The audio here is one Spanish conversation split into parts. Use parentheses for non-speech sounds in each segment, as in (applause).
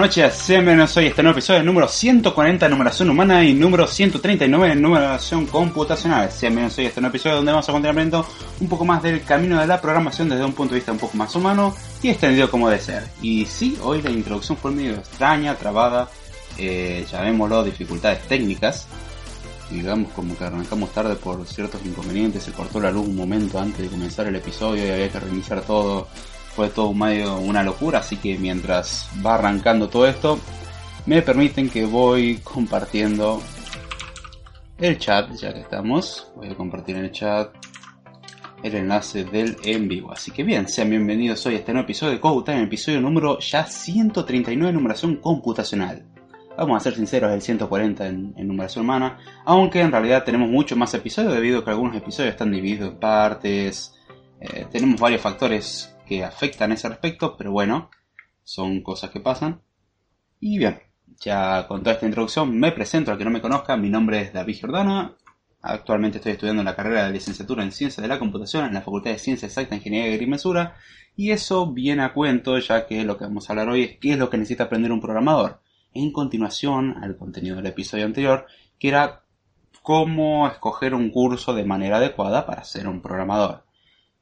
Noches, sean bienvenidos hoy a este nuevo episodio número 140 de numeración humana y número 139 de numeración computacional. Sean bienvenidos hoy a este nuevo episodio donde vamos a continuar aprendiendo un poco más del camino de la programación desde un punto de vista un poco más humano y extendido como debe ser. Y sí, hoy la introducción fue medio extraña, trabada, eh, llamémoslo dificultades técnicas. Digamos como que arrancamos tarde por ciertos inconvenientes, se cortó la luz un momento antes de comenzar el episodio y había que reiniciar todo fue todo medio una locura, así que mientras va arrancando todo esto, me permiten que voy compartiendo el chat, ya que estamos. Voy a compartir en el chat el enlace del en vivo. Así que bien, sean bienvenidos hoy a este nuevo episodio de Code Time, episodio número ya 139 de numeración computacional. Vamos a ser sinceros, el 140 en, numeración humana, aunque en realidad tenemos muchos más episodios debido a que algunos episodios están divididos en partes. Eh, tenemos varios factores que afectan ese respecto, pero bueno, son cosas que pasan. Y bien, ya con toda esta introducción me presento al que no me conozca, mi nombre es David Jordana, actualmente estoy estudiando la carrera de licenciatura en Ciencias de la Computación en la Facultad de Ciencias Exactas, Ingeniería y Agrimensura, y eso viene a cuento ya que lo que vamos a hablar hoy es qué es lo que necesita aprender un programador, en continuación al contenido del episodio anterior, que era cómo escoger un curso de manera adecuada para ser un programador.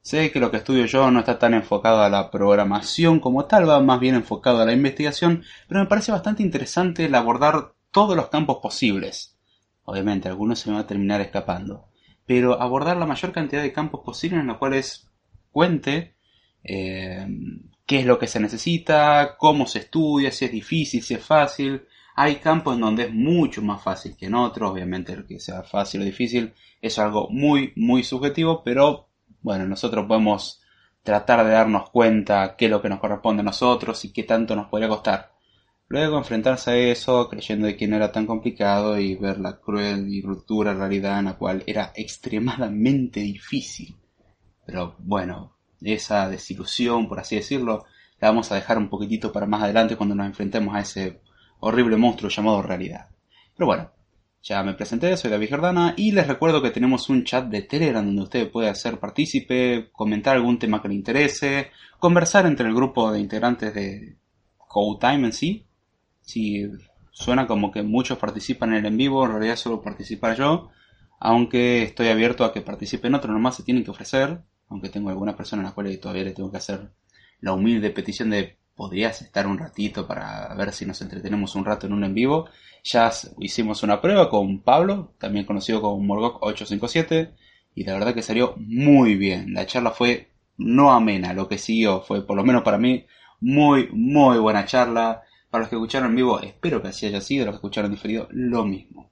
Sé que lo que estudio yo no está tan enfocado a la programación como tal, va más bien enfocado a la investigación, pero me parece bastante interesante el abordar todos los campos posibles. Obviamente, algunos se me van a terminar escapando, pero abordar la mayor cantidad de campos posibles en los cuales cuente eh, qué es lo que se necesita, cómo se estudia, si es difícil, si es fácil. Hay campos en donde es mucho más fácil que en otros, obviamente el que sea fácil o difícil es algo muy, muy subjetivo, pero bueno, nosotros podemos tratar de darnos cuenta qué es lo que nos corresponde a nosotros y qué tanto nos podría costar. Luego enfrentarse a eso creyendo de que no era tan complicado y ver la cruel y ruptura realidad en la cual era extremadamente difícil. Pero bueno, esa desilusión, por así decirlo, la vamos a dejar un poquitito para más adelante cuando nos enfrentemos a ese horrible monstruo llamado realidad. Pero bueno, ya me presenté, soy David Jordana y les recuerdo que tenemos un chat de Telegram donde usted puede hacer partícipe, comentar algún tema que le interese, conversar entre el grupo de integrantes de CodeTime en sí. Si suena como que muchos participan en el en vivo, en realidad solo participar yo, aunque estoy abierto a que participen otros, nomás se tienen que ofrecer, aunque tengo alguna persona a la cual todavía le tengo que hacer la humilde petición de podrías estar un ratito para ver si nos entretenemos un rato en un en vivo ya hicimos una prueba con Pablo, también conocido como Morgok 857, y la verdad que salió muy bien. La charla fue no amena, lo que siguió fue, por lo menos para mí, muy, muy buena charla. Para los que escucharon en vivo, espero que así haya sido, los que escucharon diferido, lo mismo.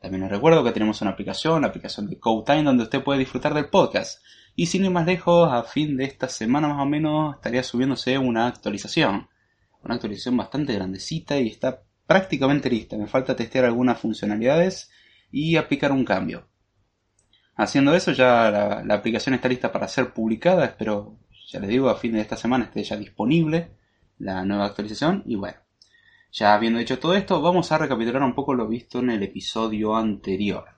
También les recuerdo que tenemos una aplicación, la aplicación de CodeTime, donde usted puede disfrutar del podcast. Y sin ir más lejos, a fin de esta semana más o menos estaría subiéndose una actualización. Una actualización bastante grandecita y está prácticamente lista. Me falta testear algunas funcionalidades y aplicar un cambio. Haciendo eso ya la, aplicación está lista para ser publicada. Espero, ya les digo, a fin de esta semana esté ya disponible la nueva actualización. Y bueno, ya habiendo dicho todo esto, vamos a recapitular un poco lo visto en el episodio anterior.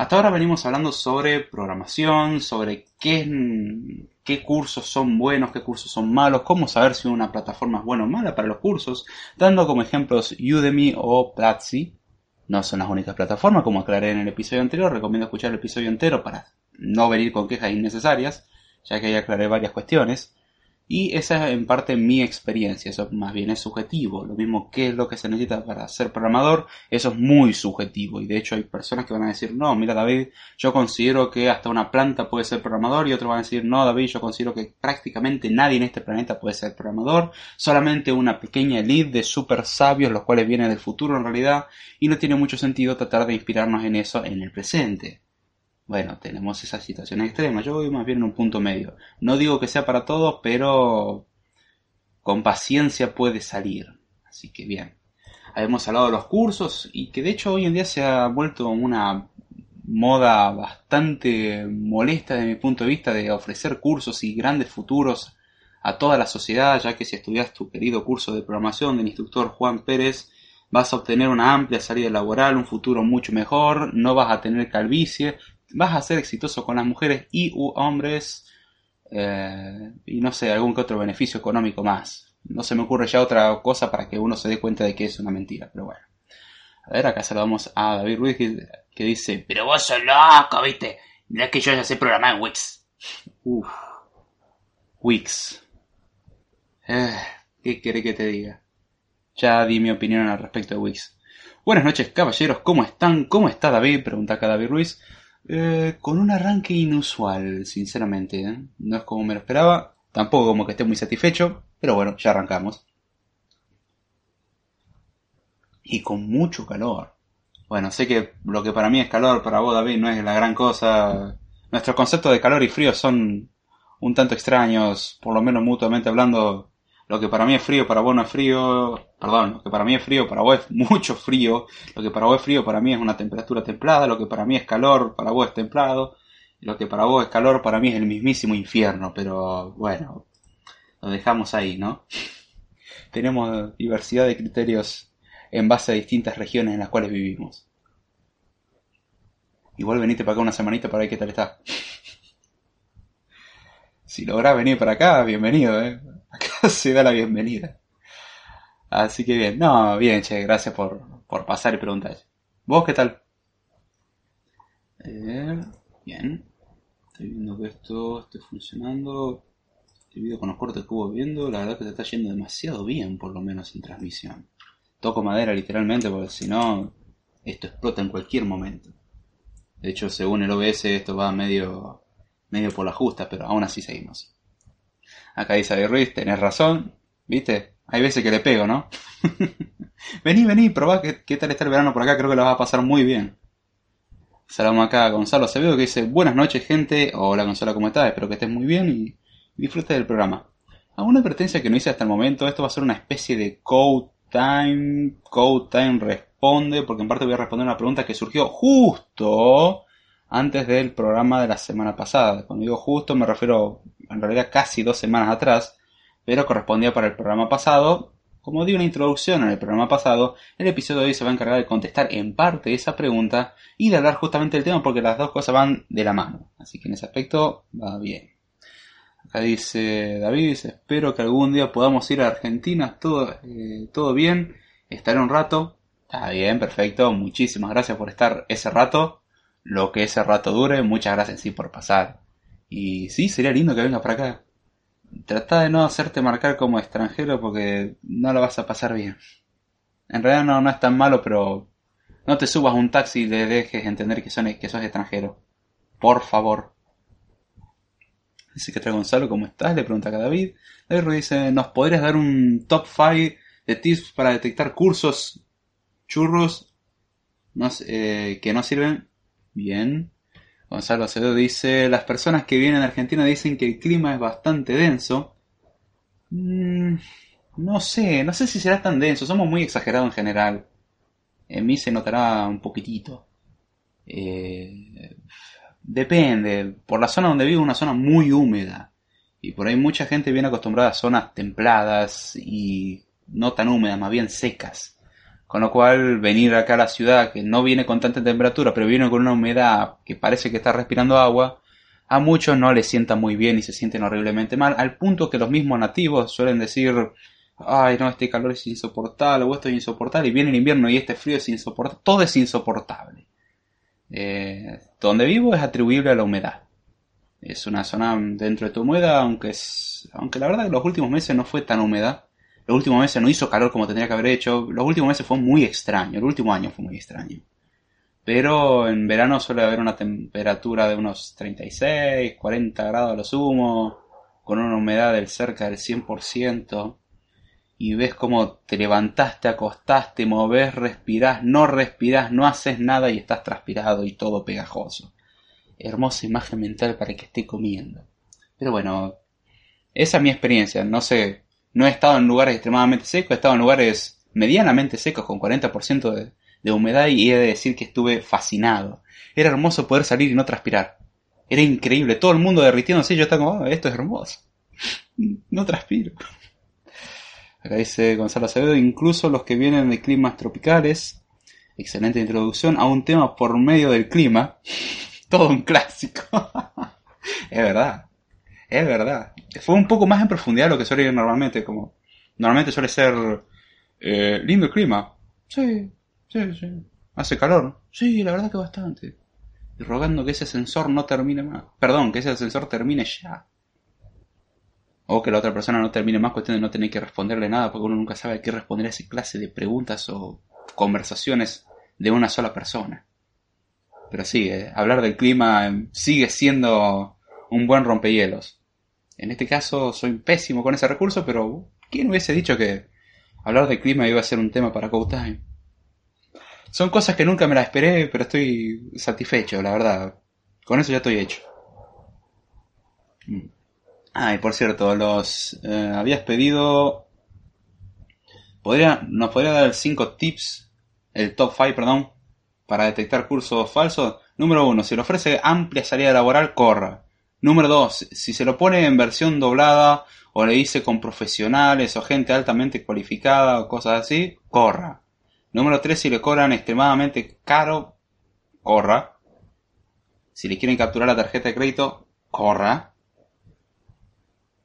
Hasta ahora venimos hablando sobre programación, sobre qué, cursos son buenos, qué cursos son malos, cómo saber si una plataforma es buena o mala para los cursos, dando como ejemplos Udemy o Platzi. No son las únicas plataformas, como aclaré en el episodio anterior, recomiendo escuchar el episodio entero para no venir con quejas innecesarias, ya que ahí aclaré varias cuestiones. Y esa es en parte mi experiencia, eso más bien es subjetivo. Lo mismo que es lo que se necesita para ser programador, eso es muy subjetivo. Y de hecho hay personas que van a decir, no, mira David, yo considero que hasta una planta puede ser programador. Y otros van a decir, no David, yo considero que prácticamente nadie en este planeta puede ser programador. Solamente una pequeña elite de super sabios, los cuales vienen del futuro en realidad. Y no tiene mucho sentido tratar de inspirarnos en eso en el presente. Bueno, tenemos esa situación extrema. Yo voy más bien en un punto medio. No digo que sea para todos, pero con paciencia puede salir. Así que bien. Hemos hablado de los cursos y que de hecho hoy en día se ha vuelto una moda bastante molesta desde mi punto de vista de ofrecer cursos y grandes futuros a toda la sociedad, ya que si estudias tu querido curso de programación del instructor Juan Pérez, vas a obtener una amplia salida laboral, un futuro mucho mejor, no vas a tener calvicie, vas a ser exitoso con las mujeres y u hombres eh, y no sé, algún que otro beneficio económico más. no se me ocurre ya otra cosa para que uno se dé cuenta de que es una mentira, pero bueno. A ver, acá saludamos a David Ruiz que, dice, pero vos sos loco, viste, mirá que yo ya sé programar en Wix. Uff, Wix. Eh, ¿Qué querés que te diga? Ya di mi opinión al respecto de Wix. Buenas noches, caballeros, ¿cómo están? ¿Cómo está David? Pregunta acá David Ruiz. Eh, con un arranque inusual, sinceramente. ¿eh? No es como me lo esperaba, tampoco como que esté muy satisfecho, pero bueno, ya arrancamos. Y con mucho calor. Bueno, sé que lo que para mí es calor, para vos David no es la gran cosa. Nuestros conceptos de calor y frío son un tanto extraños, por lo menos mutuamente hablando. Lo que para mí es frío, para vos no es frío. Perdón, lo que para mí es frío, para vos es mucho frío. Lo que para vos es frío, para mí es una temperatura templada. Lo que para mí es calor, para vos es templado. Lo que para vos es calor, para mí es el mismísimo infierno. Pero bueno, lo dejamos ahí, ¿no? (laughs) Tenemos diversidad de criterios en base a distintas regiones en las cuales vivimos. Igual venite para acá una semanita para ver qué tal está. (laughs) si lográs venir para acá, bienvenido, ¿eh? (laughs) se da la bienvenida. Así que bien, no, bien, che, gracias por, por pasar y preguntar. ¿Vos qué tal? Eh, bien. Estoy viendo que esto esté funcionando. Este video con los cortes que hubo viendo, la verdad que se está yendo demasiado bien, por lo menos en transmisión. Toco madera literalmente, porque si no, esto explota en cualquier momento. De hecho, según el OBS, esto va medio, medio por la justa, pero aún así seguimos. Acá dice Ruiz, tenés razón, ¿viste? Hay veces que le pego, ¿no? (laughs) vení, vení, probá qué, tal está el verano por acá, creo que lo vas a pasar muy bien. Saludamos acá a Gonzalo Acevedo que dice, buenas noches gente, hola Gonzalo, ¿cómo estás? Espero que estés muy bien y disfrute del programa. Alguna advertencia que no hice hasta el momento, esto va a ser una especie de code time, code time responde, porque en parte voy a responder una pregunta que surgió justo antes del programa de la semana pasada. Cuando digo justo me refiero en realidad casi dos semanas atrás, pero correspondía para el programa pasado. Como di una introducción en el programa pasado, el episodio de hoy se va a encargar de contestar en parte esa pregunta y de hablar justamente del tema porque las dos cosas van de la mano. Así que en ese aspecto va bien. Acá dice David, espero que algún día podamos ir a Argentina, todo, eh, todo bien, estaré un rato. Está bien, perfecto, muchísimas gracias por estar ese rato, lo que ese rato dure, muchas gracias sí por pasar. Y sí, sería lindo que vengas para acá. Trata de no hacerte marcar como extranjero porque no lo vas a pasar bien. En realidad no, no es tan malo, pero no te subas a un taxi y le dejes entender que, son, que sos extranjero. Por favor. Dice que trae Gonzalo, ¿cómo estás? Le pregunta a David. David dice, ¿nos podrías dar un top 5 de tips para detectar cursos churros eh, que no sirven? Bien. Gonzalo Acevedo dice, las personas que vienen a Argentina dicen que el clima es bastante denso. Mm, no sé, no sé si será tan denso, somos muy exagerados en general. En mí se notará un poquitito. Eh, Depende. Por la zona donde vivo, una zona muy húmeda. Y por ahí mucha gente viene acostumbrada a zonas templadas y no tan húmedas, más bien secas. Con lo cual, venir acá a la ciudad, que no viene con tanta temperatura, pero viene con una humedad que parece que está respirando agua, a muchos no les sienta muy bien y se sienten horriblemente mal, al punto que los mismos nativos suelen decir, ay no, este calor es insoportable, o esto es insoportable, y viene el invierno y este frío es insoportable, todo es insoportable. Eh, donde vivo es atribuible a la humedad. Es una zona dentro de tu humedad, aunque, es, aunque la verdad que los últimos meses no fue tan húmeda. Los últimos meses no hizo calor como tendría que haber hecho. Los últimos meses fue muy extraño. El último año fue muy extraño. Pero en verano suele haber una temperatura de unos 36, 40 grados a lo sumo, con una humedad del cerca del 100% y ves cómo te levantaste, acostaste, moves, respirás, no respirás, no haces nada y estás transpirado y todo pegajoso. Hermosa imagen mental para que esté comiendo. Pero bueno, esa es mi experiencia. No sé, no he estado en lugares extremadamente secos, he estado en lugares medianamente secos con 40% de, de humedad y he de decir que estuve fascinado. Era hermoso poder salir y no transpirar. Era increíble, todo el mundo derritiéndose y yo estaba como, oh, esto es hermoso. (laughs) No transpiro. Acá dice Gonzalo Acevedo, incluso los que vienen de climas tropicales. Excelente introducción a un tema por medio del clima. (laughs) Todo un clásico. (laughs) es verdad. Es verdad. Fue un poco más en profundidad de lo que suele ir normalmente, como Normalmente suele ser eh, lindo el clima. Sí, sí, sí. Hace calor. Sí, la verdad que bastante. Y rogando que ese ascensor no termine más. Perdón, que ese ascensor termine ya. O que la otra persona no termine más, cuestión de no tener que responderle nada, porque uno nunca sabe qué responder a esa clase de preguntas o conversaciones de una sola persona. Pero sí, eh, hablar del clima eh, sigue siendo un buen rompehielos. En este caso soy pésimo con ese recurso, pero ¿quién hubiese dicho que hablar del clima iba a ser un tema para Code Time? Son cosas que nunca me las esperé, pero estoy satisfecho, la verdad. Con eso ya estoy hecho. Mm. Ah, y por cierto, los eh, habías pedido. ¿Podría, ¿Nos podría dar 5 tips, el top 5, perdón, para detectar cursos falsos? Número 1, si le ofrece amplia salida laboral, corra. Número 2, si se lo pone en versión doblada o le dice con profesionales o gente altamente cualificada o cosas así, corra. Número 3, si le cobran extremadamente caro, corra. Si le quieren capturar la tarjeta de crédito, corra.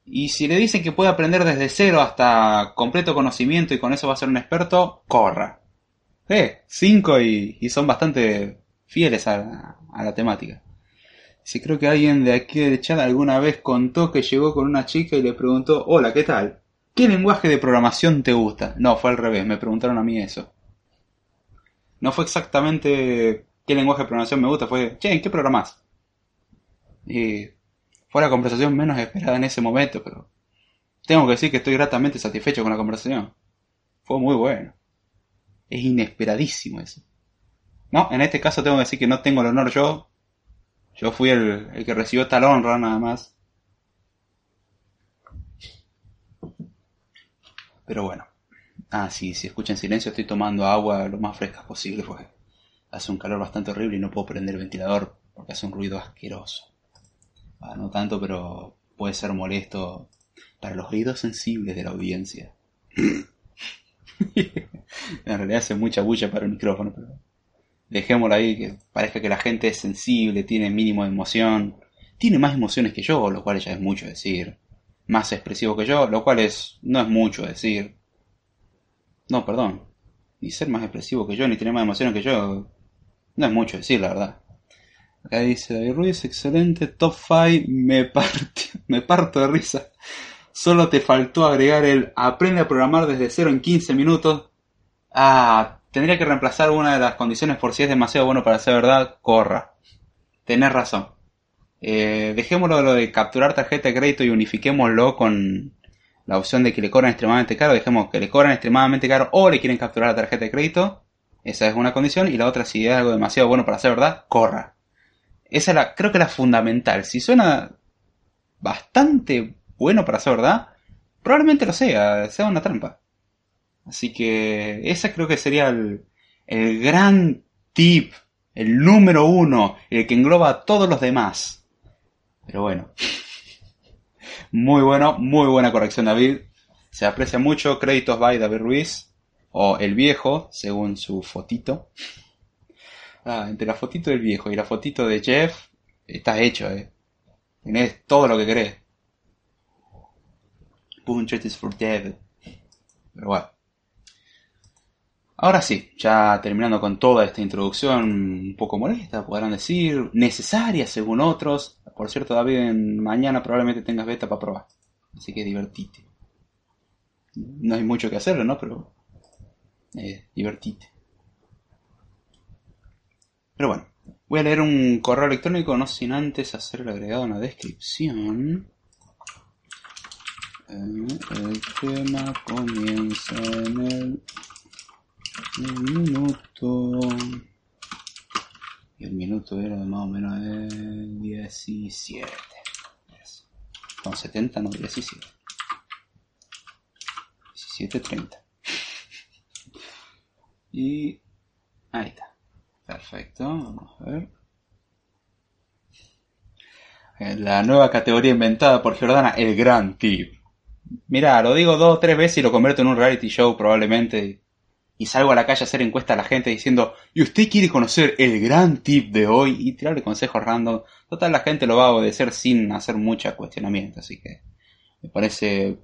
Y si le dicen que puede aprender desde cero hasta completo conocimiento y con eso va a ser un experto, corra. Eh, cinco y, y son bastante fieles a la temática. Si creo que alguien de aquí de chat alguna vez contó que llegó con una chica y le preguntó, hola, ¿qué tal? ¿Qué lenguaje de programación te gusta? No, fue al revés, me preguntaron a mí eso. No fue exactamente qué lenguaje de programación me gusta, fue, che, ¿en qué programás? Y fue la conversación menos esperada en ese momento, pero tengo que decir que estoy gratamente satisfecho con la conversación. Fue muy bueno. Es inesperadísimo eso. No, en este caso tengo que decir que no tengo el honor yo. Yo fui el, el que recibió tal honra nada más. Pero bueno. Ah, sí, si escuchan silencio estoy tomando agua lo más fresca posible porque hace un calor bastante horrible y no puedo prender el ventilador porque hace un ruido asqueroso. Ah, no tanto, pero puede ser molesto para los oídos sensibles de la audiencia. (laughs) en realidad hace mucha bulla para el micrófono, pero dejémoslo ahí, que parezca que la gente es sensible, tiene mínimo de emoción. Tiene más emociones que yo, lo cual ya es mucho decir. Más expresivo que yo, lo cual es no es mucho decir. No, perdón. Ni ser más expresivo que yo, ni tener más emociones que yo. No es mucho decir, la verdad. Acá dice David Ruiz, excelente, top 5, me, (laughs) me parto de risa. Solo te faltó agregar el aprende a programar desde cero en 15 minutos. Ah, tendría que reemplazar una de las condiciones por si es demasiado bueno para ser verdad, corra. Tenés razón. Eh, dejémoslo de lo de capturar tarjeta de crédito y unifiquémoslo con la opción de que le cobran extremadamente caro. Dejemos que le cobran extremadamente caro o le quieren capturar la tarjeta de crédito. Esa es una condición. Y la otra, si es algo demasiado bueno para ser verdad, corra. Esa es la, creo que la fundamental. Si suena bastante bueno para ser verdad, probablemente lo sea, sea una trampa. Así que esa creo que sería el, gran tip, el número uno, el que engloba a todos los demás. Pero bueno. (laughs) Muy bueno, muy buena corrección David. Se aprecia mucho. Créditos by David Ruiz. O el viejo, según su fotito. Ah, entre la fotito del viejo y la fotito de Jeff, estás hecho, eh. Tenés todo lo que querés. Punch is for dead. Pero bueno. Ahora sí, ya terminando con toda esta introducción un poco molesta, podrán decir, necesaria según otros. Por cierto, David, mañana probablemente tengas beta para probar. Así que divertite. No hay mucho que hacerlo, ¿no? Pero eh, divertite. Pero bueno, voy a leer un correo electrónico, no sin antes hacer el agregado en la descripción. Eh, el tema comienza en el un minuto. Y el minuto era más o menos de 17. Con 70, no, 17. 17.30. Y ahí está. Perfecto. Vamos a ver. La nueva categoría inventada por Giordana, el Gran Tip. Mira, lo digo dos o tres veces y lo convierto en un reality show probablemente y salgo a la calle a hacer encuesta a la gente diciendo, ¿y usted quiere conocer el gran tip de hoy? Y tirarle consejos random. Total, la gente lo va a obedecer sin hacer mucho cuestionamiento, así que me parece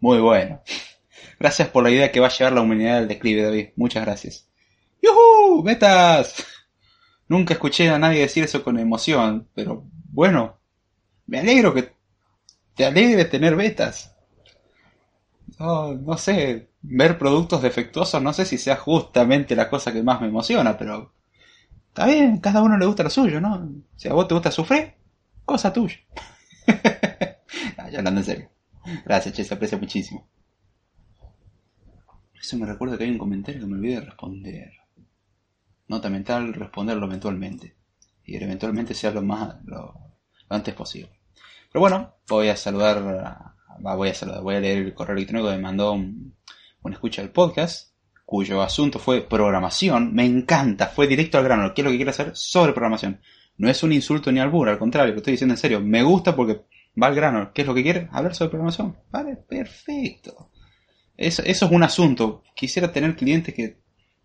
muy bueno. (laughs) Gracias por la idea que va a llevar la humanidad al declive, David. Muchas gracias. ¡Yuhu! ¡Metas! (laughs) Nunca escuché a nadie decir eso con emoción, pero bueno, me alegro que te alegre tener betas. No, sé, ver productos defectuosos no sé si sea justamente la cosa que más me emociona, pero está bien, cada uno le gusta lo suyo, ¿no? Si a vos te gusta sufrir, cosa tuya. (laughs) no, ya hablando en serio. Gracias, che, se aprecia muchísimo. Eso me recuerda que hay un comentario que me olvidé de responder. Nota mental, responderlo eventualmente. Y eventualmente sea lo más lo, lo antes posible. Pero bueno, voy a saludar, voy a saludar, voy a leer el correo electrónico que me mandó un, un escucha del podcast, cuyo asunto fue programación. Me encanta, fue directo al grano. ¿Qué es lo que quiere hacer sobre programación? No es un insulto ni albur, al contrario, lo estoy diciendo en serio. Me gusta porque va al grano. ¿Qué es lo que quiere? Hablar sobre programación. Vale, perfecto. Eso, eso es un asunto. Quisiera tener clientes que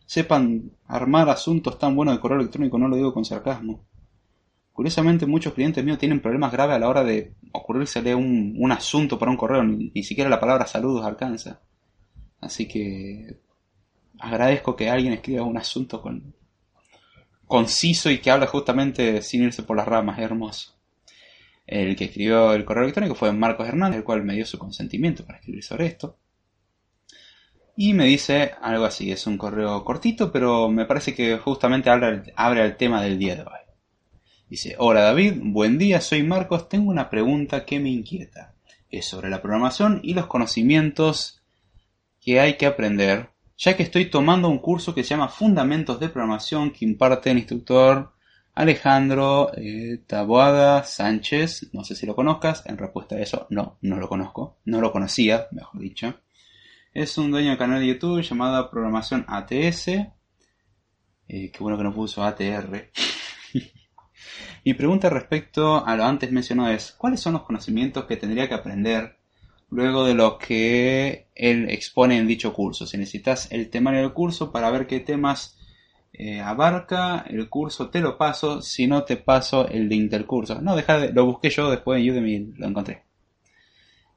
sepan armar asuntos tan buenos de correo electrónico, no lo digo con sarcasmo. Curiosamente, muchos clientes míos tienen problemas graves a la hora de ocurrírsele un, un asunto para un correo, ni, ni siquiera la palabra saludos alcanza. Así que agradezco que alguien escriba un asunto con, conciso y que habla justamente sin irse por las ramas, hermoso. El que escribió el correo electrónico fue Marcos Hernández, el cual me dio su consentimiento para escribir sobre esto. Y me dice algo así, es un correo cortito, pero me parece que justamente abre, abre el tema del día de hoy. Dice, hola David, buen día, soy Marcos, tengo una pregunta que me inquieta. Es sobre la programación y los conocimientos que hay que aprender, ya que estoy tomando un curso que se llama Fundamentos de Programación que imparte el instructor Alejandro eh, Taboada Sánchez. No sé si lo conozcas, en respuesta a eso, no, no lo conozco, no lo conocía, mejor dicho. Es un dueño de canal de YouTube llamado Programación ATS. Eh, qué bueno que no puso ATR. Mi pregunta respecto a lo antes mencionado es, ¿cuáles son los conocimientos que tendría que aprender luego de lo que él expone en dicho curso? Si necesitas el temario del curso para ver qué temas eh, abarca el curso, te lo paso. Si no, te paso el link del curso. No, deja de, lo busqué yo después en Udemy, lo encontré.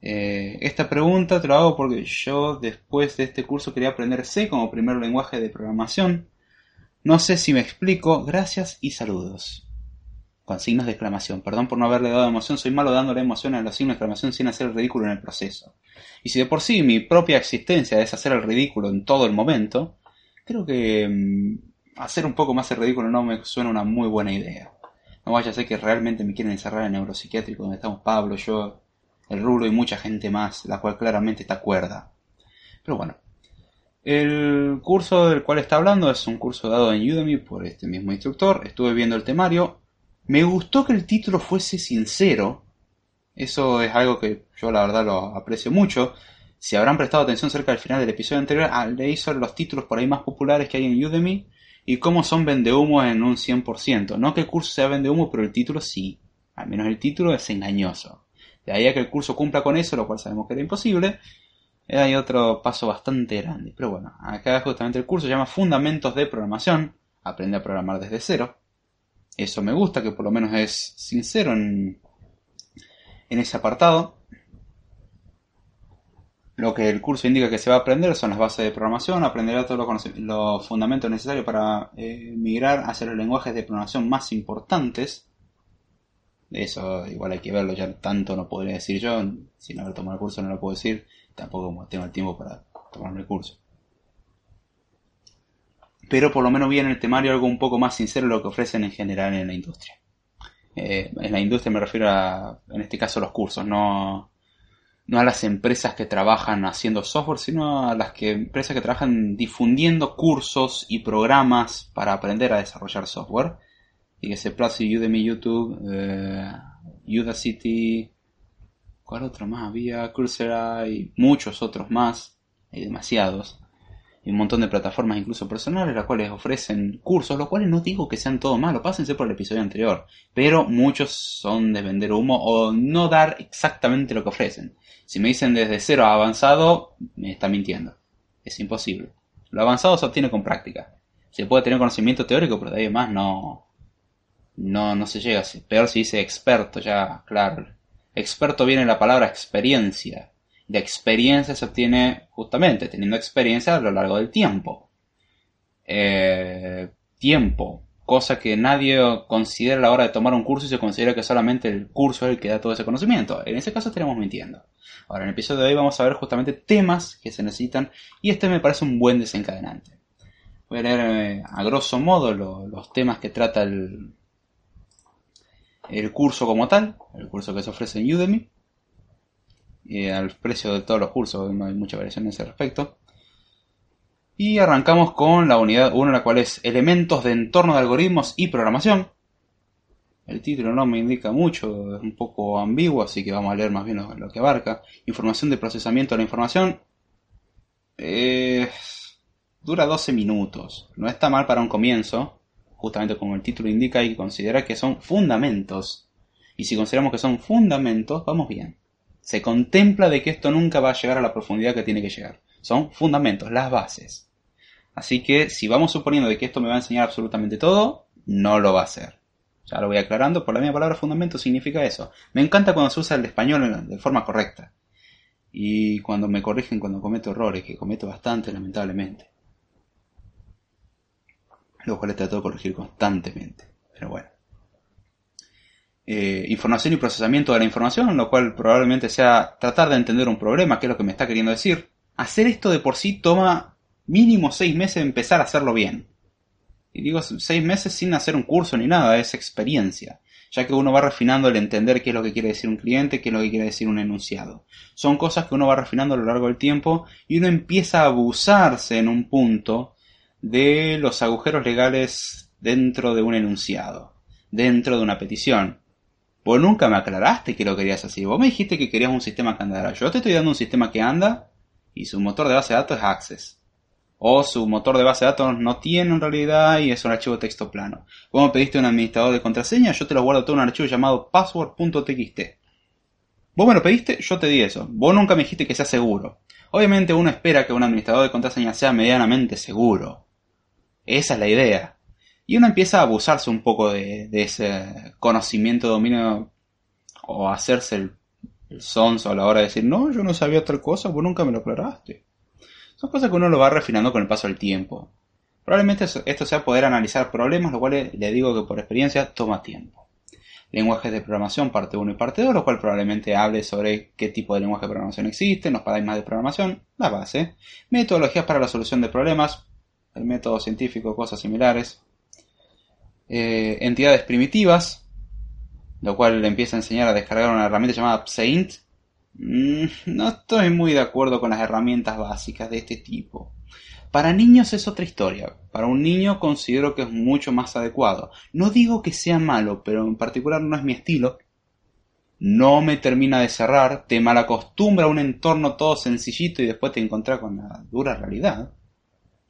Eh, esta pregunta te lo hago porque yo después de este curso quería aprender C como primer lenguaje de programación. No sé si me explico. Gracias y saludos con signos de exclamación. Perdón por no haberle dado emoción, soy malo dándole emoción a los signos de exclamación sin hacer el ridículo en el proceso. Y si de por sí mi propia existencia es hacer el ridículo en todo el momento, creo que mmm, hacer un poco más el ridículo no me suena una muy buena idea. No vaya a ser que realmente me quieren encerrar en neuropsiquiátrico donde estamos Pablo, yo, el Rulo y mucha gente más, la cual claramente está cuerda. Pero bueno. El curso del cual está hablando es un curso dado en Udemy por este mismo instructor. Estuve viendo el temario, me gustó que el título fuese sincero. Eso es algo que yo la verdad lo aprecio mucho. Si habrán prestado atención cerca del final del episodio anterior, ah, leí sobre los títulos por ahí más populares que hay en Udemy y cómo son vendehumo en un 100%. No que el curso sea vendehumo, pero el título sí. Al menos el título es engañoso. De ahí a que el curso cumpla con eso, lo cual sabemos que era imposible, hay otro paso bastante grande. Pero bueno, acá justamente el curso se llama Fundamentos de Programación. Aprende a programar desde cero. Eso me gusta, que por lo menos es sincero en, en ese apartado. Lo que el curso indica que se va a aprender son las bases de programación, aprenderá todos los, fundamentos necesarios para eh, migrar hacia los lenguajes de programación más importantes. Eso igual hay que verlo, ya tanto no podría decir yo, sin haber tomado el curso no lo puedo decir, tampoco tengo el tiempo para tomarme el curso pero por lo menos vi en el temario algo un poco más sincero de lo que ofrecen en general en la industria. Eh, en la industria me refiero a, en este caso, los cursos, no, no a las empresas que trabajan haciendo software, sino a las empresas que trabajan difundiendo cursos y programas para aprender a desarrollar software. Y que se place Udemy, YouTube, eh, Udacity, ¿cuál otro más había? Coursera y muchos otros más, hay demasiados y un montón de plataformas incluso personales las cuales ofrecen cursos, los cuales no digo que sean todo malo, pásense por el episodio anterior, pero muchos son de vender humo o no dar exactamente lo que ofrecen. Si me dicen desde cero a avanzado, me está mintiendo. Es imposible. Lo avanzado se obtiene con práctica. Se puede tener conocimiento teórico, pero de ahí más no, no, no se llega. Peor si dice experto, ya, claro. Experto viene la palabra experiencia. De experiencia se obtiene justamente teniendo experiencia a lo largo del tiempo. Eh, tiempo, cosa que nadie considera a la hora de tomar un curso y se considera que solamente el curso es el que da todo ese conocimiento. En ese caso estaríamos mintiendo. Ahora, en el episodio de hoy vamos a ver justamente temas que se necesitan y este me parece un buen desencadenante. Voy a leer eh, a grosso modo los temas que trata el, el curso como tal, el curso que se ofrece en Udemy, y al precio de todos los cursos, no hay mucha variación en ese respecto. Y arrancamos con la unidad 1, la cual es Elementos de entorno de algoritmos y programación. El título no me indica mucho, es un poco ambiguo, así que vamos a leer más bien lo, que abarca. Información de procesamiento de la información. dura 12 minutos. No está mal para un comienzo. Justamente como el título indica, hay que que son fundamentos. Y si consideramos que son fundamentos, vamos bien. Se contempla de que esto nunca va a llegar a la profundidad que tiene que llegar. Son fundamentos, las bases. Así que si vamos suponiendo de que esto me va a enseñar absolutamente todo, no lo va a hacer. Ya lo voy aclarando, por la misma palabra fundamento significa eso. Me encanta cuando se usa el español de forma correcta. Y cuando me corrigen cuando cometo errores, que cometo bastante lamentablemente. Lo cual trato de corregir constantemente. Pero bueno. Eh, información y procesamiento de la información, lo cual probablemente sea tratar de entender un problema, que es lo que me está queriendo decir. Hacer esto de por sí toma mínimo seis meses empezar a hacerlo bien. Y digo seis meses sin hacer un curso ni nada, es experiencia, ya que uno va refinando el entender qué es lo que quiere decir un cliente, qué es lo que quiere decir un enunciado. Son cosas que uno va refinando a lo largo del tiempo y uno empieza a abusarse en un punto de los agujeros legales dentro de un enunciado, dentro de una petición. Vos nunca me aclaraste que lo querías así. Vos me dijiste que querías un sistema que andara. Yo te estoy dando un sistema que anda y su motor de base de datos es Access o su motor de base de datos no tiene en realidad y es un archivo texto plano. Como me pediste un administrador de contraseña, yo te lo guardo todo en un archivo llamado password.txt. Vos me lo pediste, yo te di eso. Vos nunca me dijiste que sea seguro. Obviamente uno espera que un administrador de contraseña sea medianamente seguro. Esa es la idea. Y uno empieza a abusarse un poco de, ese conocimiento, dominio o hacerse el, el sonso a la hora de decir, no, yo no sabía tal cosa, vos nunca me lo aclaraste. Son cosas que uno lo va refinando con el paso del tiempo. Probablemente esto sea poder analizar problemas, lo cual le digo que por experiencia toma tiempo. Lenguajes de programación parte 1 y parte 2, lo cual probablemente hable sobre qué tipo de lenguaje de programación existe, nos paradigmas de programación, la base. Metodologías para la solución de problemas, el método científico, cosas similares. Eh, entidades primitivas, lo cual le empieza a enseñar a descargar una herramienta llamada Pseint, Mm, no estoy muy de acuerdo con las herramientas básicas de este tipo. Para niños es otra historia. Para un niño considero que es mucho más adecuado. No digo que sea malo, pero en particular no es mi estilo. No me termina de cerrar, te malacostumbra a un entorno todo sencillito y después te encuentras con la dura realidad.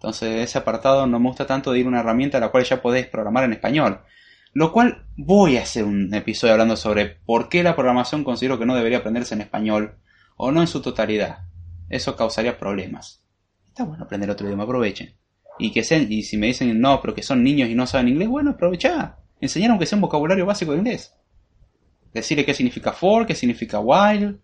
Entonces ese apartado no me gusta tanto de ir a una herramienta a la cual ya podés programar en español. Lo cual voy a hacer un episodio hablando sobre por qué la programación considero que no debería aprenderse en español o no en su totalidad. Eso causaría problemas. Está bueno aprender otro idioma, aprovechen. Y que sean, y si me dicen no, pero que son niños y no saben inglés, bueno, aprovecha. Enseñar aunque sea un vocabulario básico de inglés. Decirle qué significa for, qué significa while,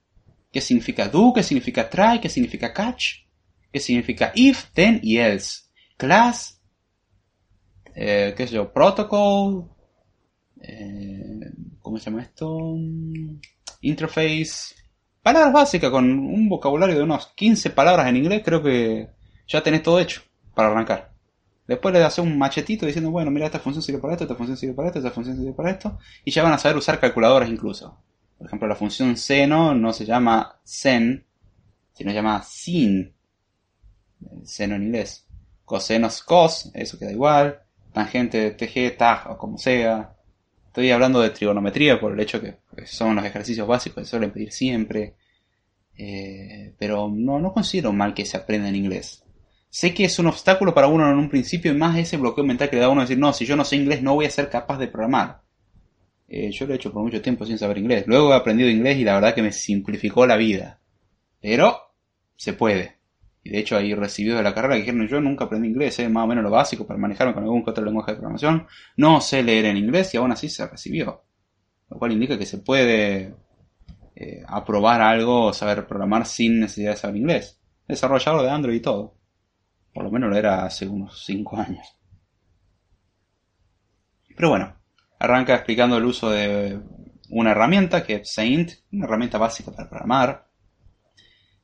qué significa do, qué significa try, qué significa catch, qué significa if, then y else. Class, eh, qué sé yo, protocol, eh, ¿cómo se llama esto? Interface, palabras básicas con un vocabulario de unos 15 palabras en inglés, creo que ya tenés todo hecho para arrancar. Después le das un machetito diciendo, bueno, mira, esta función sirve para esto, esta función sirve para esto, esta función sirve para esto, y ya van a saber usar calculadoras incluso. Por ejemplo, la función seno no se llama sen, sino se llama sin. Seno en inglés. Cosenos cos, eso queda igual. Tangente tg, tag o como sea. Estoy hablando de trigonometría por el hecho que son los ejercicios básicos que suelen pedir siempre. Eh, pero no, no considero mal que se aprenda en inglés. Sé que es un obstáculo para uno en un principio y más ese bloqueo mental que le da a uno decir, no, si yo no sé inglés no voy a ser capaz de programar. Eh, yo lo he hecho por mucho tiempo sin saber inglés. Luego he aprendido inglés y la verdad que me simplificó la vida. Pero se puede. Y de hecho hay recibidos de la carrera que dijeron, yo nunca aprendí inglés, sé más o menos lo básico para manejarme con algún otro lenguaje de programación. No sé leer en inglés y aún así se recibió. Lo cual indica que se puede eh, aprobar algo saber programar sin necesidad de saber inglés. Desarrollador de Android y todo. Por lo menos lo era hace unos 5 años. Pero bueno, arranca explicando el uso de una herramienta que es Saint, una herramienta básica para programar.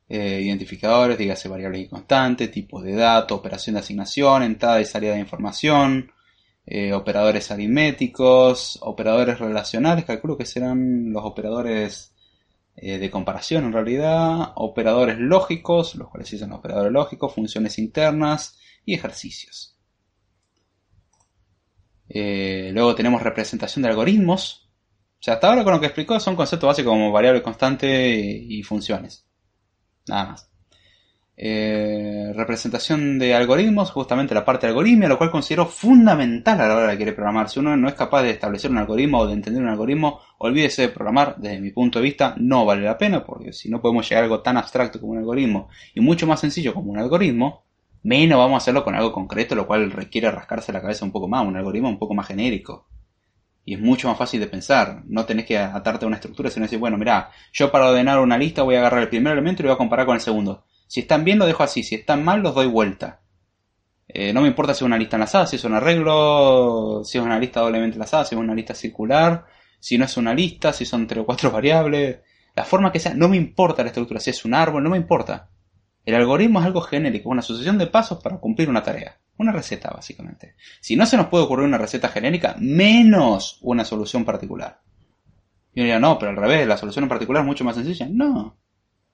Eh, identificadores, dígase variables y constantes, tipos de datos, operación de asignación, entrada y salida de información, eh, operadores aritméticos, operadores relacionales, calculo que serán los operadores eh, de comparación en realidad, operadores lógicos, los cuales sí son operadores lógicos, funciones internas y ejercicios. luego tenemos representación de algoritmos, o sea, hasta ahora con lo que explicó son conceptos básicos como variable constante y funciones. Nada más. Eh, representación de algoritmos, justamente la parte de algoritmia, lo cual considero fundamental a la hora de querer programar. Si uno no es capaz de establecer un algoritmo o de entender un algoritmo, olvídese de programar. Desde mi punto de vista, no vale la pena, porque si no podemos llegar a algo tan abstracto como un algoritmo y mucho más sencillo como un algoritmo, menos vamos a hacerlo con algo concreto, lo cual requiere rascarse la cabeza un poco más, un algoritmo un poco más genérico. Y es mucho más fácil de pensar. No tenés que atarte a una estructura, sino decir, bueno, mira, yo para ordenar una lista voy a agarrar el primer elemento y lo voy a comparar con el segundo. Si están bien, lo dejo así. Si están mal, los doy vuelta. Eh, no me importa si es una lista enlazada, si es un arreglo, si es una lista doblemente enlazada, si es una lista circular, si no es una lista, si son tres o cuatro (laughs) variables. La forma que sea, no me importa la estructura. Si es un árbol, no me importa. El algoritmo es algo genérico, una sucesión de pasos para cumplir una tarea. Una receta, básicamente. Si no se nos puede ocurrir una receta genérica, menos una solución particular. Yo diría, no, pero al revés, la solución en particular es mucho más sencilla. No.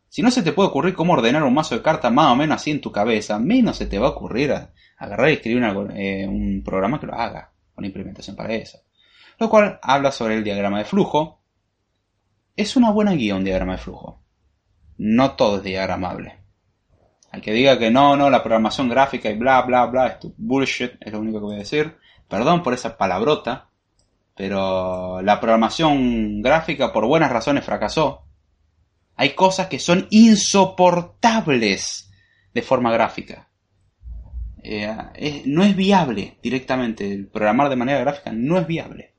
Si no se te puede ocurrir cómo ordenar un mazo de cartas más o menos así en tu cabeza, menos se te va a ocurrir agarrar y escribir eh, un programa que lo haga. Una implementación para eso. Lo cual habla sobre el diagrama de flujo. Es una buena guía un diagrama de flujo. No todo es diagramable. Al que diga que no, no, la programación gráfica y bla, bla, bla, esto bullshit, es lo único que voy a decir. Perdón por esa palabrota, pero la programación gráfica por buenas razones fracasó. Hay cosas que son insoportables de forma gráfica. Eh, no es viable directamente. El programar de manera gráfica no es viable.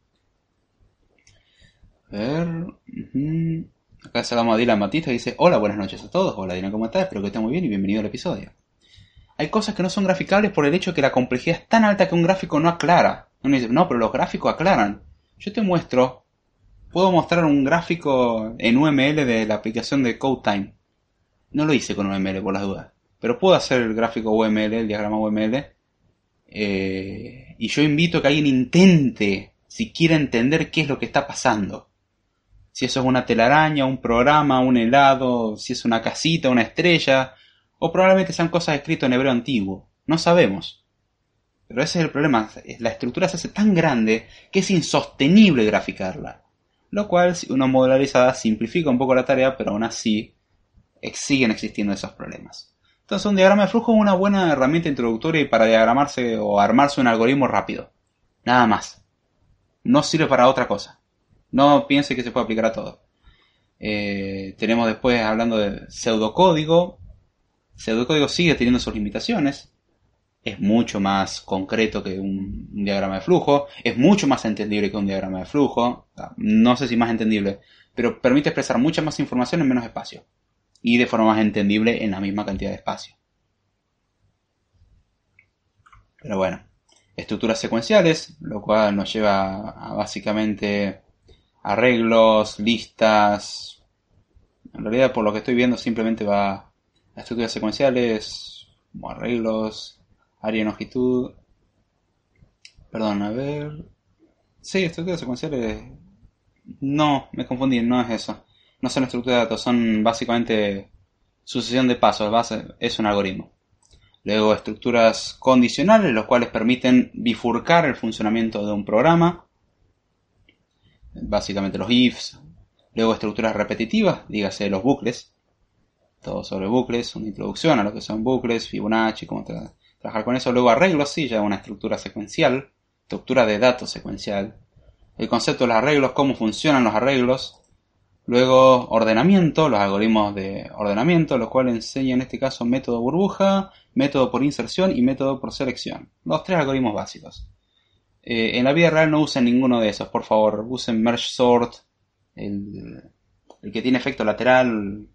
A ver. Acá saludamos a Dylan Batista que dice, hola, buenas noches a todos. Hola Dylan, ¿cómo estás? Espero que estés muy bien y bienvenido al episodio. Hay cosas que no son graficables por el hecho de que la complejidad es tan alta que un gráfico no aclara. No, pero los gráficos aclaran. Yo te muestro, puedo mostrar un gráfico en UML de la aplicación de CodeTime. No lo hice con UML por las dudas. Pero puedo hacer el gráfico UML, el diagrama UML. Eh, y yo invito a que alguien intente, si quiere entender qué es lo que está pasando si eso es una telaraña, un programa, un helado, si es una casita, una estrella, o probablemente sean cosas escritas en hebreo antiguo. No sabemos. Pero ese es el problema, la estructura se hace tan grande que es insostenible graficarla. Lo cual, si uno modularizada, simplifica un poco la tarea, pero aún así siguen existiendo esos problemas. Entonces un diagrama de flujo es una buena herramienta introductoria para diagramarse o armarse un algoritmo rápido. Nada más. No sirve para otra cosa. No piense que se puede aplicar a todo. Eh, tenemos después hablando de pseudocódigo. Pseudocódigo sigue teniendo sus limitaciones. Es mucho más concreto que un, diagrama de flujo. Es mucho más entendible que un diagrama de flujo. No sé si más entendible. Pero permite expresar mucha más información en menos espacio. Y de forma más entendible en la misma cantidad de espacio. Pero bueno. Estructuras secuenciales. Lo cual nos lleva a básicamente arreglos, listas. En realidad, por lo que estoy viendo, simplemente va a estructuras secuenciales, como arreglos, área en longitud. Perdón, a ver. Sí, estructuras secuenciales. No, me confundí, no es eso. No son estructuras de datos, son básicamente sucesión de pasos, es un algoritmo. Luego estructuras condicionales, los cuales permiten bifurcar el funcionamiento de un programa básicamente los ifs, luego estructuras repetitivas, dígase los bucles, todo sobre bucles, una introducción a lo que son bucles, Fibonacci, cómo trabajar con eso, luego arreglos, sí, ya una estructura secuencial, estructura de datos secuencial, el concepto de los arreglos, cómo funcionan los arreglos, luego ordenamiento, los algoritmos de ordenamiento, lo cual enseña en este caso método burbuja, método por inserción y método por selección, los tres algoritmos básicos. Eh, en la vida real no usen ninguno de esos, por favor. Usen Merge Sort, el el que tiene efecto lateral,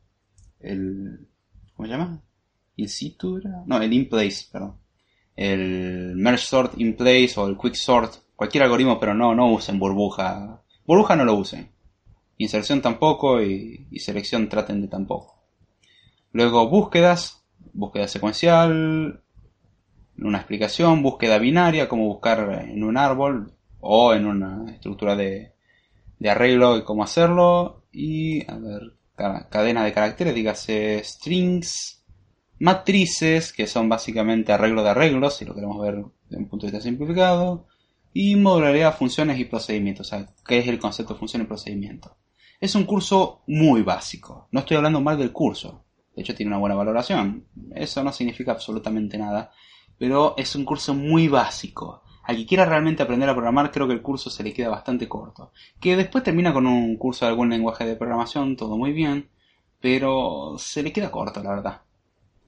el... ¿Cómo se llama? ¿In situ? No, el in place, perdón. El merge sort in place o el quick sort, cualquier algoritmo, pero no, no usen burbuja. Burbuja no lo usen. Inserción tampoco y selección traten de tampoco. Luego búsquedas, búsqueda secuencial, una explicación, búsqueda binaria, como buscar en un árbol o en una estructura de, de arreglo y cómo hacerlo. Y, a ver, cadena de caracteres, dígase strings, matrices, que son básicamente arreglo de arreglos, si lo queremos ver desde un punto de vista simplificado. Y modularidad, funciones y procedimientos, o sea, qué es el concepto de función y procedimiento. Es un curso muy básico, no estoy hablando mal del curso, de hecho tiene una buena valoración, eso no significa absolutamente nada, pero es un curso muy básico. Al que quiera realmente aprender a programar, creo que el curso se le queda bastante corto. Que después termina con un curso de algún lenguaje de programación, todo muy bien, pero se le queda corto, la verdad.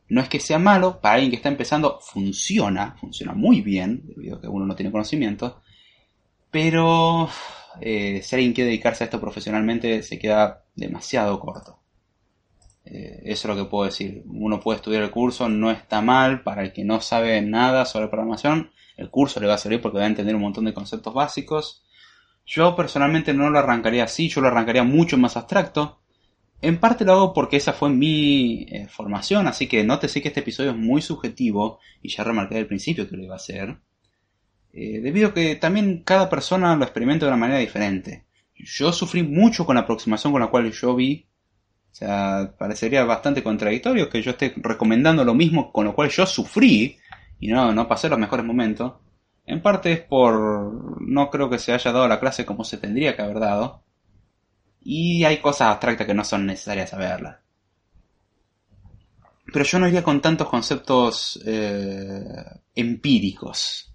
No es que sea malo, para alguien que está empezando funciona, funciona muy bien, debido a que uno no tiene conocimiento, pero eh, si alguien quiere dedicarse a esto profesionalmente se queda demasiado corto. Eh, eso es lo que puedo decir. Uno puede estudiar el curso, no está mal. Para el que no sabe nada sobre programación, el curso le va a servir porque va a entender un montón de conceptos básicos. Yo personalmente no lo arrancaría así, yo lo arrancaría mucho más abstracto. En parte lo hago porque esa fue mi eh, formación, así que nótese que este episodio es muy subjetivo y ya remarqué al principio que lo iba a hacer. Eh, debido a que también cada persona lo experimenta de una manera diferente. Yo sufrí mucho con la aproximación con la cual yo vi o sea, parecería bastante contradictorio que yo esté recomendando lo mismo con lo cual yo sufrí y no, no pasé los mejores momentos. En parte es por... no creo que se haya dado la clase como se tendría que haber dado. Y hay cosas abstractas que no son necesarias saberlas. Pero yo no iría con tantos conceptos eh, empíricos.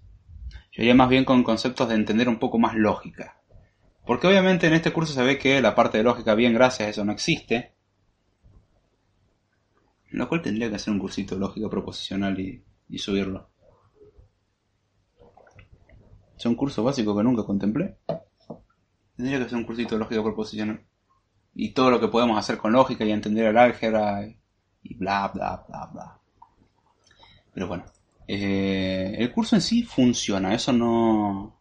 Yo iría más bien con conceptos de entender un poco más lógica. Porque obviamente en este curso se ve que la parte de lógica, bien gracias, eso no existe. Lo cual tendría que hacer un cursito de lógica proposicional y, subirlo. Es un curso básico que nunca contemplé. Tendría que hacer un cursito de lógica proposicional. Y todo lo que podemos hacer con lógica y entender el álgebra y, bla bla bla bla. Pero bueno. Eh, el curso en sí funciona, eso no,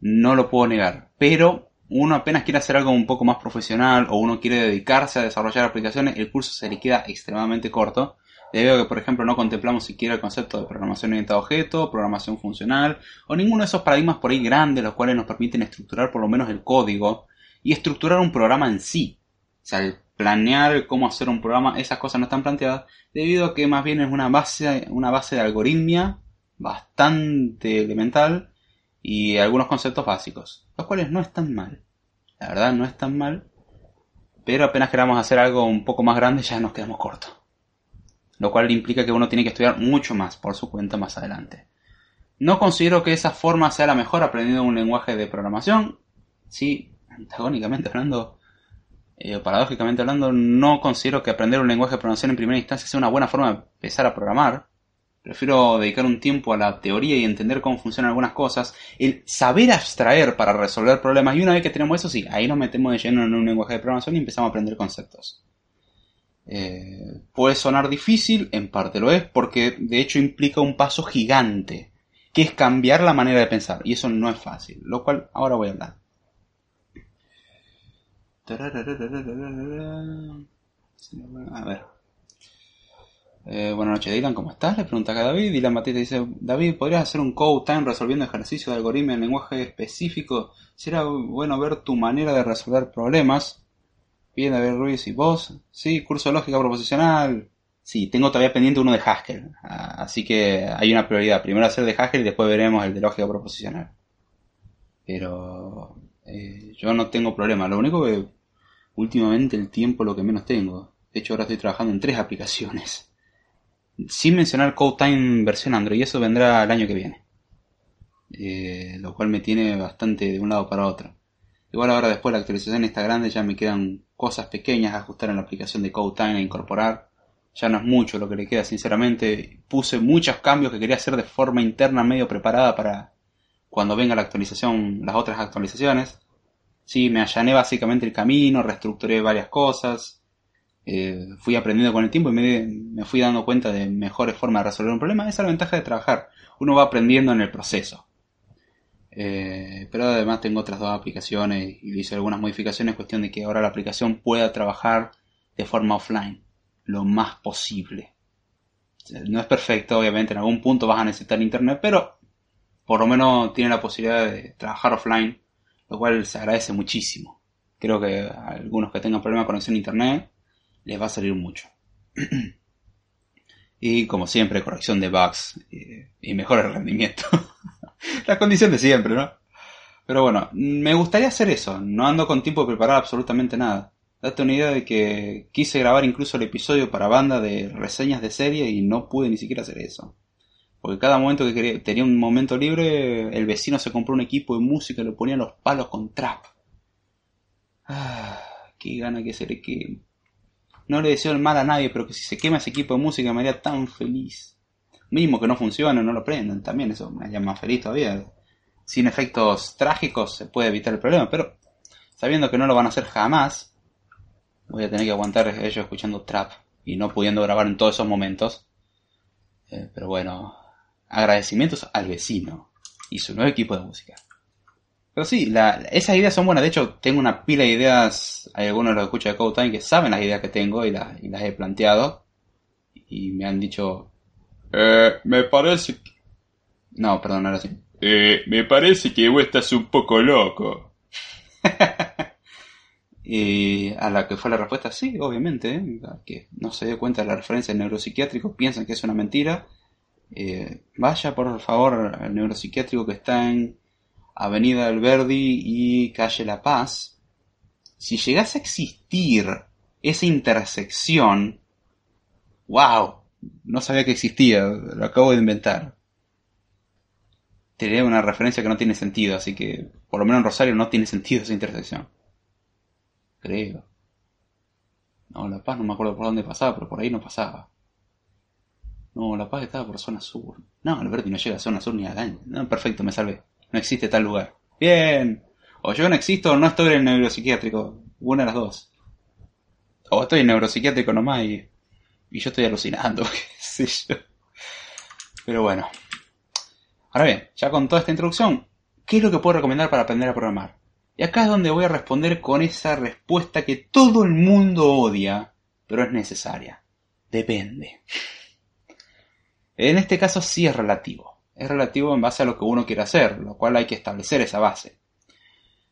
no lo puedo negar. Pero uno apenas quiere hacer algo un poco más profesional o uno quiere dedicarse a desarrollar aplicaciones, el curso se le queda extremadamente corto. Debido a que, por ejemplo, no contemplamos siquiera el concepto de programación orientada a objeto, programación funcional, o ninguno de esos paradigmas por ahí grandes, los cuales nos permiten estructurar por lo menos el código y estructurar un programa en sí. O sea, el planear cómo hacer un programa, esas cosas no están planteadas, debido a que más bien es una base, una base de algoritmia bastante elemental y algunos conceptos básicos, los cuales no están mal. La verdad no están mal, pero apenas queramos hacer algo un poco más grande ya nos quedamos cortos. Lo cual implica que uno tiene que estudiar mucho más por su cuenta más adelante. No considero que esa forma sea la mejor aprendiendo un lenguaje de programación. Sí, antagónicamente hablando, eh, paradójicamente hablando, no considero que aprender un lenguaje de programación en primera instancia sea una buena forma de empezar a programar. Prefiero dedicar un tiempo a la teoría y entender cómo funcionan algunas cosas. El saber abstraer para resolver problemas. Y una vez que tenemos eso, sí, ahí nos metemos de lleno en un lenguaje de programación y empezamos a aprender conceptos. Eh, puede sonar difícil, en parte lo es, porque de hecho implica un paso gigante, que es cambiar la manera de pensar. Y eso no es fácil, lo cual ahora voy a hablar. A ver. Eh, buenas noches, Dylan, ¿cómo estás? Le pregunta acá David. Dylan Batista dice, David, ¿podrías hacer un code time resolviendo ejercicios de algoritmo en lenguaje específico? Será bueno ver tu manera de resolver problemas. Bien, David Ruiz, ¿y vos? Sí, curso de lógica proposicional. Sí, tengo todavía pendiente uno de Haskell. Ah, así que hay una prioridad. Primero hacer de Haskell y después veremos el de lógica proposicional. Pero eh, yo no tengo problema. Lo único que últimamente el tiempo es lo que menos tengo. De hecho, ahora estoy trabajando en tres aplicaciones sin mencionar CodeTime versión Android, y eso vendrá el año que viene. Eh, lo cual me tiene bastante de un lado para otro. Igual ahora después de la actualización está grande, ya me quedan cosas pequeñas a ajustar en la aplicación de CodeTime a incorporar. Ya no es mucho lo que le queda, sinceramente. Puse muchos cambios que quería hacer de forma interna medio preparada para cuando venga la actualización, las otras actualizaciones. Sí, me allané básicamente el camino, reestructuré varias cosas, eh, fui aprendiendo con el tiempo y me, me, fui dando cuenta de mejores formas de resolver un problema. Esa es la ventaja de trabajar. Uno va aprendiendo en el proceso. Eh, pero además tengo otras dos aplicaciones y hice algunas modificaciones, cuestión de que ahora la aplicación pueda trabajar de forma offline, lo más posible. No es perfecto, obviamente, en algún punto vas a necesitar internet, pero por lo menos tiene la posibilidad de trabajar offline, lo cual se agradece muchísimo. Creo que algunos que tengan problemas de conexión internet les va a salir mucho. (clears throat) y como siempre, corrección de bugs y, y mejor rendimiento. la (laughs) condición de siempre, ¿no? Pero bueno, me gustaría hacer eso. No ando con tiempo de preparar absolutamente nada. Date una idea de que quise grabar incluso el episodio para banda de reseñas de serie y no pude ni siquiera hacer eso. Porque cada momento que quería, tenía un momento libre, el vecino se compró un equipo de música y lo ponía los palos con trap. Ah, qué gana que seré que... No le deseo el mal a nadie, pero que si se quema ese equipo de música me haría tan feliz. Mismo que no funcione, no lo prendan, también eso me haría más feliz todavía. Sin efectos trágicos se puede evitar el problema, pero sabiendo que no lo van a hacer jamás, voy a tener que aguantar ellos escuchando trap y no pudiendo grabar en todos esos momentos. Eh, pero bueno, agradecimientos al vecino y su nuevo equipo de música. Pero sí, esas ideas son buenas. De hecho, tengo una pila de ideas. Hay algunos de los que escuchan de Code Time que saben las ideas que tengo y, las, las he planteado. Y me han dicho, eh, me parece que... No, perdón, ahora sí. Eh, me parece que vos estás un poco loco. (laughs) Y a la que fue la respuesta, sí, obviamente, ¿eh? que no se dio cuenta de la referencia del neuropsiquiátrico, piensan que es una mentira. Eh, vaya por favor al neuropsiquiátrico que está en Avenida Alberdi y Calle La Paz. Si llegase a existir esa intersección, wow, no sabía que existía, lo acabo de inventar. Tenía una referencia que no tiene sentido, así que por lo menos en Rosario no tiene sentido esa intersección creo. No, La Paz no me acuerdo por dónde pasaba, pero por ahí no pasaba. No, La Paz estaba por zona sur. No, Alberti no llega a zona sur ni a año. No, perfecto, me salvé. No existe tal lugar. Bien. O yo no existo o no estoy en el neuropsiquiátrico. Una de las dos. O estoy en neuropsiquiátrico nomás y, y yo estoy alucinando. (laughs) ¿Qué yo? Pero bueno. Ahora bien, ya con toda esta introducción, ¿qué es lo que puedo recomendar para aprender a programar? Y acá es donde voy a responder con esa respuesta que todo el mundo odia, pero es necesaria. Depende. En este caso sí es relativo. Es relativo en base a lo que uno quiere hacer, lo cual hay que establecer esa base.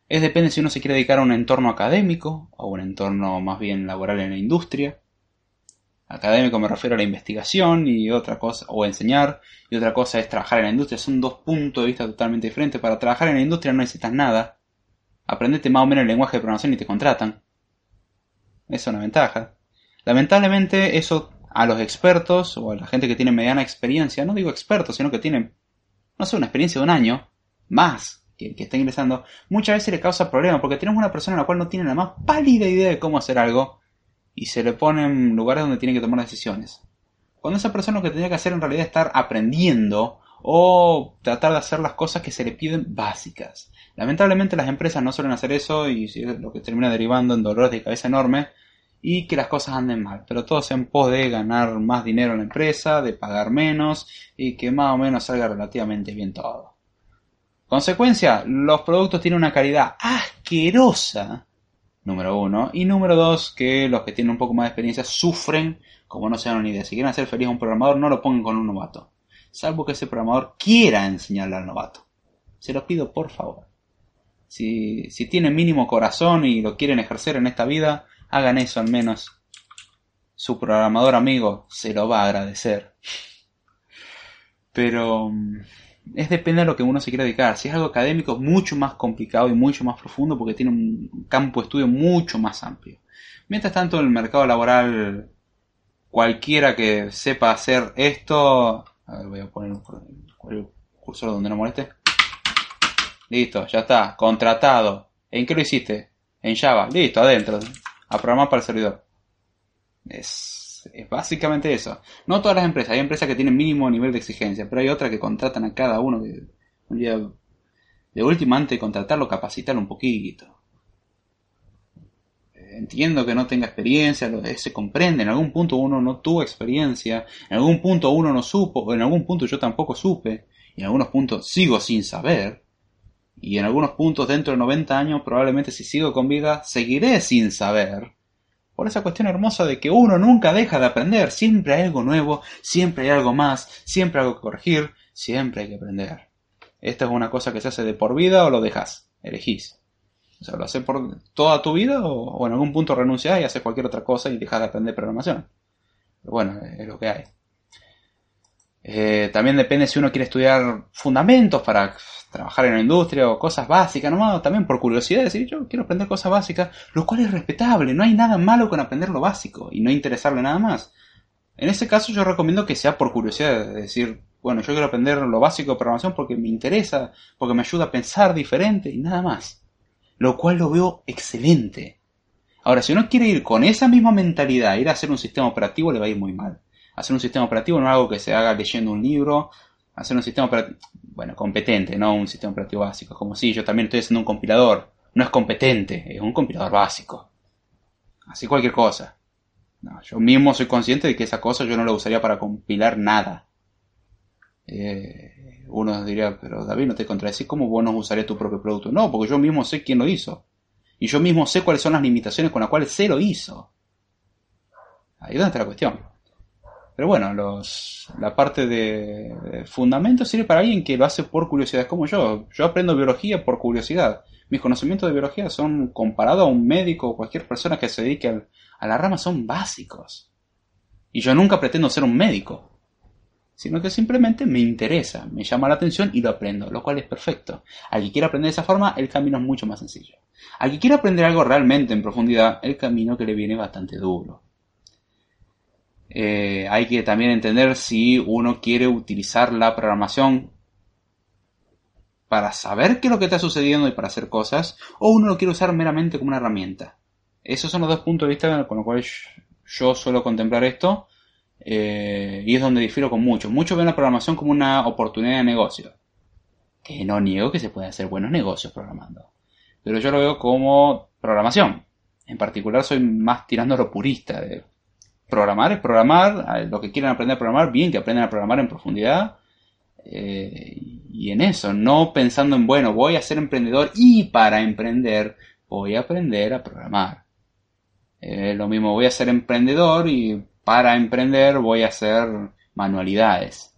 Es depende si uno se quiere dedicar a un entorno académico o un entorno más bien laboral en la industria. Académico me refiero a la investigación y otra cosa, o enseñar, y otra cosa es trabajar en la industria. Son dos puntos de vista totalmente diferentes. Para trabajar en la industria no necesitas nada, aprendete más o menos el lenguaje de programación y te contratan. Es una ventaja. Lamentablemente eso a los expertos o a la gente que tiene mediana experiencia, no digo expertos, sino que tienen, no sé, una experiencia de un año, más que, que está ingresando, muchas veces le causa problemas porque tenemos una persona a la cual no tiene la más pálida idea de cómo hacer algo y se le pone en lugares donde tiene que tomar decisiones. Cuando esa persona lo que tendría que hacer en realidad es estar aprendiendo o tratar de hacer las cosas que se le piden básicas. Lamentablemente las empresas no suelen hacer eso y lo que termina derivando en dolores de cabeza enormes y que las cosas anden mal. Pero todo se en pos de ganar más dinero en la empresa, de pagar menos y que más o menos salga relativamente bien todo. Consecuencia, los productos tienen una calidad asquerosa, número uno, y número dos, que los que tienen un poco más de experiencia sufren como no se dan una idea. Si quieren hacer feliz a un programador, no lo pongan con un novato, salvo que ese programador quiera enseñarle al novato. Se lo pido por favor. Si, si tienen mínimo corazón y lo quieren ejercer en esta vida, hagan eso al menos. Su programador amigo se lo va a agradecer. Pero mm, es depende de lo que uno se quiera dedicar. Si es algo académico, es mucho más complicado y mucho más profundo porque tiene un campo de estudio mucho más amplio. Mientras tanto, en el mercado laboral, cualquiera que sepa hacer esto. Voy a poner un cursor donde no moleste. Listo, ya está. Contratado. ¿En qué lo hiciste? En Java. Listo, adentro. A programar para el servidor. Es, es básicamente eso. No todas las empresas. Hay empresas que tienen mínimo nivel de exigencia, pero hay otras que contratan a cada uno. Que un día, de última, antes de contratarlo, capacitarlo un poquito. entiendo que no tenga experiencia, lo, se comprende, en algún punto uno no tuvo experiencia, en algún punto uno no supo, en algún punto yo tampoco supe, y en algunos puntos sigo sin saber, y en algunos puntos dentro de 90 años probablemente si sigo con vida seguiré sin saber. Por esa cuestión hermosa de que uno nunca deja de aprender, siempre hay algo nuevo, siempre hay algo más, siempre hay algo que corregir, siempre hay que aprender. Esta es una cosa que se hace de por vida o lo dejas, elegís. O sea, lo haces por toda tu vida o, en algún punto renuncias y haces cualquier otra cosa y dejas de aprender programación. Pero bueno, es lo que hay. Eh, también depende si uno quiere estudiar fundamentos para trabajar en la industria o cosas básicas, ¿no? También por curiosidad, decir yo quiero aprender cosas básicas, lo cual es respetable, no hay nada malo con aprender lo básico y no interesarle nada más. En ese caso yo recomiendo que sea por curiosidad, es decir, bueno, yo quiero aprender lo básico de programación porque me interesa, porque me ayuda a pensar diferente y nada más lo cual lo veo excelente. Ahora, si uno quiere ir con esa misma mentalidad, ir a hacer un sistema operativo, le va a ir muy mal. Hacer un sistema operativo no es algo que se haga leyendo un libro, hacer un sistema operativo, bueno, competente, no un sistema operativo básico. Como si yo también estoy haciendo un compilador, no es competente, es un compilador básico. Así cualquier cosa. yo mismo soy consciente de que esa cosa yo no la usaría para compilar nada. Eh, uno diría, pero David, no te contradecís, ¿cómo vos no usarías tu propio producto? No, porque yo mismo sé quién lo hizo. Y yo mismo sé cuáles son las limitaciones con las cuales se lo hizo. Ahí es donde está la cuestión. Pero bueno, los, la parte de, de fundamento sirve para alguien que lo hace por curiosidad, como yo. Yo aprendo biología por curiosidad. Mis conocimientos de biología son, comparado a un médico o cualquier persona que se dedique a la rama, son básicos. Y yo nunca pretendo ser un médico sino que simplemente me interesa, me llama la atención y lo aprendo, lo cual es perfecto. Al que quiera aprender de esa forma, el camino es mucho más sencillo. Al que quiera aprender algo realmente en profundidad, el camino que le viene bastante duro. Eh, hay que también entender si uno quiere utilizar la programación para saber qué es lo que está sucediendo y para hacer cosas, o uno lo quiere usar meramente como una herramienta. Esos son los dos puntos de vista con los cuales yo suelo contemplar esto eh, y es donde difiero con muchos. Muchos ven la programación como una oportunidad de negocio. Que no niego que se pueden hacer buenos negocios programando. Pero yo lo veo como programación. En particular soy más tirando a lo purista. De programar es programar. Lo que quieren aprender a programar, bien que aprendan a programar en profundidad. Eh, y en eso, no pensando en, bueno, voy a ser emprendedor y para emprender voy a aprender a programar. Eh, lo mismo, voy a ser emprendedor y para emprender voy a hacer manualidades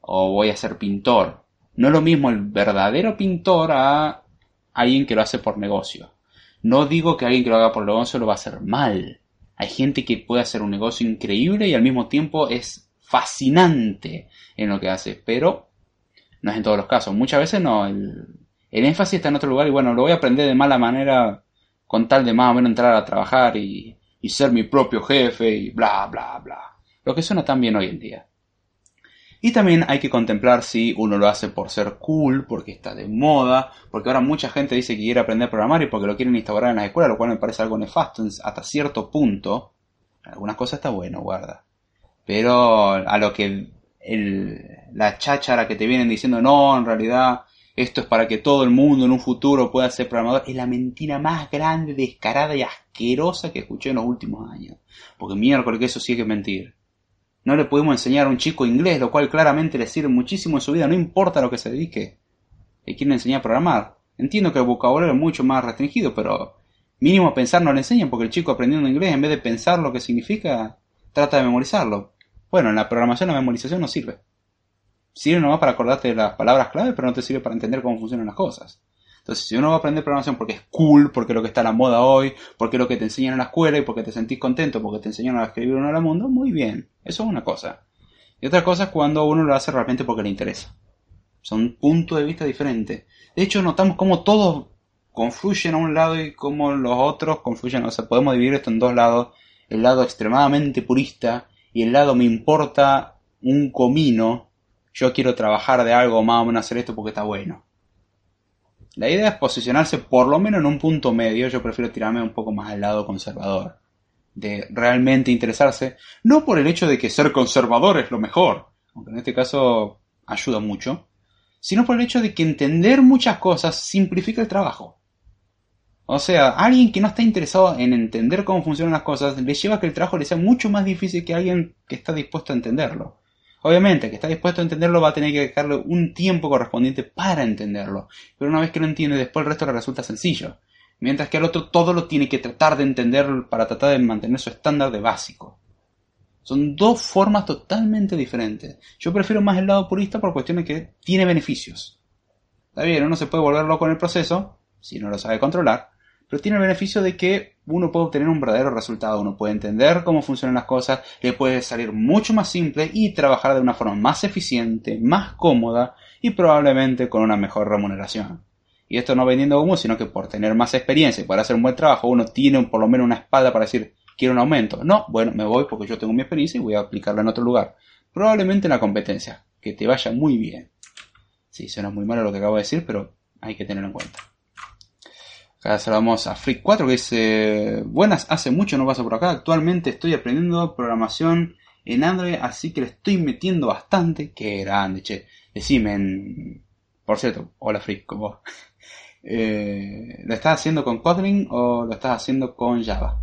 o voy a ser pintor. No es lo mismo el verdadero pintor a alguien que lo hace por negocio. No digo que alguien que lo haga por negocio lo va a hacer mal. Hay gente que puede hacer un negocio increíble y al mismo tiempo es fascinante en lo que hace, pero no es en todos los casos. Muchas veces no. El, énfasis está en otro lugar y bueno, lo voy a aprender de mala manera con tal de más o menos entrar a trabajar y, y ser mi propio jefe y bla, bla, bla. Lo que suena tan bien hoy en día. Y también hay que contemplar si uno lo hace por ser cool, porque está de moda, porque ahora mucha gente dice que quiere aprender a programar y porque lo quieren instaurar en la escuela, lo cual me parece algo nefasto hasta cierto punto. Algunas cosas está bueno, guarda. Pero a lo que el, la cháchara que te vienen diciendo, no, en realidad esto es para que todo el mundo en un futuro pueda ser programador, es la mentira más grande, descarada y asquerosa que escuché en los últimos años. Porque miércoles que eso sí que es mentir. No le podemos enseñar a un chico inglés, lo cual claramente le sirve muchísimo en su vida, no importa lo que se dedique. Le quieren enseñar a programar. Entiendo que el vocabulario es mucho más restringido, pero mínimo pensar no le enseñan, porque el chico aprendiendo inglés, en vez de pensar lo que significa, trata de memorizarlo. Bueno, en la programación la memorización no sirve sirve nomás para acordarte de las palabras clave, pero no te sirve para entender cómo funcionan las cosas. Entonces, si uno va a aprender programación porque es cool, porque es lo que está a la moda hoy, porque es lo que te enseñan en la escuela y porque te sentís contento, porque te enseñaron a escribir uno al mundo, muy bien. Eso es una cosa. Y otra cosa es cuando uno lo hace realmente porque le interesa. Son puntos de vista diferentes. De hecho, notamos cómo todos confluyen a un lado y cómo los otros confluyen. O sea, podemos dividir esto en dos lados. El lado extremadamente purista y el lado me importa un comino yo quiero trabajar de algo más o menos hacer esto porque está bueno. La idea es posicionarse por lo menos en un punto medio, yo prefiero tirarme un poco más al lado conservador, de realmente interesarse, no por el hecho de que ser conservador es lo mejor, aunque en este caso ayuda mucho, sino por el hecho de que entender muchas cosas simplifica el trabajo. O sea, alguien que no está interesado en entender cómo funcionan las cosas, le lleva a que el trabajo le sea mucho más difícil que alguien que está dispuesto a entenderlo. Obviamente, que está dispuesto a entenderlo va a tener que dejarle un tiempo correspondiente para entenderlo. Pero una vez que lo entiende, después el resto le resulta sencillo. Mientras que al otro todo lo tiene que tratar de entender para tratar de mantener su estándar de básico. Son dos formas totalmente diferentes. Yo prefiero más el lado purista por cuestiones que tiene beneficios. Está bien, uno se puede volver loco en el proceso, si no lo sabe controlar, pero tiene el beneficio de que uno puede obtener un verdadero resultado, uno puede entender cómo funcionan las cosas, le puede salir mucho más simple y trabajar de una forma más eficiente, más cómoda y probablemente con una mejor remuneración. Y esto no vendiendo humo, sino que por tener más experiencia y para hacer un buen trabajo, uno tiene por lo menos una espalda para decir, quiero un aumento. No, bueno, me voy porque yo tengo mi experiencia y voy a aplicarla en otro lugar. Probablemente en la competencia. Que te vaya muy bien. Sí, suena muy malo lo que acabo de decir, pero hay que tenerlo en cuenta. Acá saludamos a Freak4 que dice, buenas, hace mucho no paso por acá, actualmente estoy aprendiendo programación en Android, así que le estoy metiendo bastante. Qué grande, che. Decime en... Por cierto, hola Freak, ¿cómo? (laughs) Eh, ¿Lo estás haciendo con Kotlin o lo estás haciendo con Java?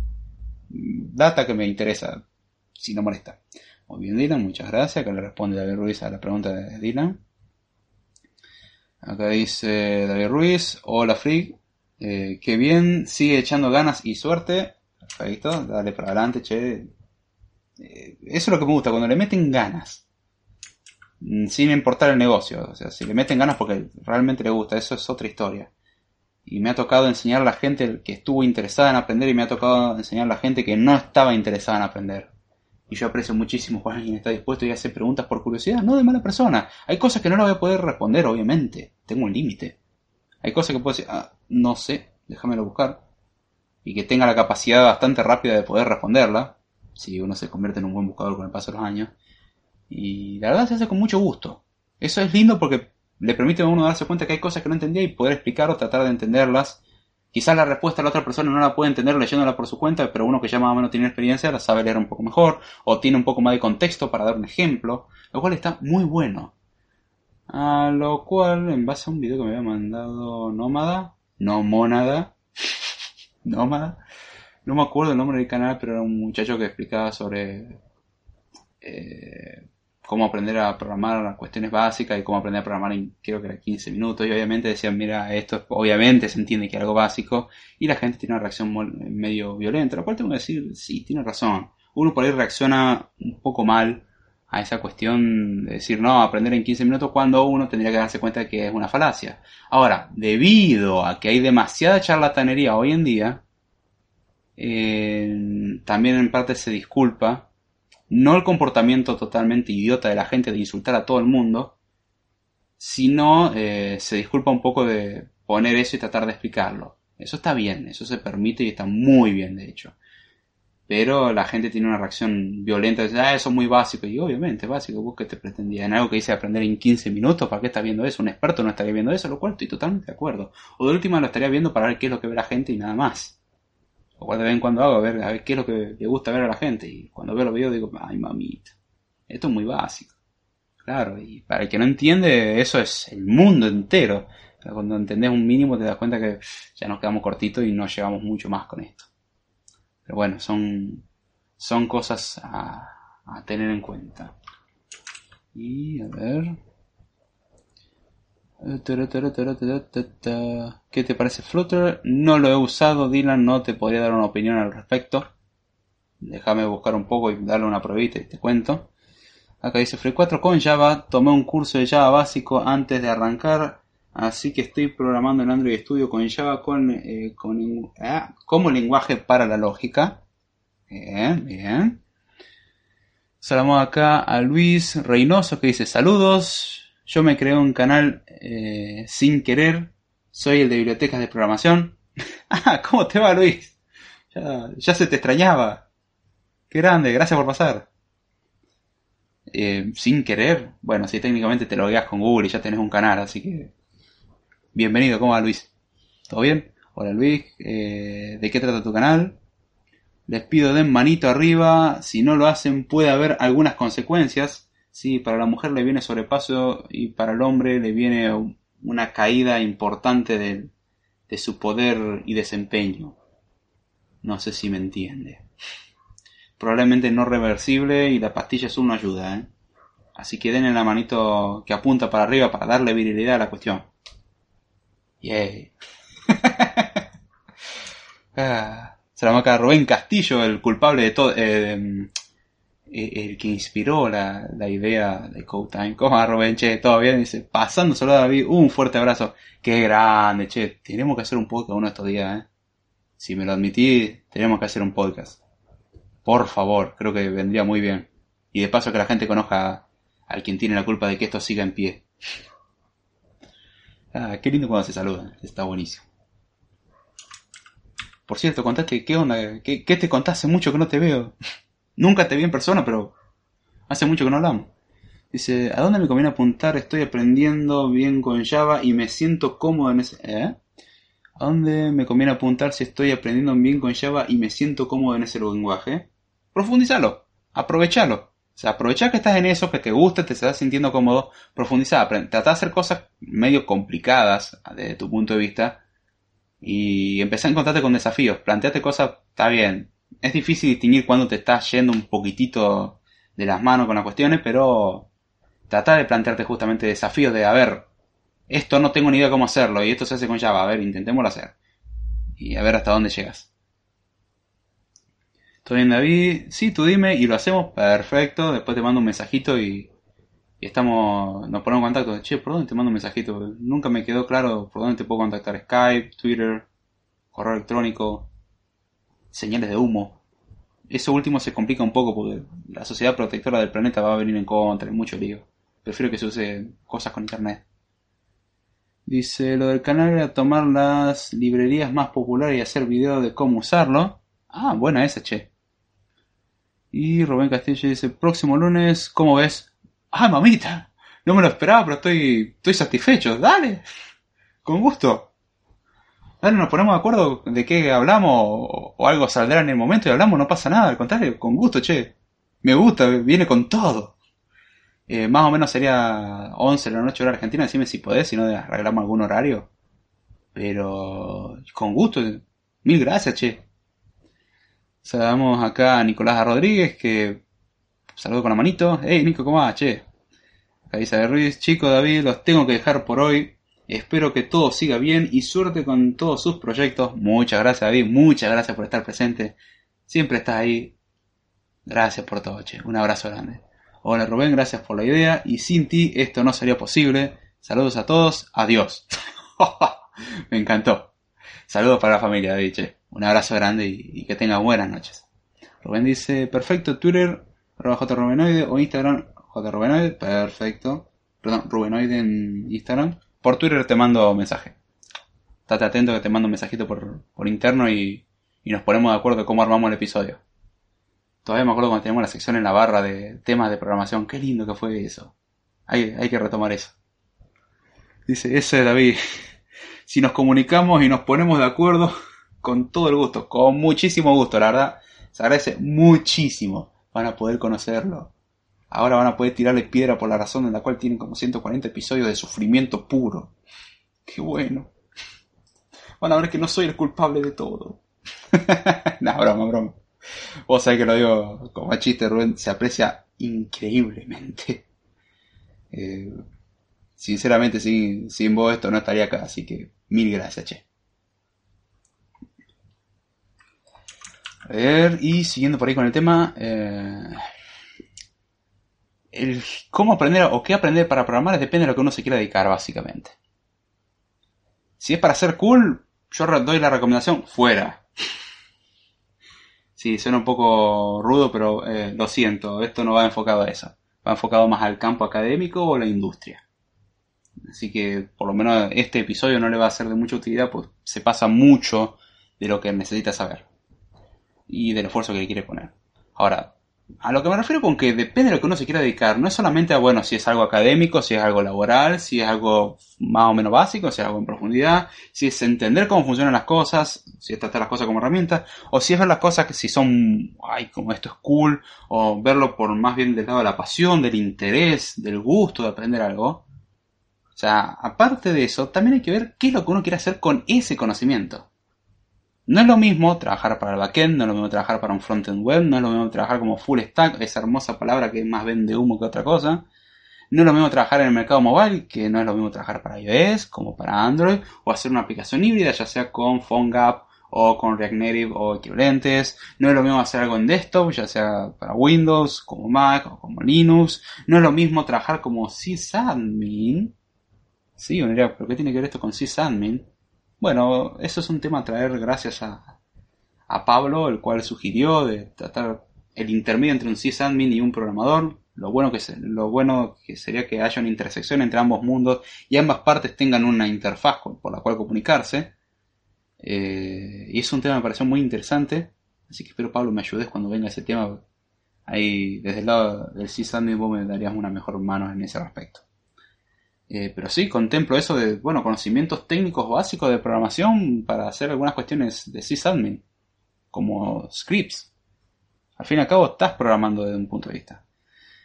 data que me interesa, si no molesta. Muy bien, Dylan, muchas gracias. Que le responde David Ruiz a la pregunta de Dylan. Acá dice David Ruiz, hola Freak, eh, que bien, sigue echando ganas y suerte. Perfecto, dale para adelante, che. Eh, eso es lo que me gusta, cuando le meten ganas. Mm, sin importar el negocio. O sea, si le meten ganas porque realmente le gusta, eso es otra historia y me ha tocado enseñar a la gente que estuvo interesada en aprender y me ha tocado enseñar a la gente que no estaba interesada en aprender. Y yo aprecio muchísimo cuando alguien está dispuesto y hace preguntas por curiosidad, no de mala persona. Hay cosas que no le voy a poder responder, obviamente. Tengo un límite. Hay cosas que puedo decir, ah, no sé, déjamelo buscar. Y que tenga la capacidad bastante rápida de poder responderla. Si uno se convierte en un buen buscador con el paso de los años. Y la verdad se hace con mucho gusto. Eso es lindo porque le permite a uno darse cuenta que hay cosas que no entendía y poder explicar o tratar de entenderlas. Quizás la respuesta a la otra persona no la puede entender leyéndola por su cuenta, pero uno que ya más o menos tiene experiencia la sabe leer un poco mejor, o tiene un poco más de contexto para dar un ejemplo, lo cual está muy bueno. A lo cual, en base a un video que me había mandado Nómada, no Mónada, (laughs) Nómada, no me acuerdo el nombre del canal, pero era un muchacho que explicaba sobre eh, cómo aprender a programar cuestiones básicas y cómo aprender a programar en creo que era 15 minutos. Y obviamente decían mira esto obviamente se entiende que es algo básico y la gente tiene una reacción medio violenta. Lo cual tengo que decir sí tiene razón. Uno por ahí reacciona un poco mal a esa cuestión de decir no aprender en 15 minutos cuando uno tendría que darse cuenta de que es una falacia ahora debido a que hay demasiada charlatanería hoy en día eh, también en parte se disculpa no el comportamiento totalmente idiota de la gente de insultar a todo el mundo, sino eh, se disculpa un poco de poner eso y tratar de explicarlo. Eso está bien, eso se permite y está muy bien, de hecho. Pero la gente tiene una reacción violenta, dice, ah, eso es muy básico. Y obviamente, básico, vos que te pretendías en algo que dice aprender en 15 minutos, ¿para qué estás viendo eso? Un experto no estaría viendo eso, lo cual estoy totalmente de acuerdo. O de última lo estaría viendo para ver qué es lo que ve la gente y nada más o de vez en cuando hago, a ver, a ver qué es lo que le gusta ver a la gente. Y cuando veo los videos digo, ay mamita, esto es muy básico. Claro, y para el que no entiende, eso es el mundo entero. Cuando entendés un mínimo te das cuenta que ya nos quedamos cortitos y no llevamos mucho más con esto. Bueno, son, son cosas a, a tener en cuenta. Y a ver. ¿Qué te parece Flutter? No lo he usado, Dylan, no te podría dar una opinión al respecto. Déjame buscar un poco y darle una probita y te cuento. Acá dice Free 4 con Java. Tomé un curso de Java básico antes de arrancar. Así que estoy programando en Android Studio con Java con, eh, ah, como lenguaje para la lógica. Bien, bien. Saludamos acá a Luis Reynoso que dice saludos. Yo me creé un canal eh, sin querer. Soy el de bibliotecas de programación. (laughs) ah, ¿cómo te va Luis? Ya, se te extrañaba. Qué grande, gracias por pasar. Eh, sin querer. Bueno, si técnicamente te logueas con Google y ya tenés un canal, así que... Bienvenido, ¿cómo va Luis? ¿Todo bien? Hola Luis, eh, ¿de qué trata tu canal? Les pido den manito arriba, si no lo hacen puede haber algunas consecuencias. Sí, para la mujer le viene sobrepaso y para el hombre le viene una caída importante del, de su poder y desempeño. No sé si me entiende. Probablemente no reversible y la pastilla es una ayuda, ¿eh? Así que denle la manito que apunta para arriba para darle virilidad a la cuestión. Yay. (laughs) ah, se la marca Rubén Castillo, el culpable de todo. Eh, el que inspiró la, la idea de Code Time. ¿Cómo va Rubén? Che, todo bien. Dice, a David, un fuerte abrazo. Qué grande, che. Tenemos que hacer un podcast uno de estos días, ¿eh? Si me lo admitís, tenemos que hacer un podcast. Por favor, creo que vendría muy bien. Y de paso que la gente conozca al quien tiene la culpa de que esto siga en pie. Ah, qué lindo cuando se saludan. Está buenísimo. Por cierto, contaste, ¿qué onda? ¿Qué, te contaste? Hace mucho que no te veo. (laughs) Nunca te vi en persona, pero hace mucho que no hablamos. Dice, ¿a dónde me conviene apuntar? Estoy aprendiendo bien con Java y me siento cómodo en ese... ¿Eh? ¿A dónde me conviene apuntar si estoy aprendiendo bien con Java y me siento cómodo en ese lenguaje? Profundizalo, aprovechalo. Sea, aprovechar que estás en eso, que te gusta, te estás sintiendo cómodo, profundizar, trata de hacer cosas medio complicadas desde tu punto de vista y empezar a encontrarte con desafíos. Planteate cosas, está bien, es difícil distinguir cuando te estás yendo un poquitito de las manos con las cuestiones, pero trata de plantearte justamente desafíos de, a ver, esto no tengo ni idea cómo hacerlo y esto se hace con Java, a ver, intentémoslo hacer. Y a ver hasta dónde llegas. ¿Todo bien, David? Sí, tú dime y lo hacemos, perfecto. Después te mando un mensajito y, estamos, nos ponemos en contacto. Che, ¿por dónde te mando un mensajito? Nunca me quedó claro por dónde te puedo contactar. Skype, Twitter, correo electrónico señales de humo. Eso último se complica un poco porque la sociedad protectora del planeta va a venir en contra, en mucho lío. Prefiero que se use cosas con internet. Dice, lo del canal era tomar las librerías más populares y hacer videos de cómo usarlo. Ah, buena esa, che. Y Rubén Castillo dice, próximo lunes, ¿cómo ves? Ah, mamita, no me lo esperaba, pero estoy, estoy satisfecho. Dale, con gusto. Dale, nos ponemos de acuerdo de qué hablamos o, algo saldrá en el momento y hablamos, no pasa nada, al contrario, con gusto, che. Me gusta, viene con todo. Eh, más o menos sería 11 de la noche hora argentina, decime si podés, si no arreglamos algún horario. Pero con gusto, mil gracias, che. Saludamos acá a Nicolás Rodríguez, que saludo con la manito. Hey Nico, ¿cómo va, che? Acá dice Ruiz, chico David, los tengo que dejar por hoy. Espero que todo siga bien y suerte con todos sus proyectos. Muchas gracias David, muchas gracias por estar presente. Siempre estás ahí. Gracias por todo, che. Un abrazo grande. Hola Rubén, gracias por la idea. Y sin ti esto no sería posible. Saludos a todos. Adiós. (laughs) Me encantó. Saludos para la familia, David, che. Un abrazo grande y, que tenga buenas noches. Rubén dice, perfecto, Twitter, arroba jrubenoide o Instagram, jrubenoide, perfecto. Perdón, rubenoide en Instagram. Por Twitter te mando mensaje. Estate atento que te mando un mensajito por, por interno y, y nos ponemos de acuerdo de cómo armamos el episodio. Todavía me acuerdo cuando teníamos la sección en la barra de temas de programación. Qué lindo que fue eso. Hay, hay que retomar eso. Dice, ese David. (laughs) Si nos comunicamos y nos ponemos de acuerdo, con todo el gusto, con muchísimo gusto, la verdad. Se agradece muchísimo. Van a poder conocerlo. Ahora van a poder tirarle piedra por la razón en la cual tienen como 140 episodios de sufrimiento puro. Qué bueno. Van a ver que no soy el culpable de todo. (laughs) no, broma, broma. Vos sabés que lo digo como chiste, Rubén, se aprecia increíblemente. Eh, sinceramente, sin, sin vos esto no estaría acá, así que mil gracias, che. A ver, y siguiendo por ahí con el tema, eh, el cómo aprender o qué aprender para programar depende de lo que uno se quiera dedicar, básicamente. Si es para ser cool, yo doy la recomendación fuera. Sí, suena un poco rudo, pero eh, lo siento, esto no va enfocado a eso. Va enfocado más al campo académico o la industria. Así que por lo menos este episodio no le va a ser de mucha utilidad, pues se pasa mucho de lo que necesita saber. Y del esfuerzo que quiere poner. Ahora, a lo que me refiero con que depende de lo que uno se quiera dedicar, no es solamente a, bueno, si es algo académico, si es algo laboral, si es algo más o menos básico, si es algo en profundidad, si es entender cómo funcionan las cosas, si es tratar las cosas como herramientas, o si es ver las cosas que si son, ay, como esto es cool, o verlo por más bien del lado de la pasión, del interés, del gusto de aprender algo. O sea, aparte de eso, también hay que ver qué es lo que uno quiere hacer con ese conocimiento. No es lo mismo trabajar para el backend, no es lo mismo trabajar para un frontend web, no es lo mismo trabajar como full stack, esa hermosa palabra que más vende humo que otra cosa. No es lo mismo trabajar en el mercado mobile, que no es lo mismo trabajar para iOS como para Android, o hacer una aplicación híbrida, ya sea con PhoneGap o con React Native o equivalentes. No es lo mismo hacer algo en desktop, ya sea para Windows, como Mac o como Linux. No es lo mismo trabajar como sysadmin. Sí, diría, ¿pero qué tiene que ver esto con sysadmin? Bueno, eso es un tema a traer gracias a, a Pablo, el cual sugirió de tratar el intermedio entre un sysadmin y un programador. Lo bueno, que lo bueno que sería que haya una intersección entre ambos mundos y ambas partes tengan una interfaz por la cual comunicarse. Eh, y es un tema que me pareció muy interesante. Así que espero, Pablo, me ayudes cuando venga ese tema. Ahí, desde el lado del sysadmin, vos me darías una mejor mano en ese respecto. Eh, pero sí, contemplo eso de, bueno, conocimientos técnicos básicos de programación para hacer algunas cuestiones de sysadmin, como scripts. Al fin y al cabo, estás programando desde un punto de vista.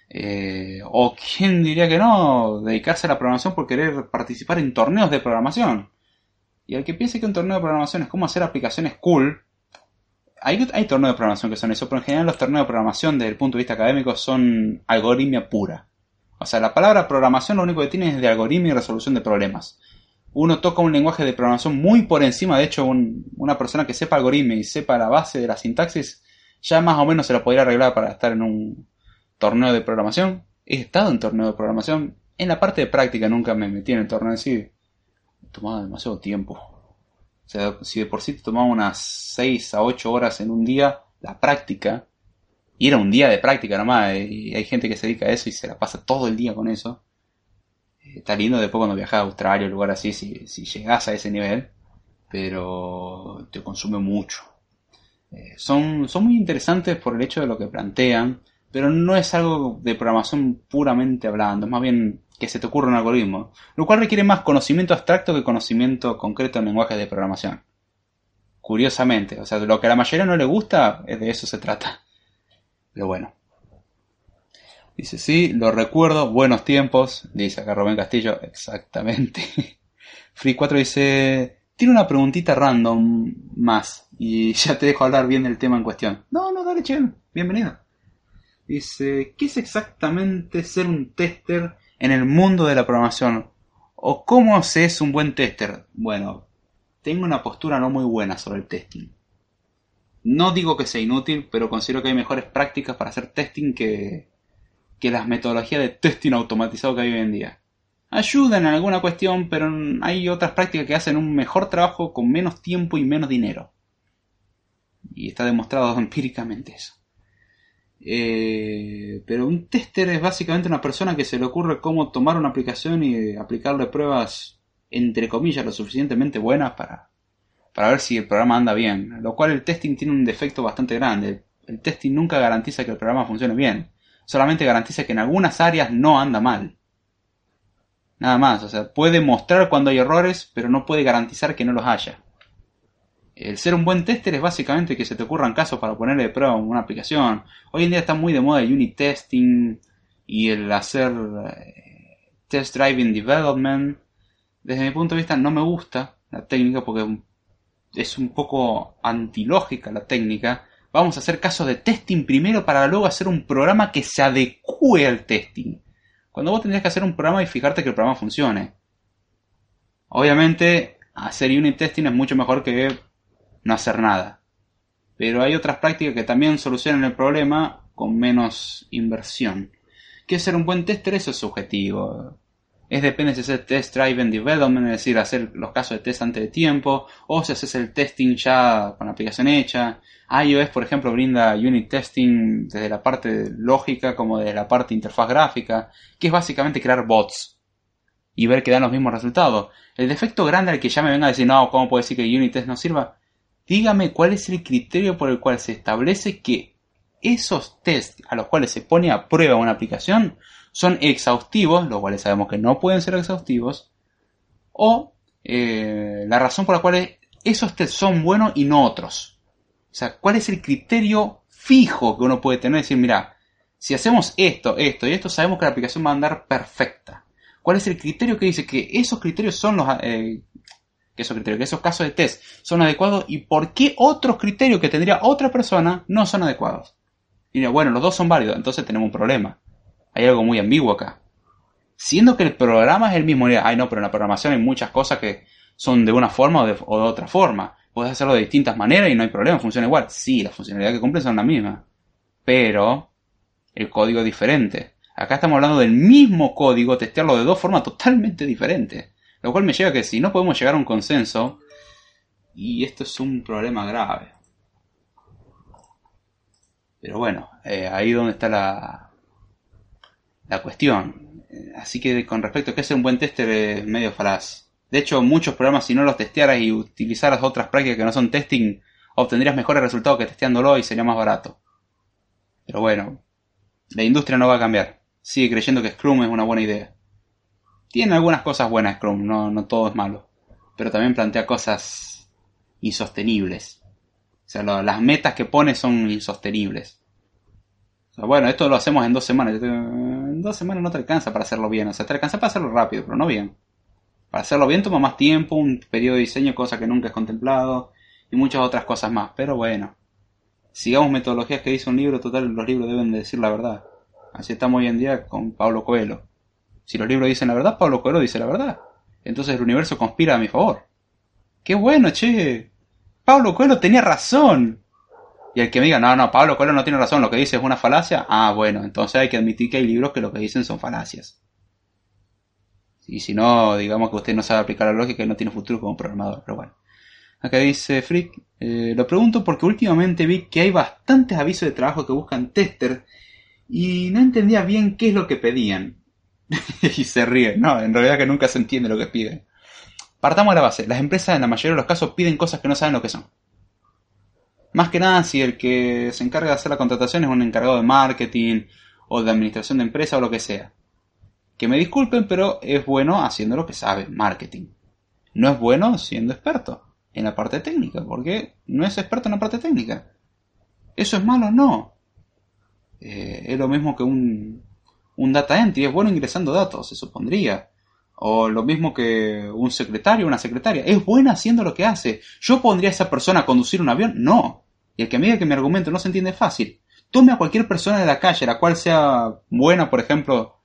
Eh, o quién diría que no, dedicarse a la programación por querer participar en torneos de programación. Y al que piense que un torneo de programación es como hacer aplicaciones cool, hay, hay torneos de programación que son eso, pero en general los torneos de programación desde el punto de vista académico son algoritmia pura. O sea, la palabra programación lo único que tiene es de algoritmo y resolución de problemas. Uno toca un lenguaje de programación muy por encima, de hecho, un- una persona que sepa algoritmo y sepa la base de la sintaxis, ya más o menos se lo podría arreglar para estar en un torneo de programación. He estado en torneo de programación. En la parte de práctica nunca me metí en el torneo en sí. Tomaba demasiado tiempo. O sea, si de por sí te tomaba unas 6 a 8 horas en un día, la práctica, y era un día de práctica nomás, y hay gente que se dedica a eso y se la pasa todo el día con eso. Eh, Está lindo después cuando viajas a Australia o lugar así, si, si llegas a ese nivel, pero te consume mucho. Eh, son, son muy interesantes por el hecho de lo que plantean, pero no es algo de programación puramente hablando, es más bien que se te ocurra un algoritmo, lo cual requiere más conocimiento abstracto que conocimiento concreto en lenguajes de programación. Curiosamente, o sea, lo que a la mayoría no le gusta, es de eso se trata. Pero bueno. Dice, sí, lo recuerdo, buenos tiempos, dice acá Rubén Castillo, exactamente. (laughs) Free 4 dice, tiene una preguntita random más, y (laughs) ya te dejo hablar bien del tema en cuestión. No, no, dale, che, bienvenido. Dice, ¿qué es exactamente ser un tester en el mundo de la programación? ¿O cómo se es un buen tester? Bueno, tengo una postura no muy buena sobre el testing. No digo que sea inútil, pero considero que hay mejores prácticas para hacer testing que, que las metodologías de testing automatizado que hay hoy en día. Ayudan en alguna cuestión, pero hay otras prácticas que hacen un mejor trabajo con menos tiempo y menos dinero. Y está demostrado (laughs) empíricamente eso. Eh, pero un tester es básicamente una persona que se le ocurre cómo tomar una aplicación y aplicarle pruebas, entre comillas, lo suficientemente buenas para, para ver si el programa anda bien. Lo cual el testing tiene un defecto bastante grande. El testing nunca garantiza que el programa funcione bien. Solamente garantiza que en algunas áreas no anda mal. Nada más, o sea, puede mostrar cuando hay errores, pero no puede garantizar que no los haya. El ser un buen tester es básicamente que se te ocurran casos para ponerle de prueba una aplicación. Hoy en día está muy de moda el unit testing y el hacer eh, test driving development. Desde mi punto de vista no me gusta la técnica porque es un poco antilógica la técnica. Vamos a hacer casos de testing primero para luego hacer un programa que se adecue al testing. Cuando vos tendrías que hacer un programa y fijarte que el programa funcione. Obviamente, hacer unit testing es mucho mejor que no hacer nada. Pero hay otras prácticas que también solucionan el problema con menos inversión. Que ser un buen tester eso es subjetivo. Es depende si haces test driven development, es decir, hacer los casos de test antes de tiempo, o si haces el testing ya con la aplicación hecha. iOS, por ejemplo, brinda unit testing desde la parte lógica como desde la parte interfaz gráfica, que es básicamente crear bots y ver que dan los mismos resultados. El defecto grande al que ya me venga a decir, no, ¿cómo puede decir que unit test no sirva? Dígame cuál es el criterio por el cual se establece que esos tests a los cuales se pone a prueba una aplicación son exhaustivos, los cuales sabemos que no pueden ser exhaustivos, o eh, la razón por la cual esos tests son buenos y no otros. O sea, cuál es el criterio fijo que uno puede tener, decir, mira, si hacemos esto, esto y esto, sabemos que la aplicación va a andar perfecta. ¿Cuál es el criterio que dice que esos criterios son los... eh, que esos criterios, que esos casos de test son adecuados y por qué otros criterios que tendría otra persona no son adecuados? Y bueno, los dos son válidos, entonces tenemos un problema. Hay algo muy ambiguo acá. Siendo que el programa es el mismo, ay no, pero en la programación hay muchas cosas que son de una forma o de, o de otra forma. Puedes hacerlo de distintas maneras y no hay problema, funciona igual. Sí, las funcionalidades que cumplen son las mismas. Pero el código es diferente. Acá estamos hablando del mismo código, testearlo de dos formas totalmente diferentes. Lo cual me lleva a que si no podemos llegar a un consenso, y esto es un problema grave. Pero bueno, eh, ahí donde está la, la cuestión. Eh, Así que con respecto a que ser un buen tester es medio falaz. De hecho, muchos programas si no los testearas y utilizaras otras prácticas que no son testing, obtendrías mejores resultados que testeándolo y sería más barato. Pero bueno, la industria no va a cambiar. Sigue creyendo que Scrum es una buena idea. Tiene algunas cosas buenas Scrum, no, no todo es malo. Pero también plantea cosas insostenibles. O sea, las metas que pone son insostenibles. Bueno, esto lo hacemos en dos semanas. En dos semanas no te alcanza para hacerlo bien. O sea, te alcanza para hacerlo rápido, pero no bien. Para hacerlo bien toma más tiempo, un periodo de diseño, cosa que nunca has contemplado, y muchas otras cosas más. Pero bueno, sigamos metodologías que dice un libro, total, los libros deben de decir la verdad. Así estamos hoy en día con Pablo Coelho. Si los libros dicen la verdad, Pablo Coelho dice la verdad. Entonces el universo conspira a mi favor. ¡Qué bueno, che! Pablo Coelho tenía razón. Y el que me diga, no, no, Pablo Coelho no tiene razón, lo que dice es una falacia, ah, bueno, entonces hay que admitir que hay libros que lo que dicen son falacias. Y si no, digamos que usted no sabe aplicar la lógica y no tiene futuro como programador, pero bueno. Acá dice Frick, eh, lo pregunto porque últimamente vi que hay bastantes avisos de trabajo que buscan tester y no entendía bien qué es lo que pedían. (laughs) y se ríe, no, en realidad que nunca se entiende lo que piden. Partamos de la base, las empresas en la mayoría de los casos piden cosas que no saben lo que son. Más que nada si el que se encarga de hacer la contratación es un encargado de marketing o de administración de empresa o lo que sea. Que me disculpen, pero es bueno haciendo lo que sabe, marketing. No es bueno siendo experto en la parte técnica, porque no es experto en la parte técnica. ¿Eso es malo? No. Eh, es lo mismo que un, un data entry, es bueno ingresando datos, se supondría. O lo mismo que un secretario o una secretaria. ¿Es buena haciendo lo que hace? ¿Yo pondría a esa persona a conducir un avión? No. Y el que me diga que mi argumento no se entiende fácil. Tome a cualquier persona de la calle, la cual sea buena, por ejemplo,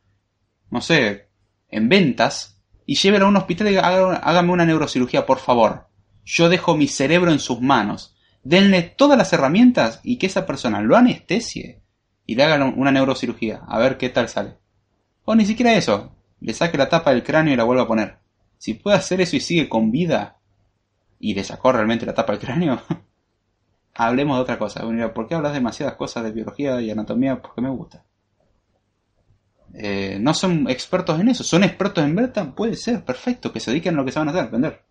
no sé, en ventas, y llévela a un hospital y diga, "Haga- hágame una neurocirugía, por favor. Yo dejo mi cerebro en sus manos. Denle todas las herramientas y que esa persona lo anestesie y le hagan una neurocirugía. A ver qué tal sale. O ni siquiera eso. Le saque la tapa del cráneo y la vuelva a poner. Si puede hacer eso y sigue con vida y le sacó realmente la tapa del cráneo, (laughs) hablemos de otra cosa. ¿por qué hablas demasiadas cosas de biología y anatomía? Porque me gusta. Eh, no son expertos en eso. ¿Son expertos en Berta? Puede ser, perfecto. Que se dediquen a lo que saben hacer, vender.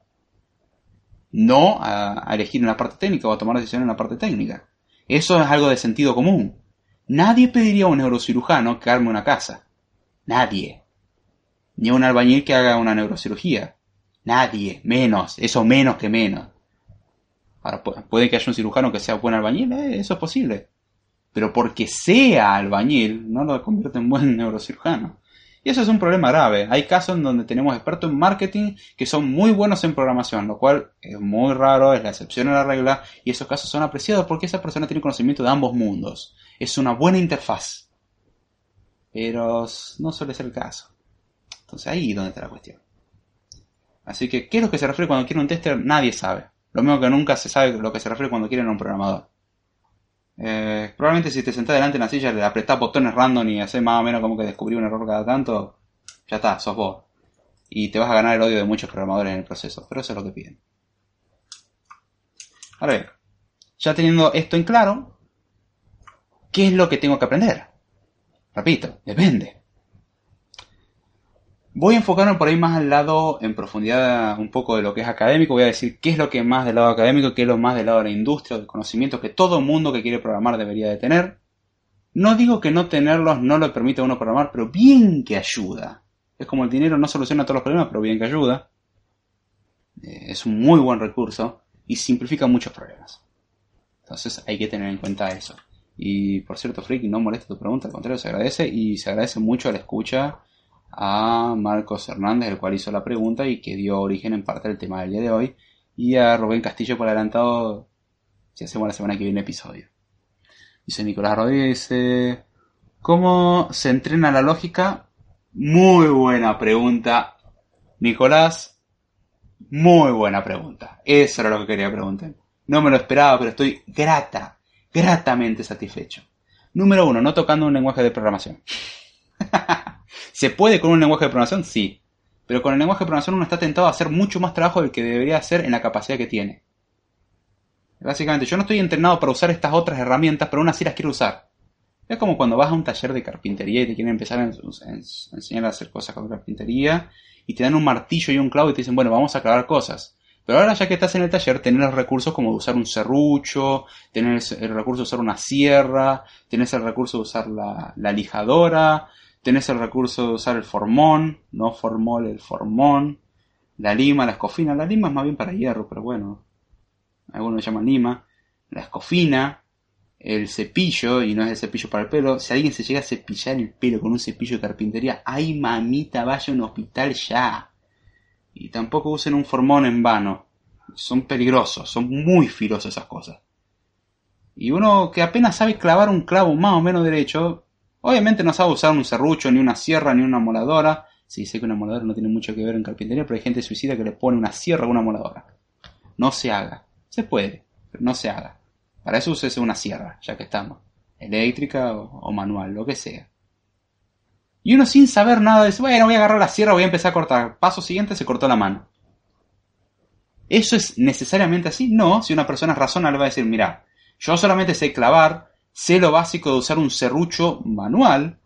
No a, a elegir en la parte técnica o a tomar decisiones en la parte técnica. Eso es algo de sentido común. Nadie pediría a un neurocirujano que arme una casa. Nadie. Ni a un albañil que haga una neurocirugía. Nadie. Menos. Eso menos que menos. Ahora, pu- puede que haya un cirujano que sea buen albañil, eh, eso es posible. Pero porque sea albañil, no lo convierte en buen (laughs) neurocirujano. Y eso es un problema grave. Hay casos en donde tenemos expertos en marketing que son muy buenos en programación, lo cual es muy raro, es la excepción a la regla, y esos casos son apreciados porque esa persona tiene conocimiento de ambos mundos. Es una buena interfaz. Pero no suele ser el caso. Entonces ahí es donde está la cuestión. Así que, ¿qué es lo que se refiere cuando quiere un tester? Nadie sabe. Lo mismo que nunca se sabe lo que se refiere cuando quieren a un programador. Eh, probablemente si te sentás delante en la silla, le apretás botones random y haces más o menos como que descubrí un error cada tanto, ya está, sos vos. Y te vas a ganar el odio de muchos programadores en el proceso, pero eso es lo que piden. Ahora bien, ya teniendo esto en claro, ¿qué es lo que tengo que aprender? Repito, depende. Voy a enfocarme por ahí más al lado, en profundidad, un poco de lo que es académico. Voy a decir qué es lo que más del lado académico, qué es lo más del lado de la industria, del conocimiento que todo mundo que quiere programar debería de tener. No digo que no tenerlos no le permite a uno programar, pero bien que ayuda. Es como el dinero no soluciona todos los problemas, pero bien que ayuda. Eh, es un muy buen recurso y simplifica muchos problemas. Entonces hay que tener en cuenta eso. Y por cierto, Freaky, no molesta tu pregunta, al contrario, se agradece y se agradece mucho la escucha a Marcos Hernández, el cual hizo la pregunta y que dio origen en parte al tema del día de hoy, y a Rubén Castillo por adelantado si hacemos la semana que viene episodio. Dice Nicolás Rodríguez, dice, ¿cómo se entrena la lógica? Muy buena pregunta, Nicolás. Muy buena pregunta. Eso era lo que quería preguntar. No me lo esperaba, pero estoy grata, gratamente satisfecho. Número uno, no tocando un lenguaje de programación. (laughs) ¿Se puede con un lenguaje de programación? Sí. Pero con el lenguaje de programación uno está tentado a hacer mucho más trabajo del que debería hacer en la capacidad que tiene. Básicamente, yo no estoy entrenado para usar estas otras herramientas, pero aún así las quiero usar. Es como cuando vas a un taller de carpintería y te quieren empezar a, enseñar a hacer cosas con carpintería y te dan un martillo y un clavo y te dicen, bueno, vamos a clavar cosas. Pero ahora ya que estás en el taller, tenés los recursos como de usar un serrucho, tenés el recurso de usar una sierra, tenés el recurso de usar la, la lijadora, tenés el recurso de usar el formón, no formol, el formón, la lima, la escofina. La lima es más bien para hierro, pero bueno, algunos lo llaman lima. La escofina, el cepillo, y no es el cepillo para el pelo. Si alguien se llega a cepillar el pelo con un cepillo de carpintería, ay mamita, vaya a un hospital ya. Y tampoco usen un formón en vano. Son peligrosos, son muy filosos esas cosas. Y uno que apenas sabe clavar un clavo más o menos derecho, obviamente no sabe usar un serrucho, ni una sierra, ni una moladora. Sí, sé que una moladora no tiene mucho que ver en carpintería, pero hay gente suicida que le pone una sierra o una moladora. No se haga. Se puede, pero no se haga. Para eso use una sierra, ya que estamos. Eléctrica o, manual, lo que sea. Y uno sin saber nada dice, bueno, voy a agarrar la sierra, voy a empezar a cortar. Paso siguiente, se cortó la mano. ¿Eso es necesariamente así? No, si una persona razona le va a decir, mira, yo solamente sé clavar, sé lo básico de usar un serrucho manual,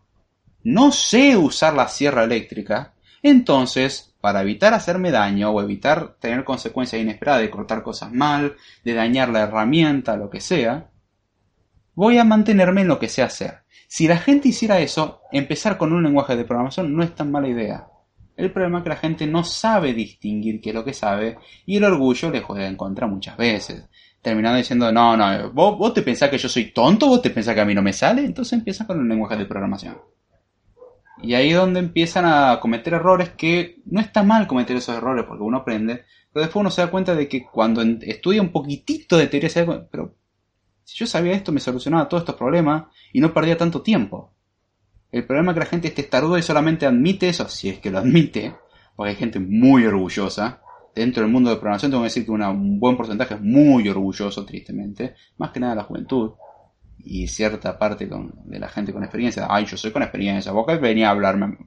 no sé usar la sierra eléctrica, entonces, para evitar hacerme daño o evitar tener consecuencias inesperadas de cortar cosas mal, de dañar la herramienta, lo que sea, voy a mantenerme en lo que sé hacer. Si la gente hiciera eso, empezar con un lenguaje de programación no es tan mala idea. El problema es que la gente no sabe distinguir qué es lo que sabe y el orgullo le juega en contra muchas veces. Terminando diciendo, no, no, ¿vos, vos te pensás que yo soy tonto, vos te pensás que a mí no me sale, entonces empieza con un lenguaje de programación. Y ahí es donde empiezan a cometer errores que no está mal cometer esos errores porque uno aprende, pero después uno se da cuenta de que cuando estudia un poquitito de teoría se da cuenta, pero si yo sabía esto me solucionaba todos estos problemas y no perdía tanto tiempo. El problema es que la gente esté taruda y solamente admite eso, si es que lo admite, porque hay gente muy orgullosa. Dentro del mundo de programación tengo que decir que un buen porcentaje es muy orgulloso, tristemente, más que nada la juventud y cierta parte de la gente con experiencia, ay, yo soy con experiencia, vos que venía a hablarme.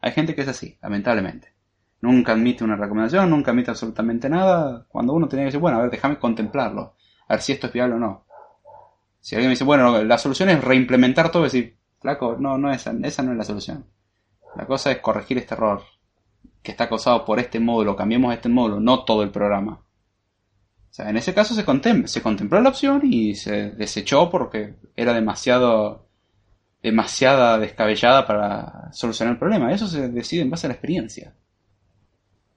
Hay gente que es así, lamentablemente. Nunca admite una recomendación, nunca admite absolutamente nada, cuando uno tiene que decir, bueno, a ver, déjame contemplarlo, a ver si esto es viable o no. Si alguien me dice, bueno, la solución es reimplementar todo, decir, flaco, no, no, esa, esa no es la solución. La cosa es corregir este error que está causado por este módulo, cambiemos este módulo, no todo el programa. O sea, en ese caso se, se contempló la opción y se desechó porque era demasiado demasiada descabellada para solucionar el problema. Eso se decide en base a la experiencia.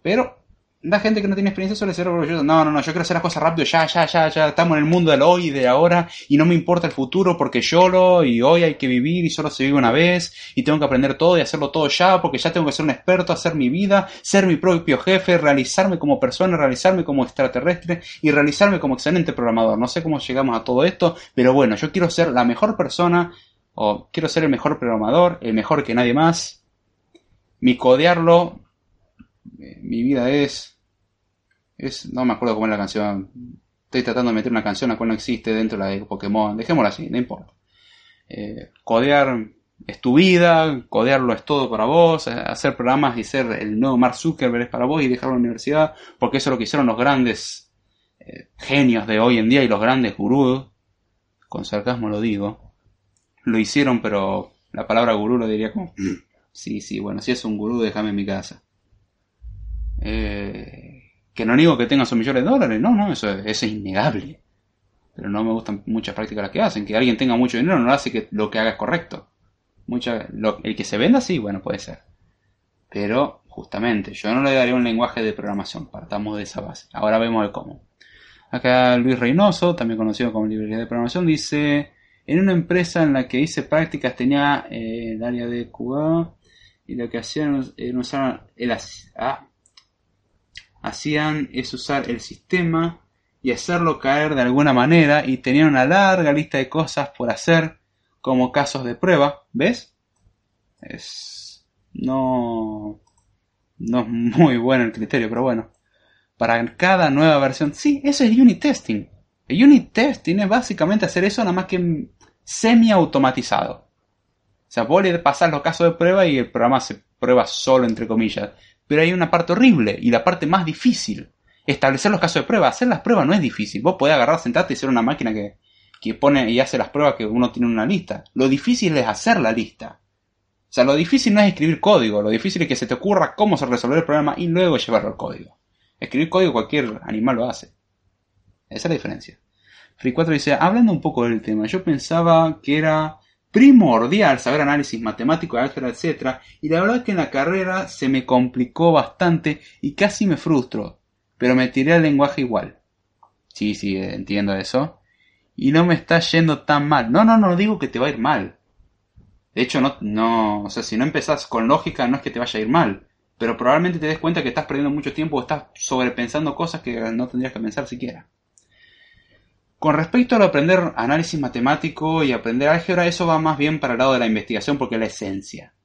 Pero la gente que no tiene experiencia suele ser orgullosa. No, no, no, yo quiero hacer las cosas rápido, ya, ya, ya, ya. Estamos en el mundo del hoy, de ahora, y no me importa el futuro porque lloro y hoy hay que vivir y solo se vive una vez y tengo que aprender todo y hacerlo todo ya porque ya tengo que ser un experto, hacer mi vida, ser mi propio jefe, realizarme como persona, realizarme como extraterrestre y realizarme como excelente programador. No sé cómo llegamos a todo esto, pero bueno, yo quiero ser la mejor persona o quiero ser el mejor programador, el mejor que nadie más. Mi codearlo, mi vida es es, no me acuerdo cómo es la canción. Estoy tratando de meter una canción la cual no existe dentro de la de Pokémon. Dejémosla así, no importa. Eh, codear es tu vida, codearlo es todo para vos, eh, hacer programas y ser el nuevo Mark Zuckerberg es para vos y dejar la universidad, porque eso es lo que hicieron los grandes eh, genios de hoy en día y los grandes gurús, con sarcasmo lo digo, lo hicieron, pero la palabra gurú lo diría como, sí, sí, bueno, si es un gurú, déjame en mi casa. Eh, que no digo que tengan sus millones de dólares, no, no, eso, es innegable. Pero no me gustan muchas prácticas las que hacen. Que alguien tenga mucho dinero no hace que lo que haga es correcto. Mucha, el que se venda, sí, bueno, puede ser. Pero, justamente, yo no le daría un lenguaje de programación. Partamos de esa base. Ahora vemos el cómo. Acá Luis Reynoso, también conocido como librería de programación, dice: En una empresa en la que hice prácticas tenía eh, el área de QA y lo que hacían era usar el ah, hacían es usar el sistema y hacerlo caer de alguna manera y tenían una larga lista de cosas por hacer como casos de prueba, ¿ves? Es no no es muy bueno el criterio, pero bueno. Para cada nueva versión, sí, eso es unit testing. El unit testing es básicamente hacer eso nada más que semi automatizado. O sea, vos le pasás los casos de prueba y el programa se prueba solo, entre comillas. Pero hay una parte horrible y la parte más difícil. Establecer los casos de prueba. Hacer las pruebas no es difícil. Vos podés agarrar, sentarte y ser una máquina que, que pone y hace las pruebas que uno tiene en una lista. Lo difícil es hacer la lista. O sea, lo difícil no es escribir código. Lo difícil es que se te ocurra cómo se resolver el problema y luego llevarlo al código. Escribir código cualquier animal lo hace. Esa es la diferencia. Free 4 dice, hablando un poco del tema, yo pensaba que era primordial saber análisis matemático, álgebra, etc. Y la verdad que en la carrera se me complicó bastante y casi me frustro. Pero me tiré al lenguaje igual. Sí, sí, entiendo eso. Y no me está yendo tan mal. No, no, no digo que te va a ir mal. De hecho, no, no, o sea, si no empezás con lógica, no es que te vaya a ir mal. Pero probablemente te des cuenta que estás perdiendo mucho tiempo o estás sobrepensando cosas que no tendrías que pensar siquiera. Con respecto a lo aprender análisis matemático y aprender álgebra, eso va más bien para el lado de la investigación porque es la esencia.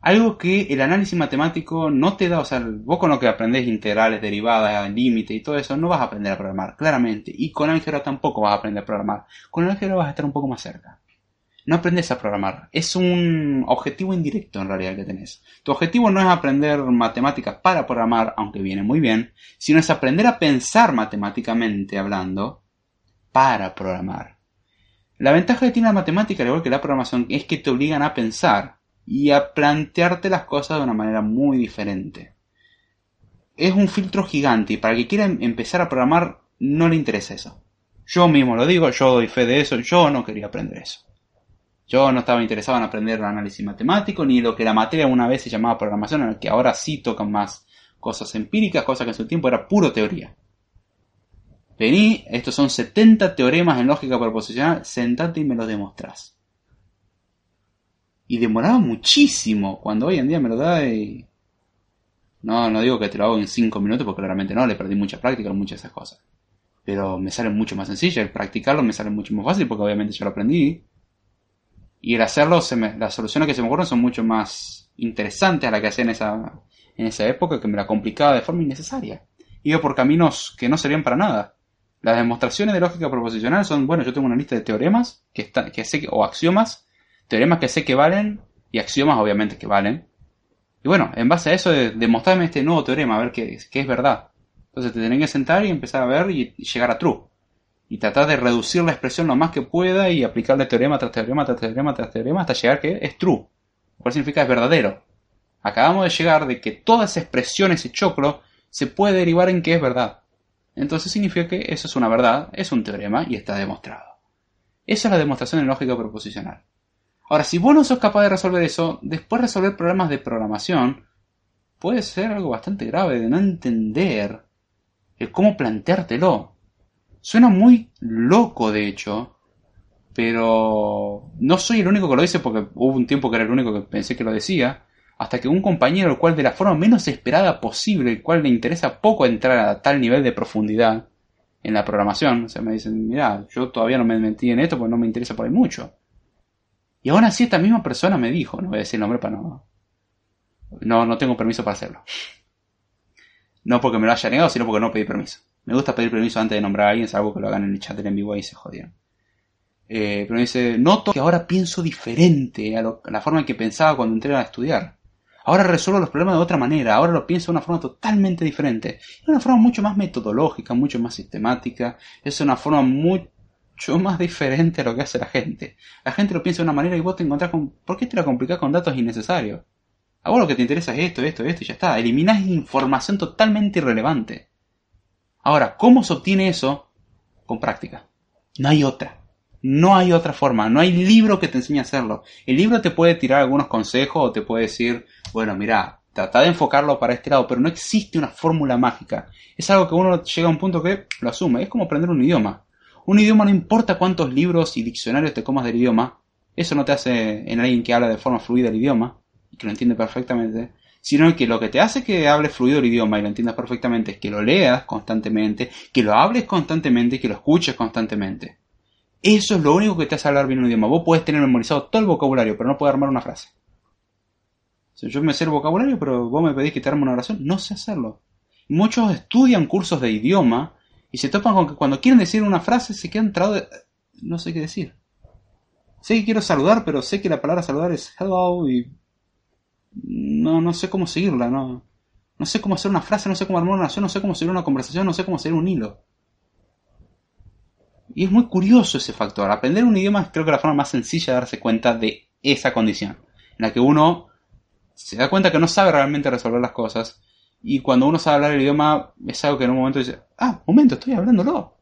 Algo que el análisis matemático no te da, o sea, vos con lo que aprendés integrales, derivadas, límite y todo eso, no vas a aprender a programar, claramente. Y con álgebra tampoco vas a aprender a programar. Con álgebra vas a estar un poco más cerca. No aprendes a programar. Es un objetivo indirecto en realidad que tenés. Tu objetivo no es aprender matemáticas para programar, aunque viene muy bien, sino es aprender a pensar matemáticamente hablando para programar. La ventaja que tiene la matemática, al igual que la programación, es que te obligan a pensar y a plantearte las cosas de una manera muy diferente. Es un filtro gigante y para el que quiera empezar a programar no le interesa eso. Yo mismo lo digo, yo doy fe de eso, yo no quería aprender eso. Yo no estaba interesado en aprender análisis matemático ni lo que la materia una vez se llamaba programación, en el que ahora sí tocan más cosas empíricas, cosas que en su tiempo era puro teoría. Vení, estos son 70 teoremas en lógica proposicional, sentate y me los demostrás. Y demoraba muchísimo, cuando hoy en día me lo da y... No, no digo que te lo hago en 5 minutos, porque claramente no, le perdí mucha práctica en muchas de esas cosas. Pero me sale mucho más sencillo, el practicarlo me sale mucho más fácil, porque obviamente yo lo aprendí. Y el hacerlo, se me, las soluciones que se me ocurren son mucho más interesantes a las que hacía en esa, en esa época, que me la complicaba de forma innecesaria. Iba por caminos que no servían para nada. Las demostraciones de lógica proposicional son, bueno, yo tengo una lista de teoremas que, está, que sé o axiomas, teoremas que sé que valen y axiomas obviamente que valen. Y bueno, en base a eso, de, demostrarme este nuevo teorema, a ver qué, es verdad. Entonces te tenés que sentar y empezar a ver y, y, llegar a true. Y tratar de reducir la expresión lo más que pueda y aplicarle teorema tras teorema tras teorema tras teorema hasta llegar que es true. Lo cual significa es verdadero. Acabamos de llegar de que toda esa expresión, ese choclo, se puede derivar en que es verdad. Entonces significa que eso es una verdad, es un teorema y está demostrado. Esa es la demostración en lógica proposicional. Ahora, si vos no sos capaz de resolver eso, después resolver problemas de programación puede ser algo bastante grave de no entender el cómo planteártelo. Suena muy loco, de hecho, pero no soy el único que lo dice porque hubo un tiempo que era el único que pensé que lo decía, hasta que un compañero, el cual de la forma menos esperada posible, el cual le interesa poco entrar a tal nivel de profundidad en la programación, o sea, me dicen, mira, yo todavía no me metí en esto porque no me interesa por ahí mucho. Y aún así esta misma persona me dijo, no voy a decir el nombre para no... No, no tengo permiso para hacerlo. No porque me lo haya negado, sino porque no pedí permiso. Me gusta pedir permiso antes de nombrar a alguien, es algo que lo hagan en el chat del en vivo y se jodieron. Eh, pero me dice, noto que ahora pienso diferente a la forma en que pensaba cuando entré a estudiar. Ahora resuelvo los problemas de otra manera, ahora lo pienso de una forma totalmente diferente. Es una forma mucho más metodológica, mucho más sistemática, es una forma mucho más diferente a lo que hace la gente. La gente lo piensa de una manera y vos te encontrás con... ¿Por qué te la complicás con datos innecesarios? A vos lo que te interesa es esto, esto, esto y ya está. Eliminás información totalmente irrelevante. Ahora, ¿cómo se obtiene eso? Con práctica. No hay otra. No hay otra forma, no hay libro que te enseñe a hacerlo. El libro te puede tirar algunos consejos o te puede decir, bueno, mira, trata de enfocarlo para este lado, pero no existe una fórmula mágica. Es algo que uno llega a un punto que lo asume, es como aprender un idioma. Un idioma no importa cuántos libros y diccionarios te comas del idioma, eso no te hace en alguien que habla de forma fluida el idioma. y que lo entiende perfectamente, sino que lo que te hace que hables fluido el idioma y lo entiendas perfectamente es que lo leas constantemente, que lo hables constantemente y que lo escuches constantemente. Eso es lo único que te hace hablar bien un idioma. Vos puedes tener memorizado todo el vocabulario, pero no puedes armar una frase. Si yo me sé el vocabulario, pero vos me pedís que te arme una oración, no sé hacerlo. Muchos estudian cursos de idioma y se topan con que cuando quieren decir una frase se quedan trabados de... No sé qué decir. Sé que quiero saludar, pero sé que la palabra saludar es hello y... No, no sé cómo seguirla, no. No sé cómo hacer una frase, no sé cómo armar una oración, no sé cómo seguir una conversación, no sé cómo seguir un hilo. Y es muy curioso ese factor. Aprender un idioma es creo que la forma más sencilla de darse cuenta de esa condición. En la que uno se da cuenta que no sabe realmente resolver las cosas. Y cuando uno sabe hablar el idioma, es algo que en un momento dice, ah, momento, estoy hablándolo.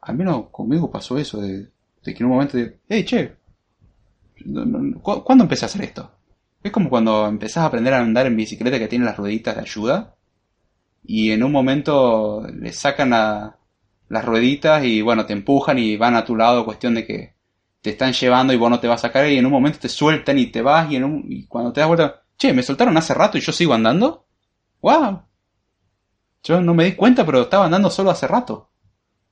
Al menos conmigo pasó eso, de, que en un momento de, hey, che, ¿cuándo empecé a hacer esto? Es como cuando empezás a aprender a andar en bicicleta que tiene las rueditas de ayuda. Y en un momento le sacan a las rueditas y bueno, te empujan y van a tu lado, cuestión de que te están llevando y vos no te vas a caer y en un momento te sueltan y te vas y, en un, y cuando te das vuelta, che, me soltaron hace rato y yo sigo andando. ¡Wow! Yo no me di cuenta, pero estaba andando solo hace rato.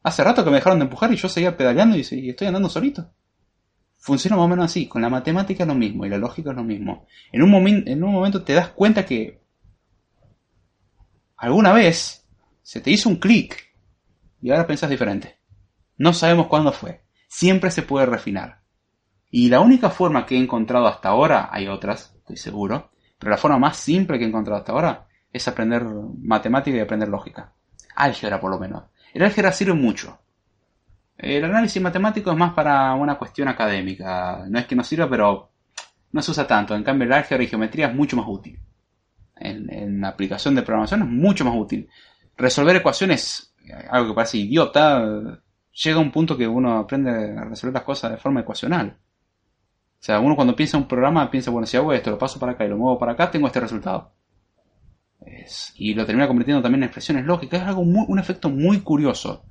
Hace rato que me dejaron de empujar y yo seguía pedaleando y, estoy andando solito. Funciona más o menos así. Con la matemática es lo mismo y la lógica es lo mismo. En un, en un momento te das cuenta que alguna vez se te hizo un clic y ahora pensás diferente. No sabemos cuándo fue. Siempre se puede refinar. Y la única forma que he encontrado hasta ahora, hay otras, estoy seguro, pero la forma más simple que he encontrado hasta ahora es aprender matemática y aprender lógica. Álgebra, por lo menos. El álgebra sirve mucho. El análisis matemático es más para una cuestión académica. No es que no sirva, pero no se usa tanto. En cambio, el álgebra y geometría es mucho más útil. En, en aplicación de programación es mucho más útil. Resolver ecuaciones algo que parece idiota, llega a un punto que uno aprende a resolver las cosas de forma ecuacional. O sea, uno cuando piensa en un programa piensa, bueno, si hago esto, lo paso para acá y lo muevo para acá, tengo este resultado. y lo termina convirtiendo también en expresiones lógicas. Es algo un efecto muy curioso.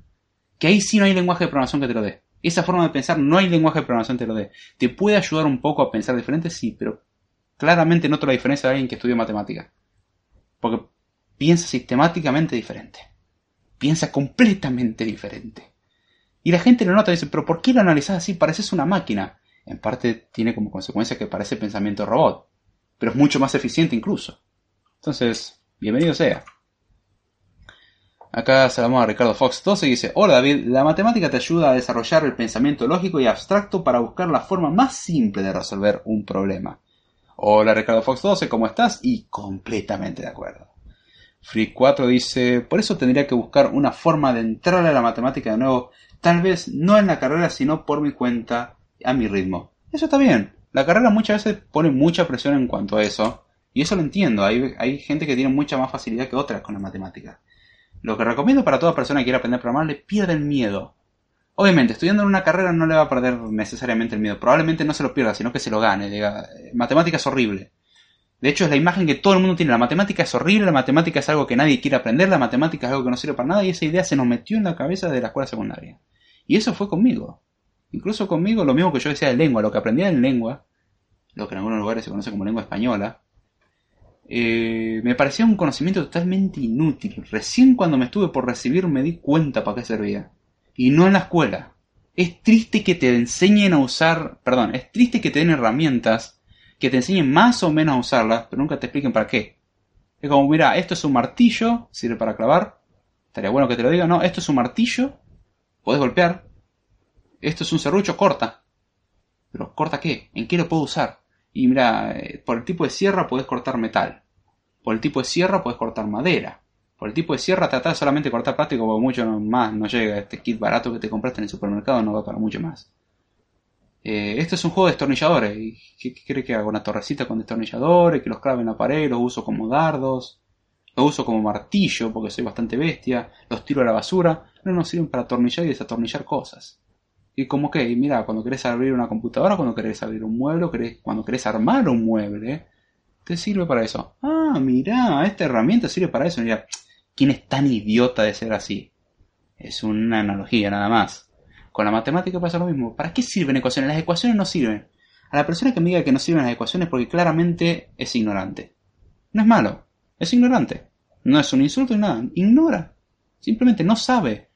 Que ahí sí no hay lenguaje de programación que te lo dé. Esa forma de pensar no hay lenguaje de programación que te lo dé. Te puede ayudar un poco a pensar diferente, sí, pero claramente noto la diferencia de alguien que estudia matemática. Porque piensa sistemáticamente diferente piensa completamente diferente. Y la gente lo nota y dice, pero ¿por qué lo analizas así? Pareces una máquina. En parte tiene como consecuencia que parece pensamiento robot, pero es mucho más eficiente incluso. Entonces, bienvenido sea. Acá saludamos a Ricardo Fox 12 y dice, hola David, la matemática te ayuda a desarrollar el pensamiento lógico y abstracto para buscar la forma más simple de resolver un problema. Hola Ricardo Fox 12, ¿cómo estás? Y completamente de acuerdo. Free 4 dice, por eso tendría que buscar una forma de entrar a la matemática de nuevo, tal vez no en la carrera, sino por mi cuenta, a mi ritmo. Eso está bien. La carrera muchas veces pone mucha presión en cuanto a eso, y eso lo entiendo. Hay, hay gente que tiene mucha más facilidad que otras con la matemática. Lo que recomiendo para toda persona que quiera aprender a programar, le pierda el miedo. Obviamente, estudiando en una carrera no le va a perder necesariamente el miedo. Probablemente no se lo pierda, sino que se lo gane. Diga, eh, matemática es horrible. De hecho, es la imagen que todo el mundo tiene. La matemática es horrible, la matemática es algo que nadie quiere aprender, la matemática es algo que no sirve para nada y esa idea se nos metió en la cabeza de la escuela secundaria. Y eso fue conmigo. Incluso conmigo, lo mismo que yo decía de lengua, lo que aprendía en lengua, lo que en algunos lugares se conoce como lengua española, eh, me parecía un conocimiento totalmente inútil. Recién cuando me estuve por recibir me di cuenta para qué servía. Y no en la escuela. Es triste que te enseñen a usar, perdón, es triste que te den herramientas que te enseñen más o menos a usarlas, pero nunca te expliquen para qué. Es como, mira, esto es un martillo, sirve para clavar. Estaría bueno que te lo diga, no, esto es un martillo, puedes golpear. Esto es un serrucho, corta. Pero ¿corta qué? ¿En qué lo puedo usar? Y mira, eh, por el tipo de sierra puedes cortar metal. Por el tipo de sierra puedes cortar madera. Por el tipo de sierra tratar solamente de cortar plástico porque mucho más no llega. Este kit barato que te compraste en el supermercado no va para mucho más. Eh, esto es un juego de destornilladores. ¿Y qué, quiere que haga? Una torrecita con destornilladores, que los clave en la pared, los uso como dardos, los uso como martillo porque soy bastante bestia, los tiro a la basura. No nos sirven para atornillar y desatornillar cosas. Y como que, mira, cuando querés abrir una computadora, cuando querés abrir un mueble, cuando querés armar un mueble, te sirve para eso. Ah, mira, esta herramienta sirve para eso. Mira, ¿quién es tan idiota de ser así? Es una analogía nada más. Con la matemática pasa lo mismo. ¿Para qué sirven ecuaciones? Las ecuaciones no sirven. A la persona que me diga que no sirven las ecuaciones porque claramente es ignorante. No es malo, es ignorante. No es un insulto ni nada, ignora. Simplemente no sabe.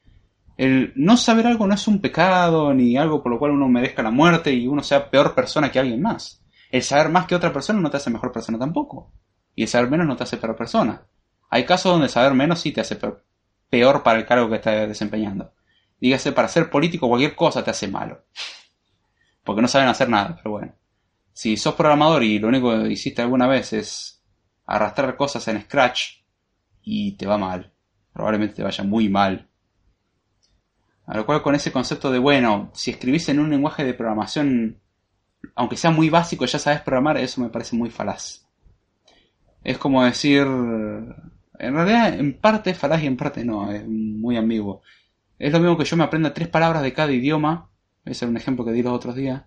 El no saber algo no es un pecado ni algo por lo cual uno merezca la muerte y uno sea peor persona que alguien más. El saber más que otra persona no te hace mejor persona tampoco. Y el saber menos no te hace peor persona. Hay casos donde saber menos sí te hace peor, para el cargo que estás desempeñando. Dígase, para ser político cualquier cosa te hace malo. Porque no saben hacer nada, pero bueno. Si sos programador y lo único que hiciste alguna vez es arrastrar cosas en Scratch y te va mal. Probablemente te vaya muy mal. A lo cual con ese concepto de, bueno, si escribís en un lenguaje de programación, aunque sea muy básico, ya sabes programar, eso me parece muy falaz. Es como decir, en realidad en parte es falaz y en parte no, es muy ambiguo. Es lo mismo que yo me aprenda tres palabras de cada idioma, ese es un ejemplo que di los otros días,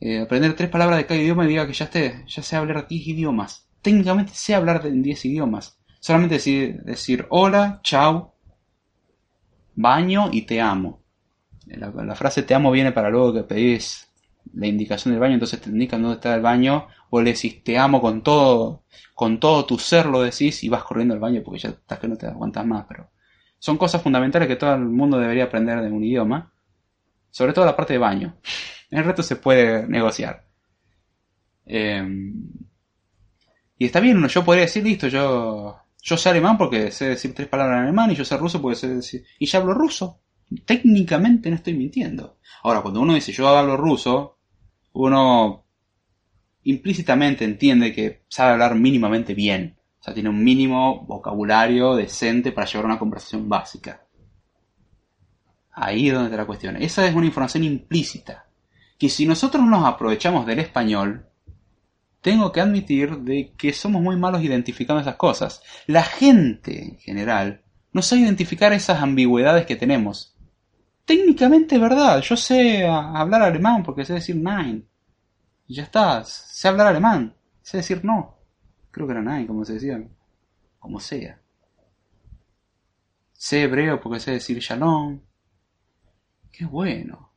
eh, aprender tres palabras de cada idioma y diga que ya esté, ya sé hablar 10 idiomas. Técnicamente sé hablar de 10 idiomas. Solamente decir, decir hola, chao, baño y te amo. La, frase te amo viene para luego que pedís la indicación del baño, entonces te indican dónde está el baño, o le decís te amo con todo, con todo tu ser lo decís y vas corriendo al baño porque ya estás que no te aguantas más, pero son cosas fundamentales que todo el mundo debería aprender de un idioma, sobre todo la parte de baño. El resto se puede negociar. Eh, y está bien, yo podría decir, listo, yo, yo sé alemán porque sé decir tres palabras en alemán y yo sé ruso porque sé decir... Y ya hablo ruso. Técnicamente no estoy mintiendo. Ahora, cuando uno dice yo hablo ruso, uno implícitamente entiende que sabe hablar mínimamente bien. O sea, tiene un mínimo vocabulario decente para llevar una conversación básica. Ahí es donde está la cuestión. Esa es una información implícita. Que si nosotros nos aprovechamos del español, tengo que admitir de que somos muy malos identificando esas cosas. La gente, en general, no sabe identificar esas ambigüedades que tenemos. Técnicamente es verdad, yo sé hablar alemán porque sé decir nein. Ya está, sé hablar alemán, sé decir no. Creo que era nein, como se decía. Como sea. Sé hebreo porque sé decir shalom. Qué bueno.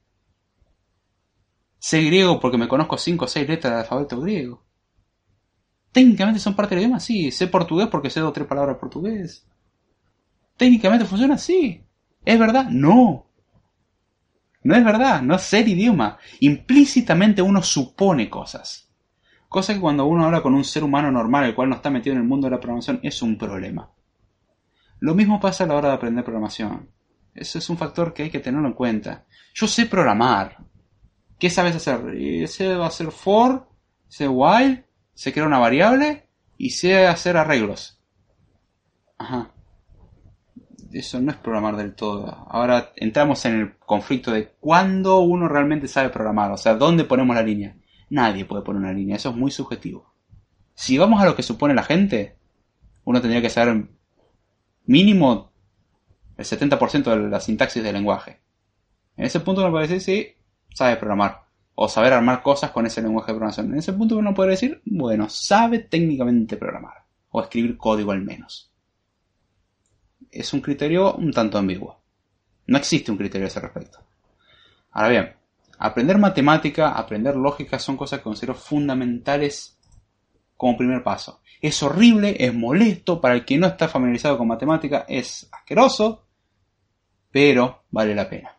Sé griego porque me conozco 5 o 6 letras del alfabeto griego. Técnicamente son parte del idioma, sí. Sé portugués porque sé dos o tres palabras portugués. Técnicamente funciona así. ¿Es verdad? No. No es verdad, no sé el idioma. Implícitamente uno supone cosas. Cosa que cuando uno habla con un ser humano normal, el cual no está metido en el mundo de la programación, es un problema. Lo mismo pasa a la hora de aprender programación. Eso es un factor que hay que tenerlo en cuenta. Yo sé programar. ¿Qué sabes hacer? Sé hacer for, sé while, sé crear una variable y sé hacer arreglos. Ajá eso no es programar del todo. Ahora entramos en el conflicto de cuándo uno realmente sabe programar, o sea, dónde ponemos la línea. Nadie puede poner una línea, eso es muy subjetivo. Si vamos a lo que supone la gente, uno tendría que saber mínimo el 70% de la sintaxis del lenguaje. En ese punto puede decir, sí, sabe programar. O saber armar cosas con ese lenguaje de programación. En ese punto uno puede decir, bueno, sabe técnicamente programar. O escribir código al menos es un criterio un tanto ambiguo. No existe un criterio a ese respecto. Ahora bien, aprender matemática, aprender lógica son cosas que considero fundamentales como primer paso. Es horrible, es molesto para el que no está familiarizado con matemática, es asqueroso, pero vale la pena.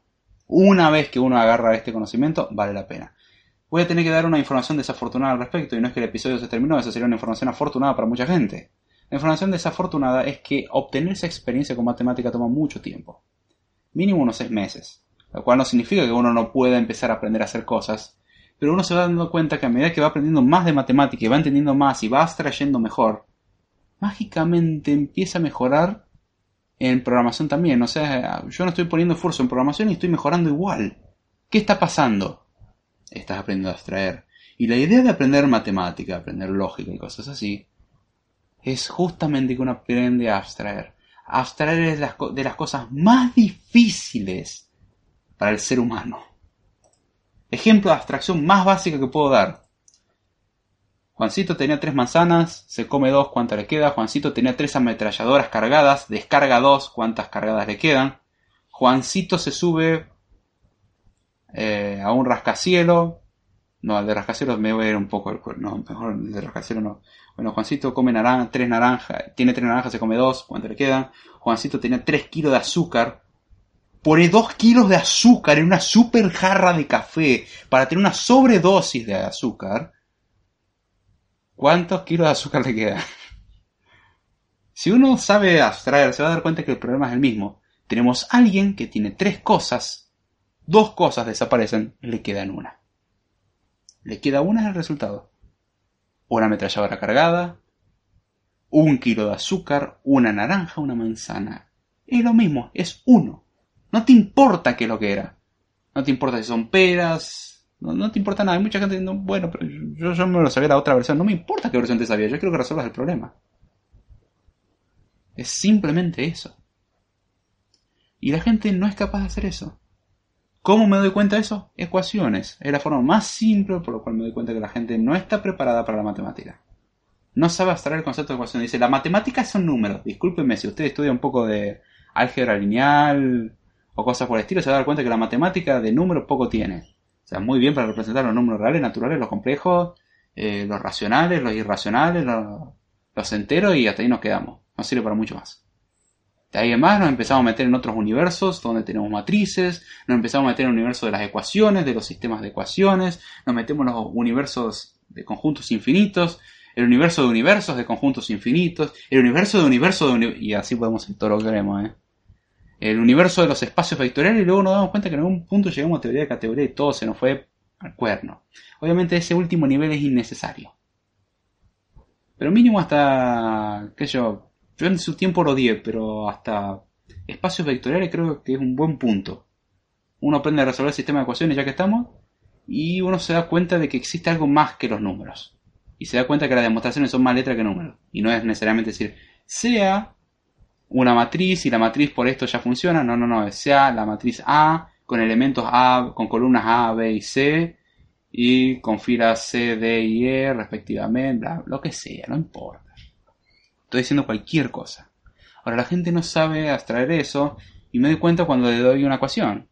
Una vez que uno agarra este conocimiento, vale la pena. Voy a tener que dar una información desafortunada al respecto, y no es que el episodio se terminó, esa sería una información afortunada para mucha gente. La información desafortunada es que obtener esa experiencia con matemática toma mucho tiempo. Mínimo unos seis meses. Lo cual no significa que uno no pueda empezar a aprender a hacer cosas. Pero uno se va dando cuenta que a medida que va aprendiendo más de matemática y va entendiendo más y va abstrayendo mejor, mágicamente empieza a mejorar en programación también. O sea, yo no estoy poniendo esfuerzo en programación y estoy mejorando igual. ¿Qué está pasando? Estás aprendiendo a abstraer. Y la idea de aprender matemática, aprender lógica y cosas así, es justamente que uno aprende a abstraer. Abstraer es de las cosas más difíciles para el ser humano. Ejemplo de abstracción más básica que puedo dar. Juancito tenía tres manzanas, se come dos, ¿cuántas le queda? Juancito tenía tres ametralladoras cargadas, descarga dos, ¿cuántas cargadas le quedan? Juancito se sube eh, a un rascacielo, No, el de rascacielos me voy a ir un poco al cuerpo. No, mejor el de rascacielos no. Bueno, Juancito come naranja, tres naranjas. Tiene tres naranjas, se come dos. ¿Cuánto le quedan? Juancito tenía tres kilos de azúcar. Pone dos kilos de azúcar en una super jarra de café para tener una sobredosis de azúcar. ¿Cuántos kilos de azúcar le quedan? Si uno sabe abstraer, se va a dar cuenta que el problema es el mismo. Tenemos alguien que tiene tres cosas, dos cosas desaparecen, le quedan una. Le queda una en el resultado. Una ametralladora cargada, un kilo de azúcar, una naranja, una manzana. Es lo mismo, es uno. No te importa qué es lo que era. No te importa si son peras. No, te importa nada. Hay mucha gente diciendo, bueno, pero yo, yo me lo sabía la otra versión. No me importa qué versión te sabía. Yo quiero que resuelvas el problema. Es simplemente eso. Y la gente no es capaz de hacer eso. ¿Cómo me doy cuenta de eso? Ecuaciones. Es la forma más simple por lo cual me doy cuenta que la gente no está preparada para la matemática. No sabe abstraer el concepto de ecuación. Dice, la matemática son números. Discúlpenme si usted estudia un poco de álgebra lineal o cosas por el estilo, se va a dar cuenta que la matemática de números poco tiene. Sea, muy bien para representar los números reales, naturales, los complejos, eh, los racionales, los irracionales, los, enteros y hasta ahí nos quedamos. No sirve para mucho más. De ahí en más nos empezamos a meter en otros universos donde tenemos matrices, nos empezamos a meter en el universo de las ecuaciones, de los sistemas de ecuaciones, nos metemos en los universos de conjuntos infinitos, el universo de universos de conjuntos infinitos, el universo de universo de uni- y así podemos ir todo lo que queremos, ¿eh? El universo de los espacios vectoriales y luego nos damos cuenta que en algún punto llegamos a teoría de categoría y todo se nos fue al cuerno. Obviamente ese último nivel es innecesario. Pero mínimo hasta, qué yo, yo en su tiempo lo odié, pero hasta espacios vectoriales creo que es un buen punto. Uno aprende a resolver el sistema de ecuaciones ya que estamos y uno se da cuenta de que existe algo más que los números. Y se da cuenta que las demostraciones son más letras que números. Y no es necesariamente decir, sea una matriz y la matriz por esto ya funciona. No, no, no. Sea la matriz A con elementos A, con columnas A, B y C y con filas C, D y E respectivamente. Bla, lo que sea, no importa. Estoy diciendo cualquier cosa. Ahora la gente no sabe abstraer eso y me doy cuenta cuando le doy una ecuación.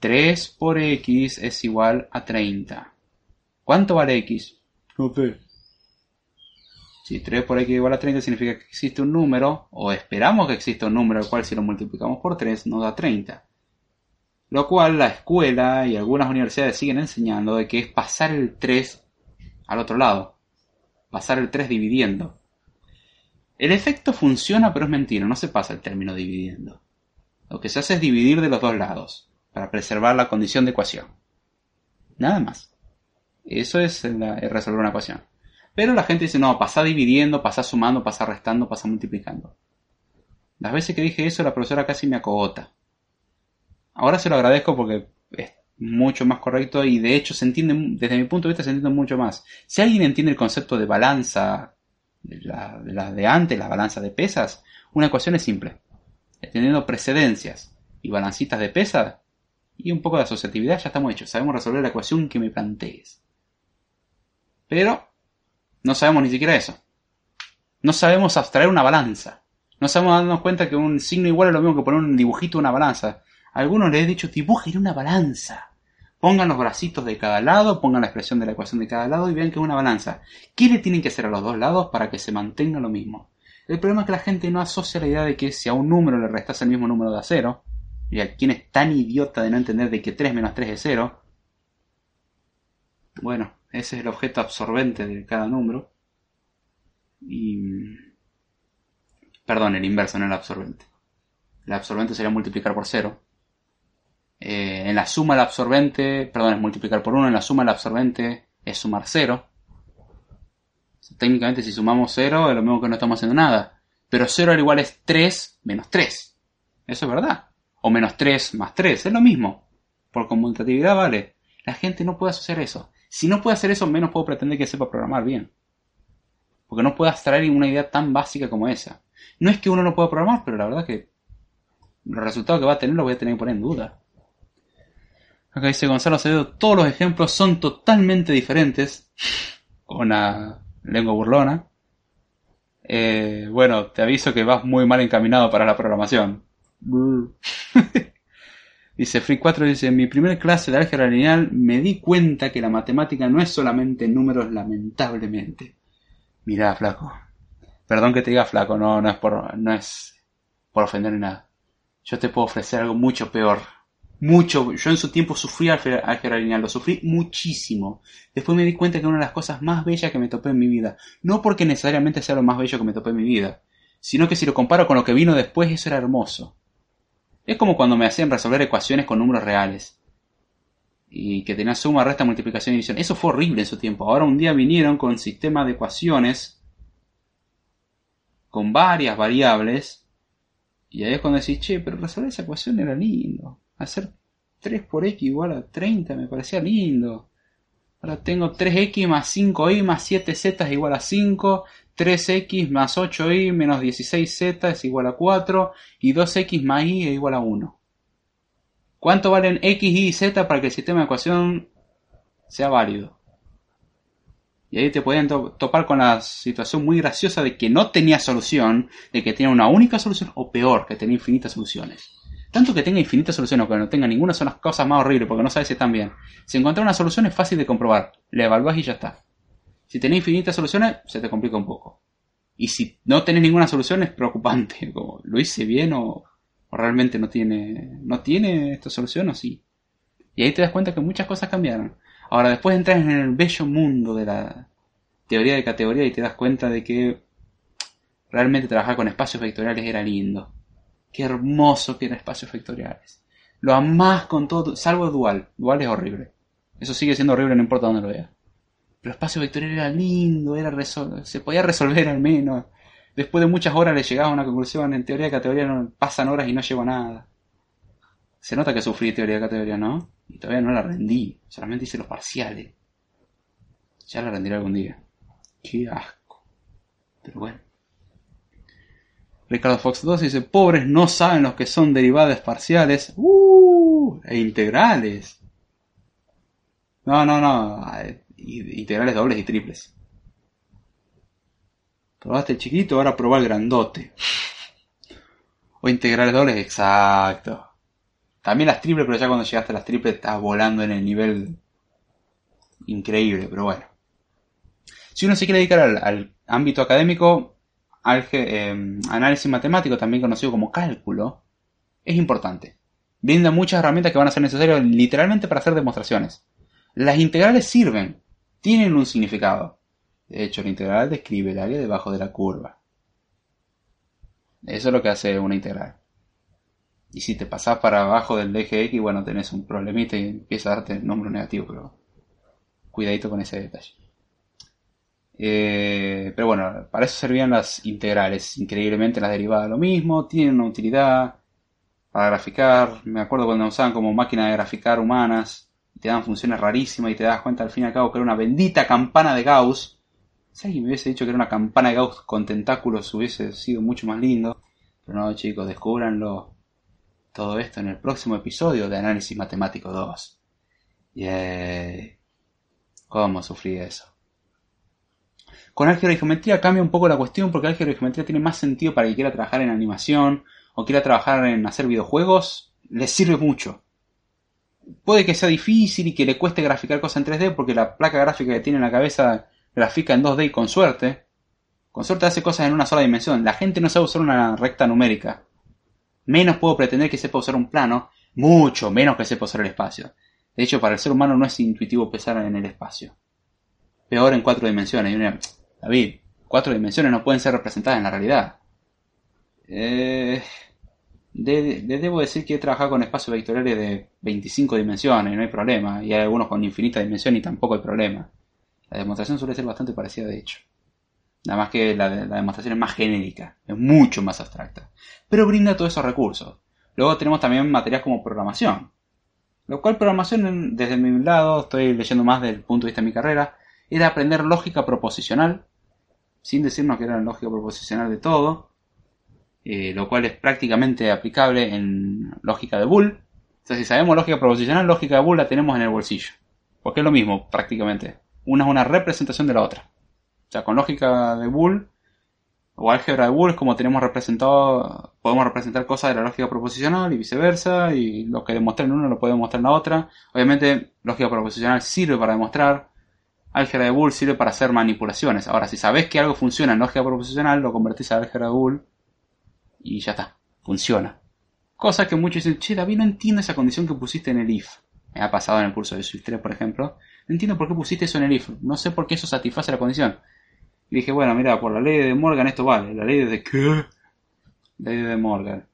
3 por x es igual a 30. ¿Cuánto vale x? No sé. Si 3 por x igual a 30 significa que existe un número, o esperamos que exista un número, el cual si lo multiplicamos por 3 nos da 30. Lo cual la escuela y algunas universidades siguen enseñando de que es pasar el 3 al otro lado. Pasar el 3 dividiendo. El efecto funciona, pero es mentira, no se pasa el término dividiendo. Lo que se hace es dividir de los dos lados, para preservar la condición de ecuación. Nada más. Eso es resolver una ecuación. Pero la gente dice, no, pasa dividiendo, pasa sumando, pasa restando, pasa multiplicando. Las veces que dije eso, la profesora casi me acogota. Ahora se lo agradezco porque es mucho más correcto y de hecho se entiende, desde mi punto de vista se entiende mucho más. Si alguien entiende el concepto de balanza, la de, de antes, la balanza de pesas, una ecuación es simple. Teniendo precedencias y balancitas de pesas y un poco de asociatividad ya estamos hechos. Sabemos resolver la ecuación que me plantees. Pero no sabemos ni siquiera eso. No sabemos abstraer una balanza. No sabemos darnos cuenta que un signo igual es lo mismo que poner un dibujito de una balanza. A algunos les he dicho, dibujen una balanza. Pongan los bracitos de cada lado, pongan la expresión de la ecuación de cada lado y vean que es una balanza. ¿Qué le tienen que hacer a los dos lados para que se mantenga lo mismo? El problema es que la gente no asocia la idea de que si a un número le restas el mismo número de a cero, y a quien es tan idiota de no entender de que 3 menos 3 es 0, bueno, ese es el objeto absorbente de cada número. Y... Perdón, el inverso, no el absorbente. El absorbente sería multiplicar por 0. Eh, en la suma el absorbente, perdón, es multiplicar por 1, en la suma el absorbente es sumar 0. Técnicamente si sumamos 0 es lo mismo que no estamos haciendo nada. Pero 0 al igual es 3 menos 3. Eso es verdad. O menos 3 más 3, es lo mismo. Por conmutatividad vale. La gente no puede asociar eso. Si no puede hacer eso, menos puedo pretender que sepa programar bien. Porque no puede abstraer una idea tan básica como esa. No es que uno no pueda programar, pero la verdad es que los resultados que va a tener los voy a tener que poner en duda. Acá dice Gonzalo Acevedo, todos los ejemplos son totalmente diferentes. Con una lengua burlona. Eh, bueno, te aviso que vas muy mal encaminado para la programación. (laughs) Dice Free 4, dice, en mi primer clase de álgebra lineal me di cuenta que la matemática no es solamente números, lamentablemente. Mirá, flaco. Perdón que te diga flaco, no, no es por, no es por ofender ni nada. Yo te puedo ofrecer algo mucho peor. Mucho. Yo en su tiempo sufrí álgebra lineal, lo sufrí muchísimo. Después me di cuenta que era una de las cosas más bellas que me topé en mi vida. No porque necesariamente sea lo más bello que me topé en mi vida, sino que si lo comparo con lo que vino después, eso era hermoso. Es como cuando me hacían resolver ecuaciones con números reales. Y que tenían suma, resta, multiplicación y división. Eso fue horrible en su tiempo. Ahora un día vinieron con sistema de ecuaciones con varias variables. Y ahí es cuando decís, che, pero resolver esa ecuación era lindo. Hacer 3 por x igual a 30 me parecía lindo. Ahora tengo 3x más 5y más 7z es igual a 5. 3x más 8y menos 16z es igual a 4. Y 2x más y es igual a 1. ¿Cuánto valen x, y y z para que el sistema de ecuación sea válido? Y ahí te to- topar con la situación muy graciosa de que no tenía solución, de que tenía una única solución, o peor, que tenía infinitas soluciones. Tanto que tenga infinitas soluciones o que no tenga ninguna son las cosas más horribles, porque no sabes si están bien. Si encontrar una solución es fácil de comprobar, la evaluás y ya está. Si tenés infinitas soluciones, se te complica un poco. Y si no tenés ninguna solución es preocupante, (laughs) como, ¿lo hice bien o, o realmente no tiene, no tiene esta solución o sí? Y ahí te das cuenta que muchas cosas cambiaron. Ahora, después entras en el bello mundo de la teoría de categoría y te das cuenta de que realmente trabajar con espacios vectoriales era lindo. Qué hermoso que eran espacios vectoriales. Lo amás con todo, salvo dual. Dual es horrible. Eso sigue siendo horrible, no importa dónde lo veas. Pero espacio vectorial era lindo, era se podía resolver al menos. Después de muchas horas le llegaba a una conclusión. En teoría de categoría pasan horas y no llego a nada. Se nota que sufrí teoría de categoría, ¿no? Y todavía no la rendí. Solamente hice los parciales. Ya la rendiré algún día. Qué asco. Pero bueno. Ricardo Fox 2 dice, pobres no saben los que son derivadas parciales. Uh, e integrales. No, no, no. Integrales dobles y triples. Probaste el chiquito, ahora probá el grandote. O integrales dobles, exacto. También las triples, pero ya cuando llegaste a las triples estás volando en el nivel increíble, pero bueno. Si uno se quiere dedicar al, al ámbito académico, alge- eh, análisis matemático, también conocido como cálculo, es importante. Brinda muchas herramientas que van a ser necesarias literalmente para hacer demostraciones. Las integrales sirven, tienen un significado. De hecho, la integral describe el área debajo de la curva. Eso es lo que hace una integral. Y si te pasás para abajo del eje X, bueno, tenés un problemita y empieza a darte el número negativo, pero cuidadito con ese detalle. Eh, pero bueno, para eso servían las integrales. Increíblemente las derivadas lo mismo, tienen una utilidad para graficar. Me acuerdo cuando usaban como máquina de graficar humanas, te daban funciones rarísimas y te das cuenta al fin y al cabo que era una bendita campana de Gauss. Si alguien me hubiese dicho que era una campana de Gauss con tentáculos hubiese sido mucho más lindo. Pero no, chicos, descúbranlo todo esto en el próximo episodio de Análisis Matemático 2. Yay. ¿Cómo sufrí eso? Con álgebra y geometría cambia un poco la cuestión porque álgebra y geometría tiene más sentido para que quiera trabajar en animación o quiera trabajar en hacer videojuegos. Les sirve mucho. Puede que sea difícil y que le cueste graficar cosas en 3D porque la placa gráfica que tiene en la cabeza grafica en 2D y con suerte. Con suerte hace cosas en una sola dimensión. La gente no sabe usar una recta numérica. Menos puedo pretender que sepa usar un plano, mucho menos que sepa usar el espacio. De hecho, para el ser humano no es intuitivo pensar en el espacio. Peor en cuatro dimensiones. Y uno, David, cuatro dimensiones no pueden ser representadas en la realidad. Eh, de- de- debo decir que he trabajado con espacios vectoriales de 25 dimensiones, no hay problema. Y hay algunos con infinita dimensión y tampoco hay problema. La demostración suele ser bastante parecida, de hecho. Nada más que la, demostración es más genérica, es mucho más abstracta. Pero brinda todos esos recursos. Luego tenemos también materias como programación. Lo cual programación, desde mi lado, estoy leyendo más del punto de vista de mi carrera, era aprender lógica proposicional, sin decirnos que era lógica proposicional de todo, eh, lo cual es prácticamente aplicable en lógica de Boole. O sea, si sabemos lógica proposicional, lógica de Boole la tenemos en el bolsillo. Porque es lo mismo, prácticamente. Una es una representación de la otra. O sea, con lógica de Boole, O álgebra de Boole es como tenemos representado, podemos representar cosas de la lógica proposicional y viceversa, y lo que demuestra en uno lo puede demostrar en la otra. Obviamente, lógica proposicional sirve para demostrar, álgebra de Boole sirve para hacer manipulaciones. Ahora, si sabes que algo funciona en lógica proposicional, lo convertís a álgebra de Boole y ya está, funciona. Cosa que muchos dicen, che, David, no entiendo esa condición que pusiste en el if. Me ha pasado en el curso de Swift 3, por ejemplo. No entiendo por qué pusiste eso en el if. No sé por qué eso satisface la condición. Dije, bueno, mira, por la ley de Morgan esto vale. La ley de qué? Ley de Morgan.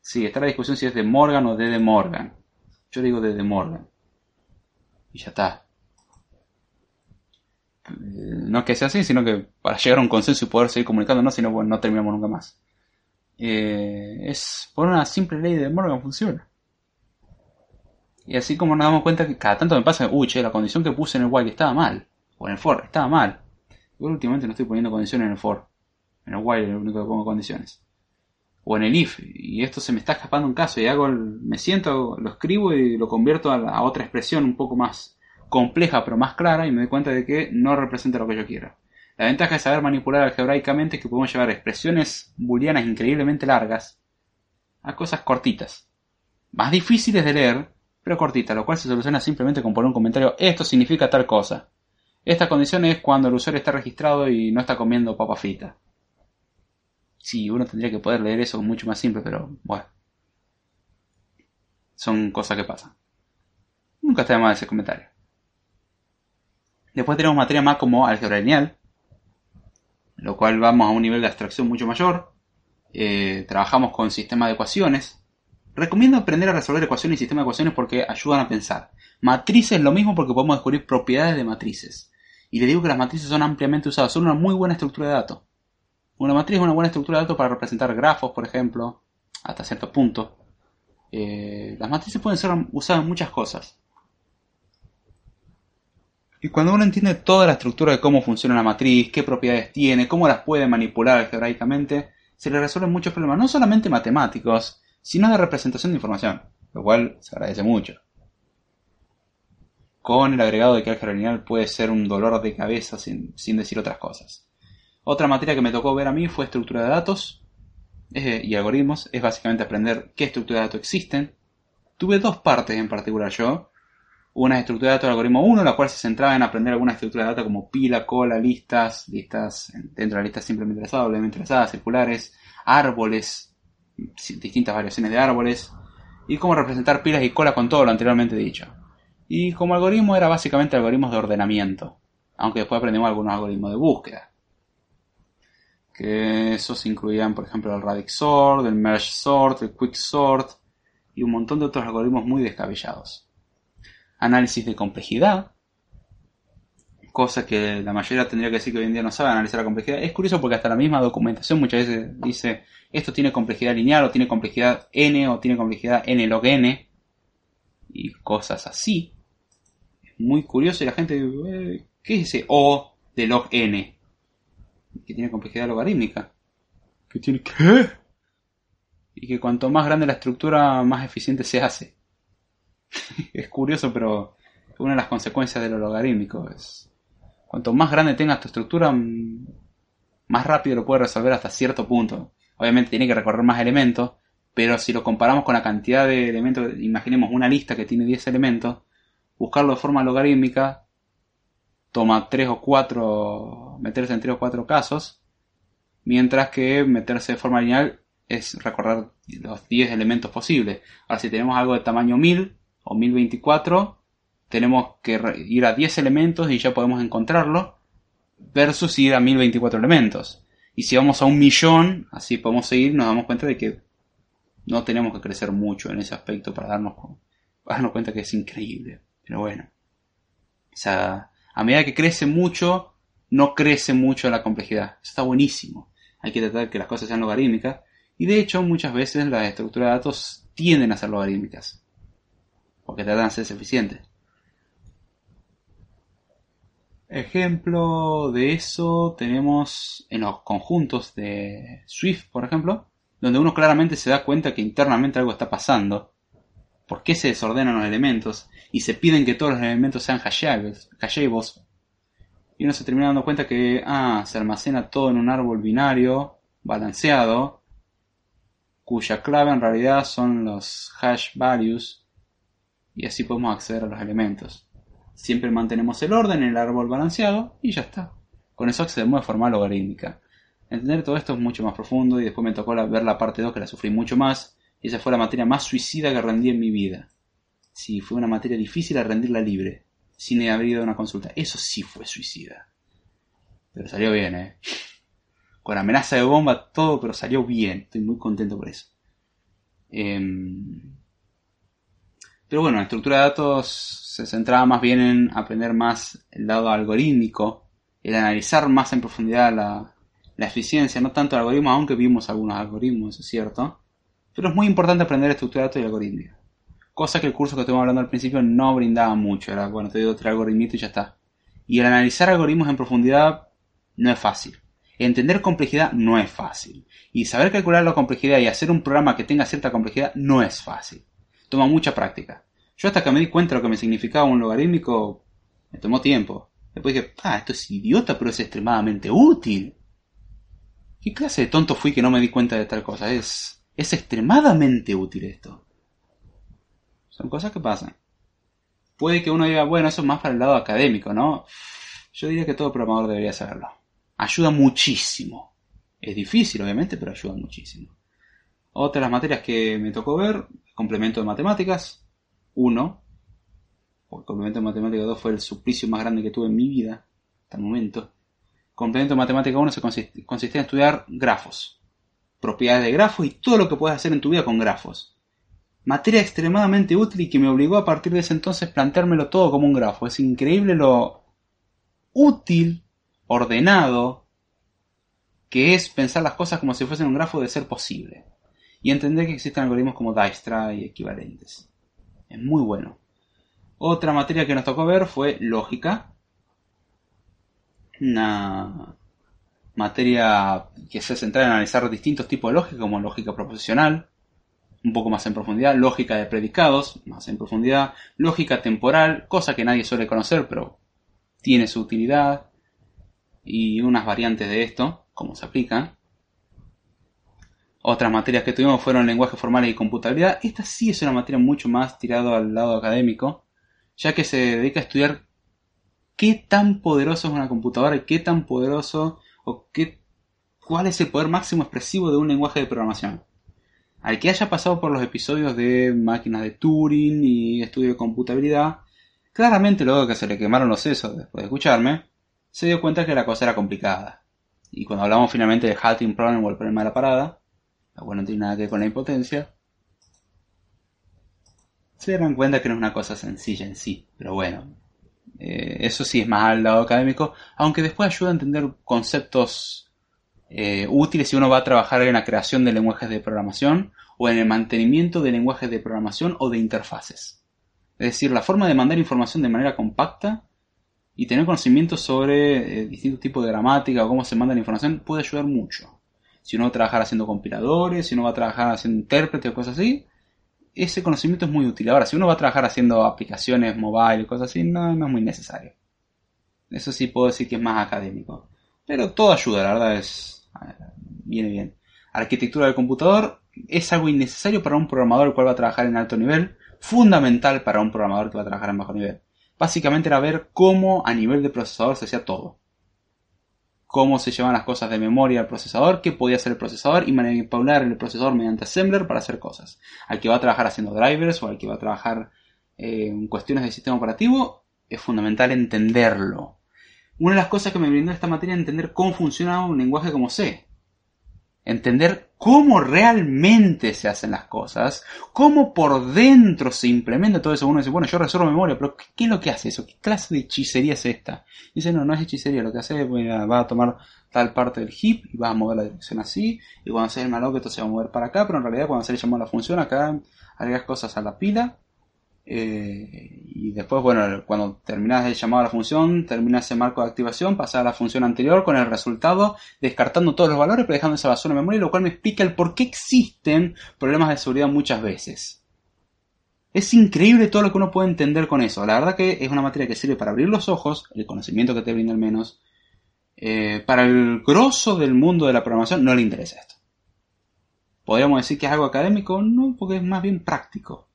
Sí, está la discusión si es de Morgan o de de Morgan. Yo digo de de Morgan. Y ya está. Eh, No es que sea así, sino que para llegar a un consenso y poder seguir comunicándonos, si no, bueno, no terminamos nunca más. Eh, es por una simple ley de Morgan funciona. Y así como nos damos cuenta que cada tanto me pasa, uy, che, la condición que puse en el while estaba mal. O en el for, estaba mal. Igual últimamente no estoy poniendo condiciones en el for. En el while es lo único que pongo condiciones. O en el if. Y esto se me está escapando un caso. Y hago el- me siento, lo escribo y lo convierto a, a otra expresión un poco más compleja pero más clara. Y me doy cuenta de que no representa lo que yo quiero. La ventaja de saber manipular algebraicamente es que podemos llevar expresiones booleanas increíblemente largas a cosas cortitas. Más difíciles de leer, pero cortitas, lo cual se soluciona simplemente con poner un comentario, esto significa tal cosa. Esta condición es cuando el usuario está registrado y no está comiendo papa frita. Sí, uno tendría que poder leer eso mucho más simple, pero bueno. Son cosas que pasan. Nunca está de ese comentario. Después tenemos materia más como álgebra lineal, lo cual vamos a un nivel de abstracción mucho mayor. Eh, trabajamos con sistemas de ecuaciones. Recomiendo aprender a resolver ecuaciones y sistemas de ecuaciones porque ayudan a pensar. Matrices lo mismo porque podemos descubrir propiedades de matrices. Y le digo que las matrices son ampliamente usadas, son una muy buena estructura de datos. Una matriz es una buena estructura de datos para representar grafos, por ejemplo, hasta cierto punto. Eh, las matrices pueden ser usadas en muchas cosas. Y cuando uno entiende toda la estructura de cómo funciona una matriz, qué propiedades tiene, cómo las puede manipular algebraicamente, se le resuelven muchos problemas, no solamente matemáticos, sino de representación de información, lo cual se agradece mucho. Con el agregado de que álgebra lineal puede ser un dolor de cabeza sin, sin decir otras cosas. Otra materia que me tocó ver a mí fue estructura de datos eh, y algoritmos. Es básicamente aprender qué estructuras de datos existen. Tuve dos partes en particular yo. Una estructura de datos del algoritmo 1, la cual se centraba en aprender alguna estructura de datos como pila, cola, listas, listas dentro de la lista simplemente entrelazadas, doblemente entrelazadas, circulares, árboles, distintas variaciones de árboles, y cómo representar pilas y cola con todo lo anteriormente dicho. Y como algoritmo era básicamente algoritmos de ordenamiento, aunque después aprendimos algunos algoritmos de búsqueda. Que esos incluían, por ejemplo, el radix sort, el merge sort, el quick sort y un montón de otros algoritmos muy descabellados. Análisis de complejidad, cosa que la mayoría tendría que decir que hoy en día no sabe analizar la complejidad. Es curioso porque hasta la misma documentación muchas veces dice esto tiene complejidad lineal o tiene complejidad n o tiene complejidad n log n y cosas así. Es muy curioso y la gente eh, ¿qué es ese o de log n? Que tiene complejidad logarítmica. ¿Que tiene qué? Y que cuanto más grande la estructura, más eficiente se hace. (laughs) es curioso, pero una de las consecuencias de lo logarítmico es cuanto más grande tengas tu estructura, más rápido lo puedes resolver hasta cierto punto. Obviamente tiene que recorrer más elementos, pero si lo comparamos con la cantidad de elementos, imaginemos una lista que tiene 10 elementos, buscarlo de forma logarítmica toma 3 o 4, meterse en 3 o 4 casos, mientras que meterse de forma lineal es recorrer los 10 elementos posibles. Ahora si tenemos algo de tamaño 1000 o 1024, tenemos que ir a 10 elementos y ya podemos encontrarlo, versus ir a 1024 elementos. Y si vamos a un millón, así podemos seguir, nos damos cuenta de que no tenemos que crecer mucho en ese aspecto para darnos, darnos cuenta que es increíble. Pero bueno. O sea, a medida que crece mucho, no crece mucho la complejidad. Está buenísimo. Hay que tratar que las cosas sean logarítmicas. Y de hecho, muchas veces las estructuras de datos tienden a ser logarítmicas. Porque tratan de ser eficientes. Ejemplo de eso tenemos en los conjuntos de Swift, por ejemplo, donde uno claramente se da cuenta que internamente algo está pasando. ¿Por qué se desordenan los elementos? Y se piden que todos los elementos sean hashables, hashables. Y uno se termina dando cuenta que, ah, se almacena todo en un árbol binario balanceado, cuya clave en realidad son los hash values, y así podemos acceder a los elementos. Siempre mantenemos el orden en el árbol balanceado y ya está. Con eso accedemos de forma logarítmica. Entender todo esto es mucho más profundo y después me tocó ver la parte 2 que la sufrí mucho más y esa fue la materia más suicida que rendí en mi vida. Sí, fue una materia difícil a rendirla libre, sin haber ido a una consulta. Eso sí fue suicida. Pero salió bien, ¿eh? Con amenaza de bomba, todo, pero salió bien. Estoy muy contento por eso. Em, pero bueno, la estructura de datos se centraba más bien en aprender más el lado algorítmico, el analizar más en profundidad la, eficiencia, no tanto el algoritmo, aunque vimos algunos algoritmos, es cierto. Pero es muy importante aprender estructura de datos y algoritmia. Cosa que el curso que estuvimos hablando al principio no brindaba mucho. Era, bueno, te doy otro algoritmito y ya está. Y el analizar algoritmos en profundidad no es fácil. Entender complejidad no es fácil. Y saber calcular la complejidad y hacer un programa que tenga cierta complejidad no es fácil. Toma mucha práctica. Yo hasta que me di cuenta de lo que me significaba un logarítmico, me tomó tiempo. Después dije, ah, esto es idiota, pero es extremadamente útil. ¿Qué clase de tonto fui que no me di cuenta de tal cosa? Es, es extremadamente útil esto. Son cosas que pasan. Puede que uno diga, bueno, eso es más para el lado académico, ¿no? Yo diría que todo programador debería saberlo. Ayuda muchísimo. Es difícil, obviamente, pero ayuda muchísimo. Otras materias que me tocó ver, complemento de matemáticas, 1. El complemento de matemáticas 2 fue el suplicio más grande que tuve en mi vida, hasta el momento complemento de matemática 1 se consistía en estudiar grafos, propiedades de grafos y todo lo que puedes hacer en tu vida con grafos. Materia extremadamente útil y que me obligó a partir de ese entonces planteármelo todo como un grafo. Es increíble lo útil, ordenado, que es pensar las cosas como si fuesen un grafo de ser posible. Y entender que existen algoritmos como Dijkstra y equivalentes. Es muy bueno. Otra materia que nos tocó ver fue lógica, una materia que se centra en analizar distintos tipos de lógica, como lógica proposicional, un poco más en profundidad, lógica de predicados, más en profundidad, lógica temporal, cosa que nadie suele conocer, pero tiene su utilidad, y unas variantes de esto, cómo se aplican. Otras materias que tuvimos fueron lenguaje formal y computabilidad. Esta sí es una materia mucho más tirada al lado académico, ya que se dedica a estudiar qué tan poderoso es una computadora y qué tan poderoso o qué, cuál es el poder máximo expresivo de un lenguaje de programación. Al que haya pasado por los episodios de máquinas de Turing y estudio de computabilidad, claramente luego que se le quemaron los sesos después de escucharme, se dio cuenta que la cosa era complicada. Y cuando hablamos finalmente de halting problem o el problema de la parada, lo cual no tiene nada que ver con la impotencia, se dan cuenta que no es una cosa sencilla en sí. Pero bueno, eh, eso sí es más al lado académico, aunque después ayuda a entender conceptos eh, útiles si uno va a trabajar en la creación de lenguajes de programación o en el mantenimiento de lenguajes de programación o de interfaces. Es decir, la forma de mandar información de manera compacta y tener conocimiento sobre eh, distintos tipos de gramática o cómo se manda la información puede ayudar mucho. Si uno va a trabajar haciendo compiladores, si uno va a trabajar haciendo intérpretes o cosas así, ese conocimiento es muy útil. Ahora, si uno va a trabajar haciendo aplicaciones mobile y cosas así, no, no es muy necesario. Eso sí puedo decir que es más académico. Pero todo ayuda, la verdad es... Viene bien. Arquitectura del computador es algo innecesario para un programador el cual va a trabajar en alto nivel, fundamental para un programador que va a trabajar en bajo nivel. Básicamente era ver cómo a nivel de procesador se hacía todo cómo se llevan las cosas de memoria al procesador, qué podía hacer el procesador y manipular el procesador mediante assembler para hacer cosas. Al que va a trabajar haciendo drivers o al que va a trabajar eh, en cuestiones de sistema operativo, es fundamental entenderlo. Una de las cosas que me brindó esta materia es entender cómo funciona un lenguaje como C entender cómo realmente se hacen las cosas, cómo por dentro se implementa todo eso. Uno dice, bueno, yo resuelvo memoria, pero ¿qué, es lo que hace eso? ¿Qué clase de hechicería es esta? dice, no, no es hechicería, lo que hace es, va a tomar tal parte del heap y va a mover la dirección así, y cuando hace el malloc esto se va a mover para acá, pero en realidad cuando se le llamó la función acá agregas cosas a la pila eh, y después, bueno, cuando terminas el llamado a la función, termina ese marco de activación, pasa a la función anterior con el resultado, descartando todos los valores, pero dejando esa basura de memoria, lo cual me explica el por qué existen problemas de seguridad muchas veces. Es increíble todo lo que uno puede entender con eso. La verdad que es una materia que sirve para abrir los ojos, el conocimiento que te brinda al menos, Eh, para el grosso del mundo de la programación no le interesa esto. ¿Podríamos decir que es algo académico? No, porque es más bien práctico.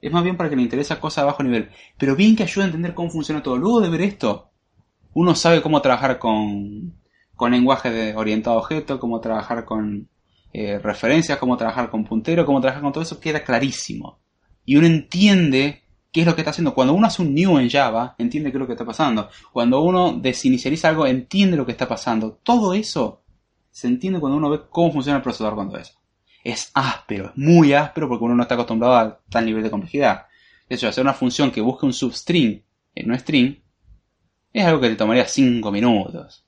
Es más bien para que le interesa cosas a bajo nivel. Pero bien que ayuda a entender cómo funciona todo. Luego de ver esto, uno sabe cómo trabajar con, con lenguaje de orientado a objeto, cómo trabajar con eh, referencias, cómo trabajar con puntero, cómo trabajar con todo eso, queda clarísimo. Y uno entiende qué es lo que está haciendo. Cuando uno hace un new en Java, entiende qué es lo que está pasando. Cuando uno desinicializa algo, entiende lo que está pasando. Todo eso se entiende cuando uno ve cómo funciona el procesador cuando eso. Es áspero, es muy áspero porque uno no está acostumbrado a tal nivel de complejidad. De hecho, hacer una función que busque un substring en un string es algo que te tomaría 5 minutos.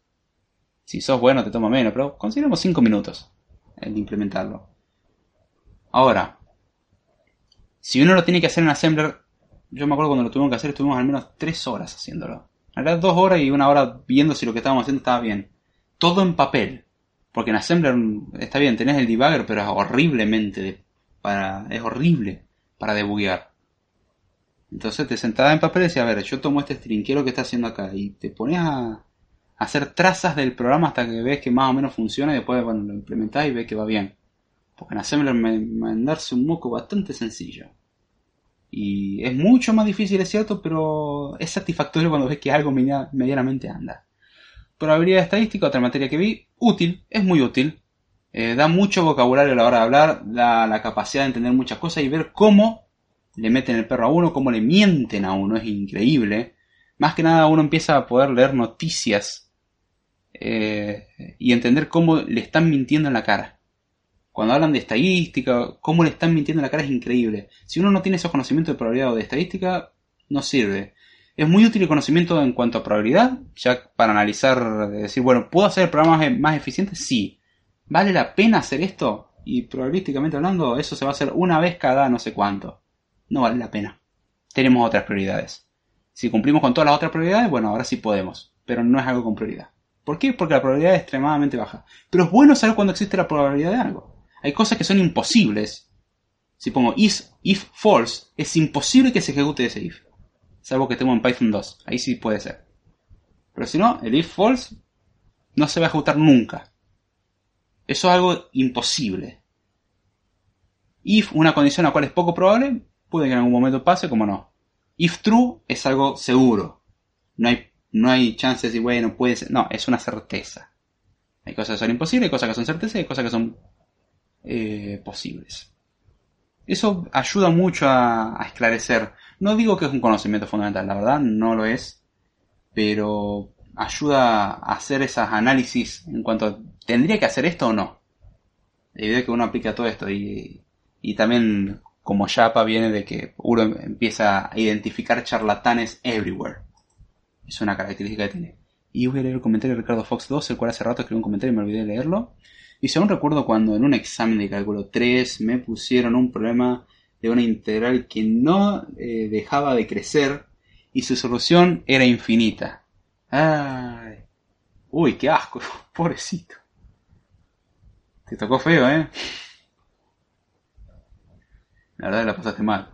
Si sos bueno te toma menos, pero consideramos 5 minutos el implementarlo. Ahora, si uno lo tiene que hacer en Assembler, yo me acuerdo cuando lo tuvimos que hacer, estuvimos al menos 3 horas haciéndolo. En realidad 2 horas y una hora viendo si lo que estábamos haciendo estaba bien. Todo en papel. Porque en Assembler está bien, tenés el debugger, pero es horriblemente para, es horrible para debuguear. Entonces te sentabas en papel y decías, a ver, yo tomo este string, ¿qué es lo que está haciendo acá? Y te pones a, hacer trazas del programa hasta que ves que más o menos funciona y después bueno, lo implementás y ves que va bien. Porque en Assembler mandarse un moco bastante sencillo. Y es mucho más difícil, es cierto, pero es satisfactorio cuando ves que algo medianamente anda. Probabilidad estadística, otra materia que vi, útil, es muy útil. Eh, da mucho vocabulario a la hora de hablar, da la capacidad de entender muchas cosas y ver cómo le meten el perro a uno, cómo le mienten a uno, es increíble. Más que nada uno empieza a poder leer noticias eh, y entender cómo le están mintiendo en la cara. Cuando hablan de estadística, cómo le están mintiendo en la cara es increíble. Si uno no tiene esos conocimientos de probabilidad o de estadística, no sirve. Es muy útil el conocimiento en cuanto a probabilidad, ya para analizar, decir, bueno, ¿puedo hacer programas más eficientes? Sí. ¿Vale la pena hacer esto? Y probabilísticamente hablando, eso se va a hacer una vez cada no sé cuánto. No vale la pena. Tenemos otras prioridades. Si cumplimos con todas las otras prioridades, bueno, ahora sí podemos. Pero no es algo con prioridad. ¿Por qué? Porque la probabilidad es extremadamente baja. Pero es bueno saber cuando existe la probabilidad de algo. Hay cosas que son imposibles. Si pongo if, if false, es imposible que se ejecute ese if. Salvo que estemos en Python 2. Ahí sí puede ser. Pero si no, el if false no se va a ejecutar nunca. Eso es algo imposible. If una condición a la cual es poco probable, puede que en algún momento pase, como no. If true es algo seguro. No hay, no hay chances de, bueno, puede ser. No, es una certeza. Hay cosas que son imposibles, hay cosas que son certezas y hay cosas que son eh, posibles. Eso ayuda mucho a esclarecer no digo que es un conocimiento fundamental, la verdad no lo es, pero ayuda a hacer esos análisis en cuanto a, ¿tendría que hacer esto o no? La idea que uno aplica todo esto y, y también como Japa viene de que uno empieza a identificar charlatanes everywhere. Es una característica que tiene. Y voy a leer el comentario de Ricardo Fox 2, el cual hace rato escribió un comentario y me olvidé de leerlo. Y según recuerdo cuando en un examen de cálculo 3 me pusieron un problema de una integral que no eh, dejaba de crecer y su solución era infinita. Ay. Uy, qué asco, (laughs) pobrecito. Te tocó feo, ¿eh? La verdad la pasaste mal.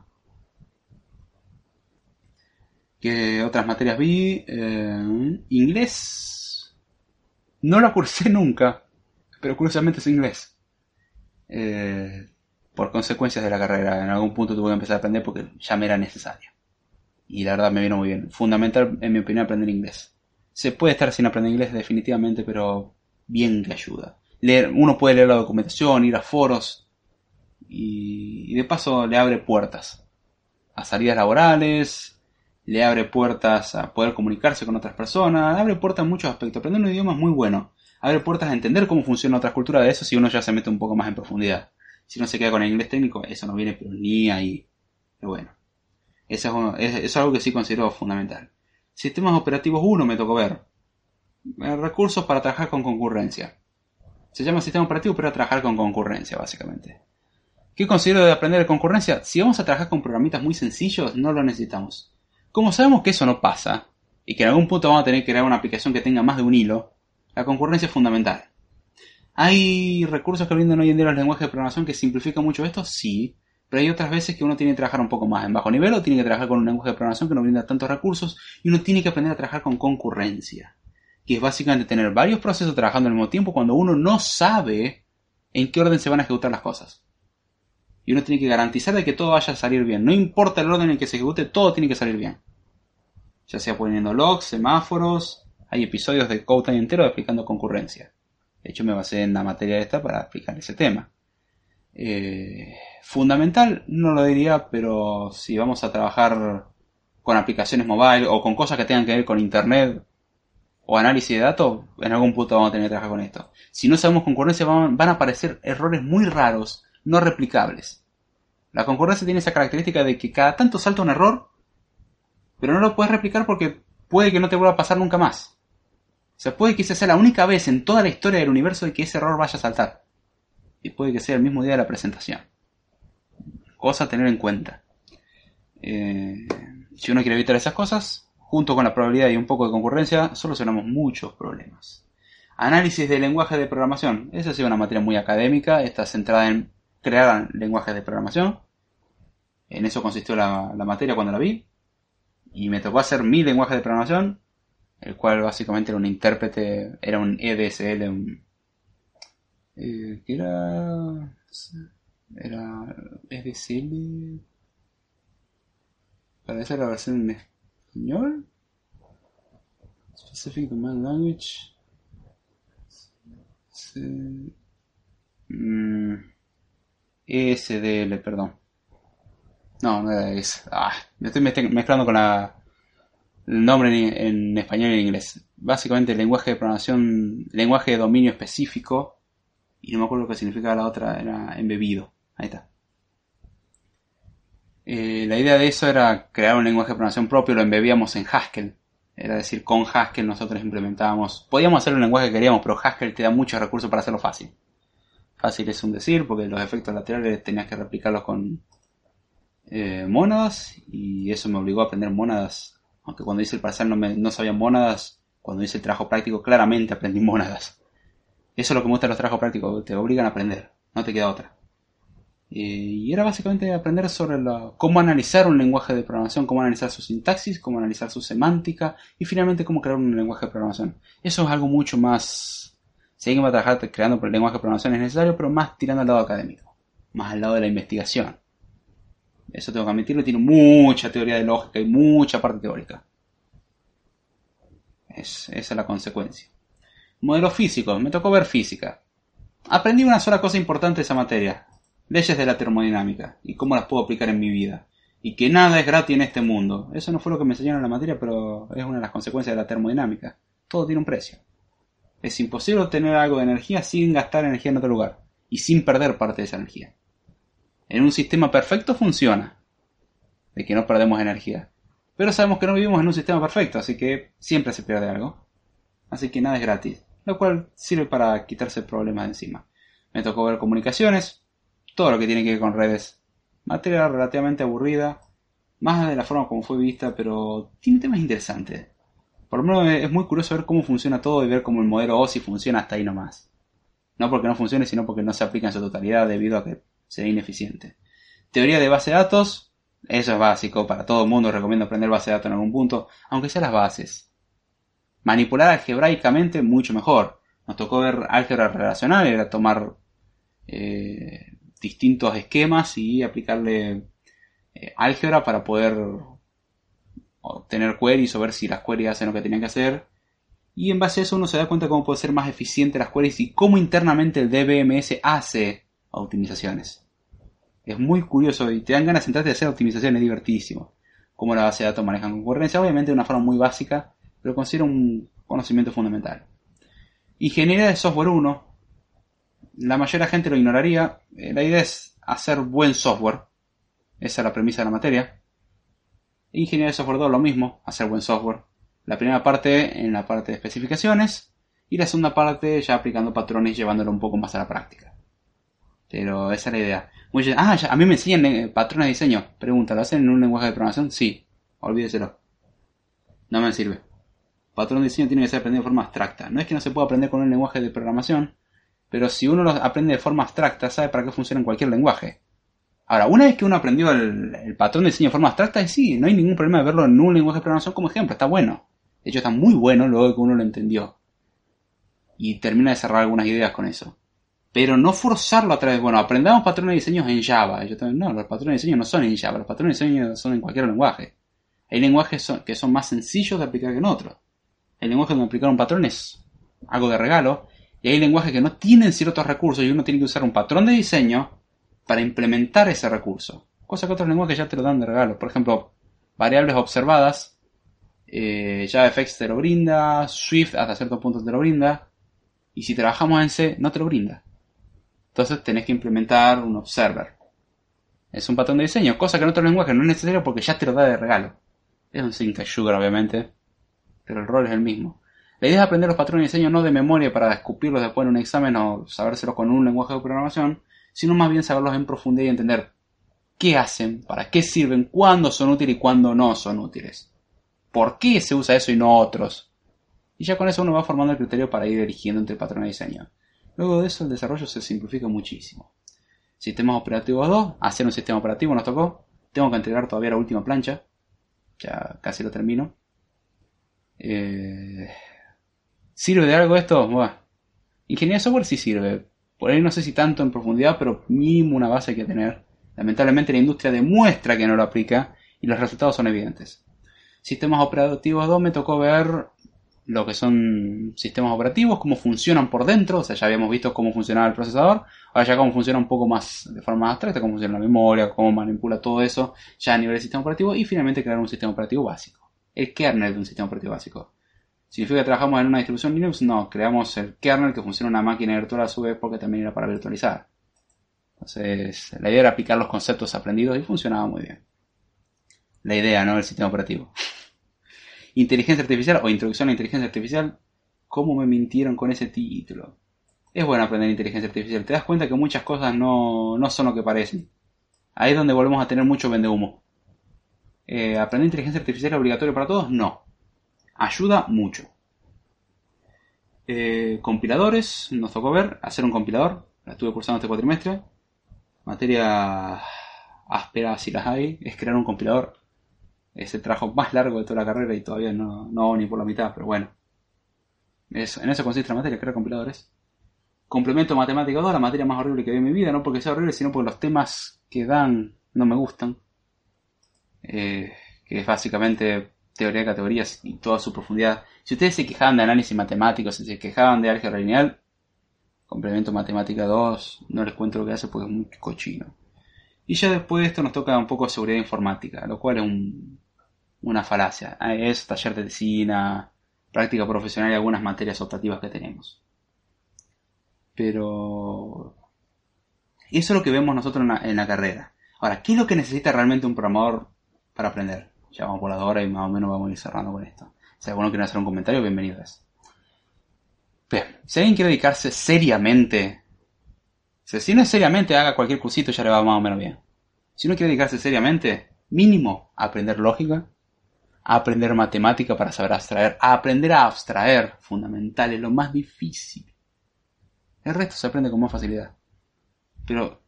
¿Qué otras materias vi? Eh, inglés. No la cursé nunca, pero curiosamente es inglés. Eh, por consecuencias de la carrera. En algún punto tuve que empezar a aprender porque ya me era necesario. Y la verdad me vino muy bien. Fundamental, en mi opinión, aprender inglés. Se puede estar sin aprender inglés definitivamente, pero bien que ayuda. Leer, uno puede leer la documentación, ir a foros y, de paso le abre puertas a salidas laborales, le abre puertas a poder comunicarse con otras personas, abre puertas en muchos aspectos. Aprender un idioma es muy bueno. Abre puertas a entender cómo funciona otras culturas de eso si uno ya se mete un poco más en profundidad. Si no se queda con el inglés técnico, eso no viene ni ahí. Pero bueno, eso es, algo que sí considero fundamental. Sistemas operativos 1 me tocó ver. Eh, recursos para trabajar con concurrencia. Se llama sistema operativo para trabajar con concurrencia, básicamente. ¿Qué considero de aprender de concurrencia? Si vamos a trabajar con programitas muy sencillos, no lo necesitamos. Como sabemos que eso no pasa, y que en algún punto vamos a tener que crear una aplicación que tenga más de un hilo, la concurrencia es fundamental. ¿Hay recursos que brindan hoy en día los lenguajes de programación que simplifican mucho esto? Sí. Pero hay otras veces que uno tiene que trabajar un poco más en bajo nivel o tiene que trabajar con un lenguaje de programación que no brinda tantos recursos y uno tiene que aprender a trabajar con concurrencia. que es básicamente tener varios procesos trabajando al mismo tiempo cuando uno no sabe en qué orden se van a ejecutar las cosas. Y uno tiene que garantizar de que todo vaya a salir bien. No importa el orden en el que se ejecute, todo tiene que salir bien. Ya sea poniendo logs, semáforos, hay episodios de Code Time entero explicando concurrencia. De hecho, me basé en la materia esta para explicar ese tema. Eh, fundamental, no lo diría, pero si vamos a trabajar con aplicaciones mobile o con cosas que tengan que ver con internet o análisis de datos, en algún punto vamos a tener que trabajar con esto. Si no sabemos concurrencia, van, van a aparecer errores muy raros, no replicables. La concurrencia tiene esa característica de que cada tanto salta un error, pero no lo puedes replicar porque puede que no te vuelva a pasar nunca más. Sea, puede que esa sea la única vez en toda la historia del universo de que ese error vaya a saltar. Y puede que sea el mismo día de la presentación. Cosa a tener en cuenta. Eh, si uno quiere evitar esas cosas, junto con la probabilidad y un poco de concurrencia, solucionamos muchos problemas. Análisis de lenguaje de programación. Esa ha sido una materia muy académica, está centrada en crear lenguajes de programación. En eso consistió la, materia cuando la vi. Y me tocó hacer mi lenguaje de programación, el cual básicamente era un intérprete, era un EDSL, un, eh, ¿qué era? Era EDSL. Parece la versión español. Specific Domain Language. Mm, SDL, perdón. No, no era eso. Ah, me estoy mezclando con la, el nombre en, español y en inglés. Básicamente lenguaje de programación, lenguaje de dominio específico. Y no me acuerdo qué significaba la otra, era embebido. Ahí está. Eh, la idea de eso era crear un lenguaje de programación propio, lo embebíamos en Haskell. Era decir, con Haskell nosotros implementábamos. Podíamos hacer un lenguaje que queríamos, pero Haskell te da muchos recursos para hacerlo fácil. Fácil es un decir, porque los efectos laterales tenías que replicarlos con eh, y eso me obligó a aprender mónadas. Aunque cuando hice el parcial no, me, no sabía mónadas, cuando hice el trabajo práctico claramente aprendí mónadas. Eso es lo que muestra los trabajos prácticos, te obligan a aprender, no te queda otra. Eh, y era básicamente aprender sobre cómo analizar un lenguaje de programación, cómo analizar su sintaxis, cómo analizar su semántica y finalmente cómo crear un lenguaje de programación. Eso es algo mucho más... Si alguien va a trabajar creando el lenguaje de programación es necesario, pero más tirando al lado académico, más al lado de la investigación. Eso tengo que admitirlo, tiene mucha teoría de lógica y mucha parte teórica. esa es la consecuencia. Modelos físicos, me tocó ver física. Aprendí una sola cosa importante de esa materia, leyes de la termodinámica y cómo las puedo aplicar en mi vida. Y que nada es gratis en este mundo. Eso no fue lo que me enseñaron en la materia, pero es una de las consecuencias de la termodinámica. Todo tiene un precio. Es imposible obtener algo de energía sin gastar energía en otro lugar y sin perder parte de esa energía. En un sistema perfecto funciona, de que no perdemos energía. Pero sabemos que no vivimos en un sistema perfecto, así que siempre se pierde algo. Así que nada es gratis, lo cual sirve para quitarse problemas de encima. Me tocó ver comunicaciones, todo lo que tiene que ver con redes. Materia relativamente aburrida, más de la forma como fue vista, pero tiene temas interesantes. Por lo menos es muy curioso ver cómo funciona todo y ver cómo el modelo OSI funciona hasta ahí nomás. No porque no funcione, sino porque no se aplica en su totalidad debido a que sería ineficiente. Teoría de base de datos, eso es básico, para todo el mundo recomiendo aprender base de datos en algún punto, aunque sea las bases. Manipular algebraicamente, mucho mejor. Nos tocó ver álgebra relacional, era tomar eh, distintos esquemas y aplicarle eh, álgebra para poder obtener queries o ver si las queries hacen lo que tenían que hacer. Y en base a eso uno se da cuenta cómo puede ser más eficiente las queries y cómo internamente el DBMS hace optimizaciones. Es muy curioso y te dan ganas de sentarte a hacer optimizaciones, es divertidísimo. Cómo la base de datos manejan concurrencia, obviamente de una forma muy básica, pero considero un conocimiento fundamental. Ingeniería de software 1, la mayoría de la gente lo ignoraría. Eh, la idea es hacer buen software. Esa es la premisa de la materia. Ingeniería de software 2 lo mismo, hacer buen software. La primera parte en la parte de especificaciones y la segunda parte ya aplicando patrones y llevándolo un poco más a la práctica. Pero esa es la idea. ah, a mí me enseñan eh, patrones de diseño. Pregunta, ¿lo hacen en un lenguaje de programación? Sí, olvídeselo. No me sirve. Patrón de diseño tiene que ser aprendido de forma abstracta. No es que no se pueda aprender con un lenguaje de programación, pero si uno lo aprende de forma abstracta, sabe para qué funciona en cualquier lenguaje. Ahora, una vez que uno aprendió el, patrón de diseño de forma abstracta, sí, no hay ningún problema de verlo en un lenguaje de programación como ejemplo, está bueno. De hecho, está muy bueno luego que uno lo entendió. y termina de cerrar algunas ideas con eso. Pero no forzarlo a través, bueno, aprendamos patrones de diseño en Java. Yo no, los patrones de diseño no son en Java, los patrones de diseño son en cualquier lenguaje. Hay lenguajes que son más sencillos de aplicar que en otros. El lenguaje donde aplicar un patrón es algo de regalo, y hay lenguajes que no tienen ciertos recursos y uno tiene que usar un patrón de diseño para implementar ese recurso. Cosa que otros lenguajes ya te lo dan de regalo. Por ejemplo, variables observadas, eh, JavaFX te lo brinda, Swift hasta cierto punto te lo brinda, y si trabajamos en C no te lo brinda. Entonces tenés que implementar un observer. Es un patrón de diseño, cosa que en otros lenguajes no es necesario porque ya te lo da de regalo. Es un syntax sugar obviamente, pero el rol es el mismo. La idea es aprender los patrones de diseño no de memoria para escupirlos después en un examen o sabérselos con un lenguaje de programación, sino más bien saberlos en profundidad y entender qué hacen, para qué sirven, cuándo son útiles y cuándo no son útiles. ¿Por qué se usa eso y no otros? Y ya con eso uno va formando el criterio para ir eligiendo entre patrones de diseño. Luego de eso el desarrollo se simplifica muchísimo. Sistemas operativos 2, hacer un sistema operativo nos tocó. Tengo que entregar todavía la última plancha. Ya casi lo termino. Eh, ¿Sirve de algo esto? Bueno, ingeniería de software sí sirve. Por ahí no sé si tanto en profundidad, pero mínimo una base hay que tener. Lamentablemente la industria demuestra que no lo aplica y los resultados son evidentes. Sistemas operativos 2 me tocó ver lo que son sistemas operativos, cómo funcionan por dentro, o sea, ya habíamos visto cómo funcionaba el procesador, ahora ya cómo funciona un poco más de forma abstracta, cómo funciona la memoria, cómo manipula todo eso, ya a nivel de sistema operativo, y finalmente crear un sistema operativo básico, el kernel de un sistema operativo básico. ¿Significa que trabajamos en una distribución Linux? No, creamos el kernel que funciona en una máquina virtual a su vez porque también era para virtualizar. Entonces, la idea era aplicar los conceptos aprendidos y funcionaba muy bien. La idea, ¿no? El sistema operativo. Inteligencia artificial o introducción a la inteligencia artificial. ¿Cómo me mintieron con ese título? Es bueno aprender inteligencia artificial. Te das cuenta que muchas cosas no, no son lo que parecen. Ahí es donde volvemos a tener mucho vendehumo. Eh, ¿Aprender inteligencia artificial es obligatorio para todos? No. Ayuda mucho. Eh, compiladores, nos tocó ver, hacer un compilador. La estuve cursando este cuatrimestre. Materia áspera, si las hay, es crear un compilador. Es el trabajo más largo de toda la carrera y todavía no, no ni por la mitad, pero bueno. Eso, en eso consiste la materia, crear compiladores. Complemento matemática 2, la materia más horrible que vi en mi vida, no porque sea horrible, sino porque los temas que dan no me gustan. Eh, que es básicamente teoría de categorías y toda su profundidad. Si ustedes se quejaban de análisis matemático, si se quejaban de álgebra lineal, complemento matemática 2, no les cuento lo que hace porque es muy cochino. Y ya después de esto nos toca un poco de seguridad informática, lo cual es un, una falacia. Ah, Es taller de medicina, práctica profesional y algunas materias optativas que tenemos. Pero eso es lo que vemos nosotros en la, carrera. Ahora, ¿qué es lo que necesita realmente un programador para aprender? Ya vamos por la hora y más o menos vamos a ir cerrando con esto. Si alguno quiere hacer un comentario, bienvenido es. Bien, si alguien quiere dedicarse seriamente, si no es seriamente, haga cualquier cursito, ya le va más o menos bien. Si uno quiere dedicarse seriamente, mínimo a aprender lógica, a aprender matemática para saber abstraer, a aprender a abstraer, fundamental, es lo más difícil. El resto se aprende con más facilidad. Pero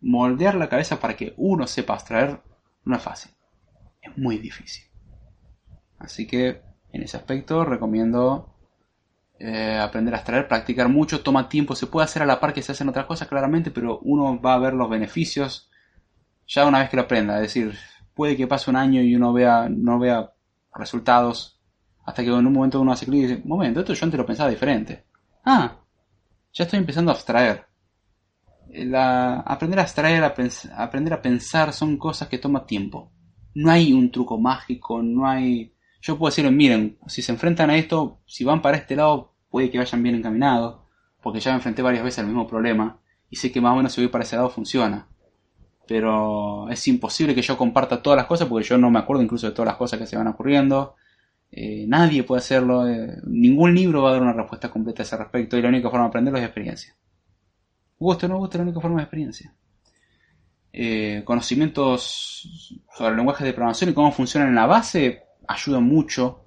moldear la cabeza para que uno sepa abstraer no es fácil. Es muy difícil. Así que en ese aspecto recomiendo eh, aprender a abstraer, practicar mucho, toma tiempo, se puede hacer a la par que se hacen otras cosas claramente, pero uno va a ver los beneficios ya una vez que lo aprenda. Es decir, puede que pase un año y uno vea, no vea resultados hasta que en un momento uno hace clic y dice, momento, esto yo antes lo pensaba diferente. Ah, ya estoy empezando a abstraer. La, aprender a abstraer, a aprender a pensar son cosas que toman tiempo. No hay un truco mágico, no hay... Yo puedo decirles, miren, si se enfrentan a esto, si van para este lado, puede que vayan bien encaminados, porque ya me enfrenté varias veces al mismo problema, y sé que más o menos si voy para ese lado funciona. Pero es imposible que yo comparta todas las cosas, porque yo no me acuerdo incluso de todas las cosas que se van ocurriendo. Eh, nadie puede hacerlo, eh, ningún libro va a dar una respuesta completa a ese respecto, y la única forma de aprenderlo es experiencia. Guste o no guste, la única forma es experiencia. Eh, conocimientos sobre el lenguaje de programación y cómo funcionan en la base ayudan mucho.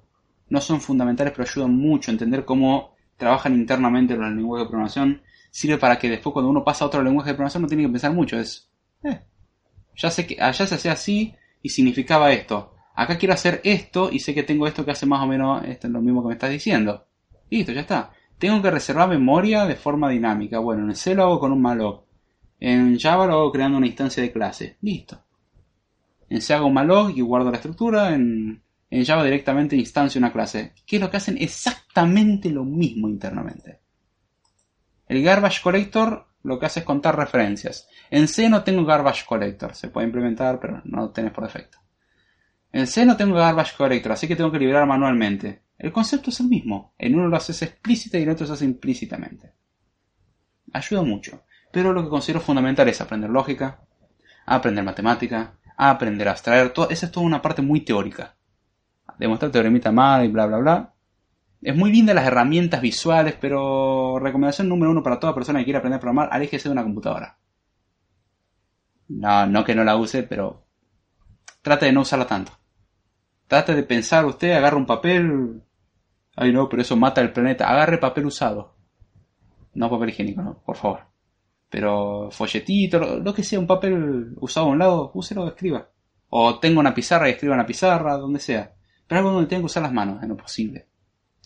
No son fundamentales, pero ayudan mucho. Entender cómo trabajan internamente los lenguajes de programación sirve para que después cuando uno pasa a otro lenguaje de programación no tiene que pensar mucho. Es, eh, ya sé que allá se hacía así y significaba esto. Acá quiero hacer esto y sé que tengo esto que hace más o menos esto es lo mismo que me estás diciendo. Listo, ya está. Tengo que reservar memoria de forma dinámica. Bueno, en C lo hago con un malloc. En Java lo hago creando una instancia de clase. Listo. En C hago un malloc y guardo la estructura. En, en Java directamente instancio una clase. ¿Qué es lo que hacen? Exactamente lo mismo internamente. El garbage collector lo que hace es contar referencias. En C no tengo garbage collector. Se puede implementar, pero no lo tenés por defecto. En C no tengo garbage collector, así que tengo que liberar manualmente. El concepto es el mismo. En uno lo haces explícita y en otro se hace implícitamente. Ayuda mucho. Pero lo que considero fundamental es aprender lógica, aprender matemática, aprender a abstraer. Todo, esa es toda una parte muy teórica. Demostrar teoremita mal y bla bla bla. Es muy linda las herramientas visuales, pero recomendación número uno para toda persona que quiera aprender a programar, aléjese de una computadora. No, no que no la use, pero trate de no usarla tanto. Trate de pensar usted, agarra un papel. Ay no, pero eso mata el planeta. Agarre papel usado. No papel higiénico, no, por favor. Pero folletito, lo, que sea, un papel usado a un lado, úselo, escriba. O tenga una pizarra y escriba en pizarra, donde sea. Pero algo donde tenga que usar las manos, en lo posible.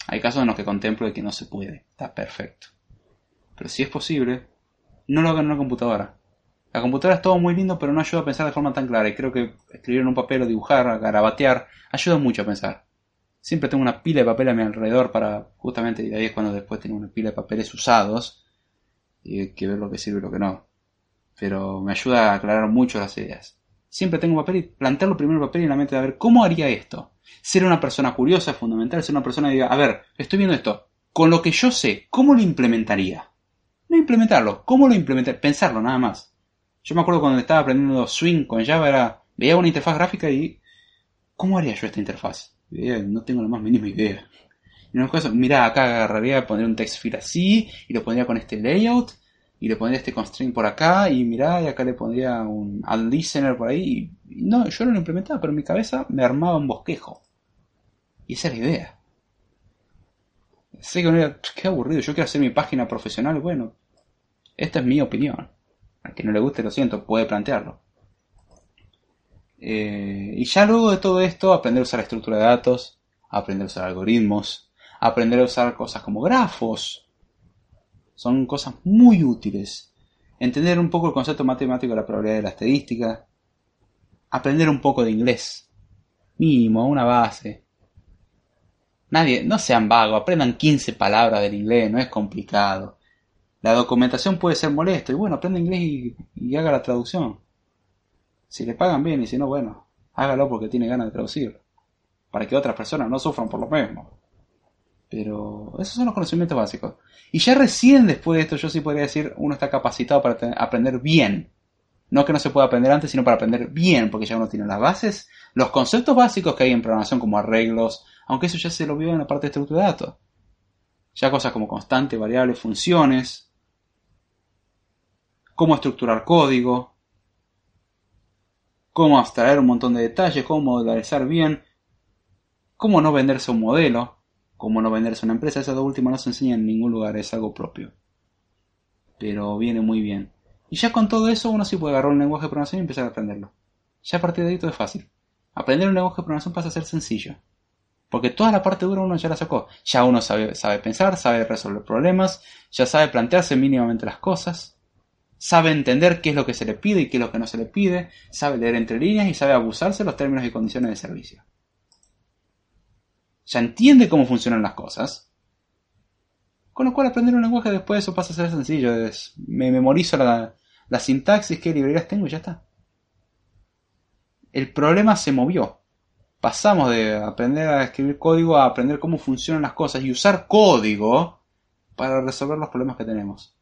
Hay casos en los que contemplo de que no se puede. Está perfecto. Pero si es posible, no lo hagan en una computadora. La computadora es todo muy lindo, pero no ayuda a pensar de forma tan clara. Y creo que escribir en un papel o dibujar, garabatear, ayuda mucho a pensar. Siempre tengo una pila de papel a mi alrededor para, justamente, y ahí es cuando después tengo una pila de papeles usados. Y hay que ver lo que sirve y lo que no. Pero me ayuda a aclarar mucho las ideas. Siempre tengo papel y plantearlo primero el papel y en la mente de ver cómo haría esto. Ser una persona curiosa es fundamental, ser una persona que diga, a ver, estoy viendo esto. Con lo que yo sé, ¿cómo lo implementaría? No implementarlo, ¿cómo lo implementaría? Pensarlo, nada más. Yo me acuerdo cuando estaba aprendiendo Swing con Java, era, veía una interfaz gráfica y, ¿cómo haría yo esta interfaz? No tengo la más mínima idea. Y una cosa, mira, acá agarraría, pondría un text field así, y lo pondría con este layout, y le pondría este constraint por acá, y mirá, y acá le pondría un add listener por ahí, y, no, yo no lo implementaba, pero en mi cabeza me armaba un bosquejo. Y esa es la idea. Sé que uno diga, qué aburrido, yo quiero hacer mi página profesional, bueno, esta es mi opinión. A que no le guste, lo siento, puede plantearlo. Eh, y ya luego de todo esto, aprender a usar la estructura de datos, aprender a usar algoritmos, aprender a usar cosas como grafos. Son cosas muy útiles. Entender un poco el concepto matemático de la probabilidad de la estadística. Aprender un poco de inglés. Mínimo, una base. Nadie, no sean vagos, aprendan 15 palabras del inglés, no es complicado. La documentación puede ser molesto y bueno, aprenda inglés y, y haga la traducción. Si le pagan bien y si no, bueno, hágalo porque tiene ganas de traducir. Para que otras personas no sufran por lo mismo. Pero esos son los conocimientos básicos. Y ya recién después de esto yo sí podría decir, uno está capacitado para aprender bien. No que no se pueda aprender antes, sino para aprender bien, porque ya uno tiene las bases, los conceptos básicos que hay en programación como arreglos, aunque eso ya se lo vio en la parte de estructura de datos. Ya cosas como constante, variable, funciones, cómo estructurar código, cómo abstraer un montón de detalles, cómo modularizar bien, cómo no venderse un modelo, cómo no venderse una empresa. Esas dos últimas no se enseñan en ningún lugar, es algo propio. Pero viene muy bien. Y ya con todo eso uno sí puede agarrar un lenguaje de programación y empezar a aprenderlo. Ya a partir de ahí todo es fácil. Aprender un lenguaje de programación pasa a ser sencillo. Porque toda la parte dura uno ya la sacó. Ya uno sabe, sabe pensar, sabe resolver problemas, ya sabe plantearse mínimamente las cosas, sabe entender qué es lo que se le pide y qué es lo que no se le pide, sabe leer entre líneas y sabe abusarse los términos y condiciones de servicio. Ya entiende cómo funcionan las cosas. Con lo cual aprender un lenguaje después de eso pasa a ser sencillo. Me memorizo la, sintaxis, qué librerías tengo y ya está. El problema se movió pasamos de aprender a escribir código a aprender cómo funcionan las cosas y usar código para resolver los problemas que tenemos.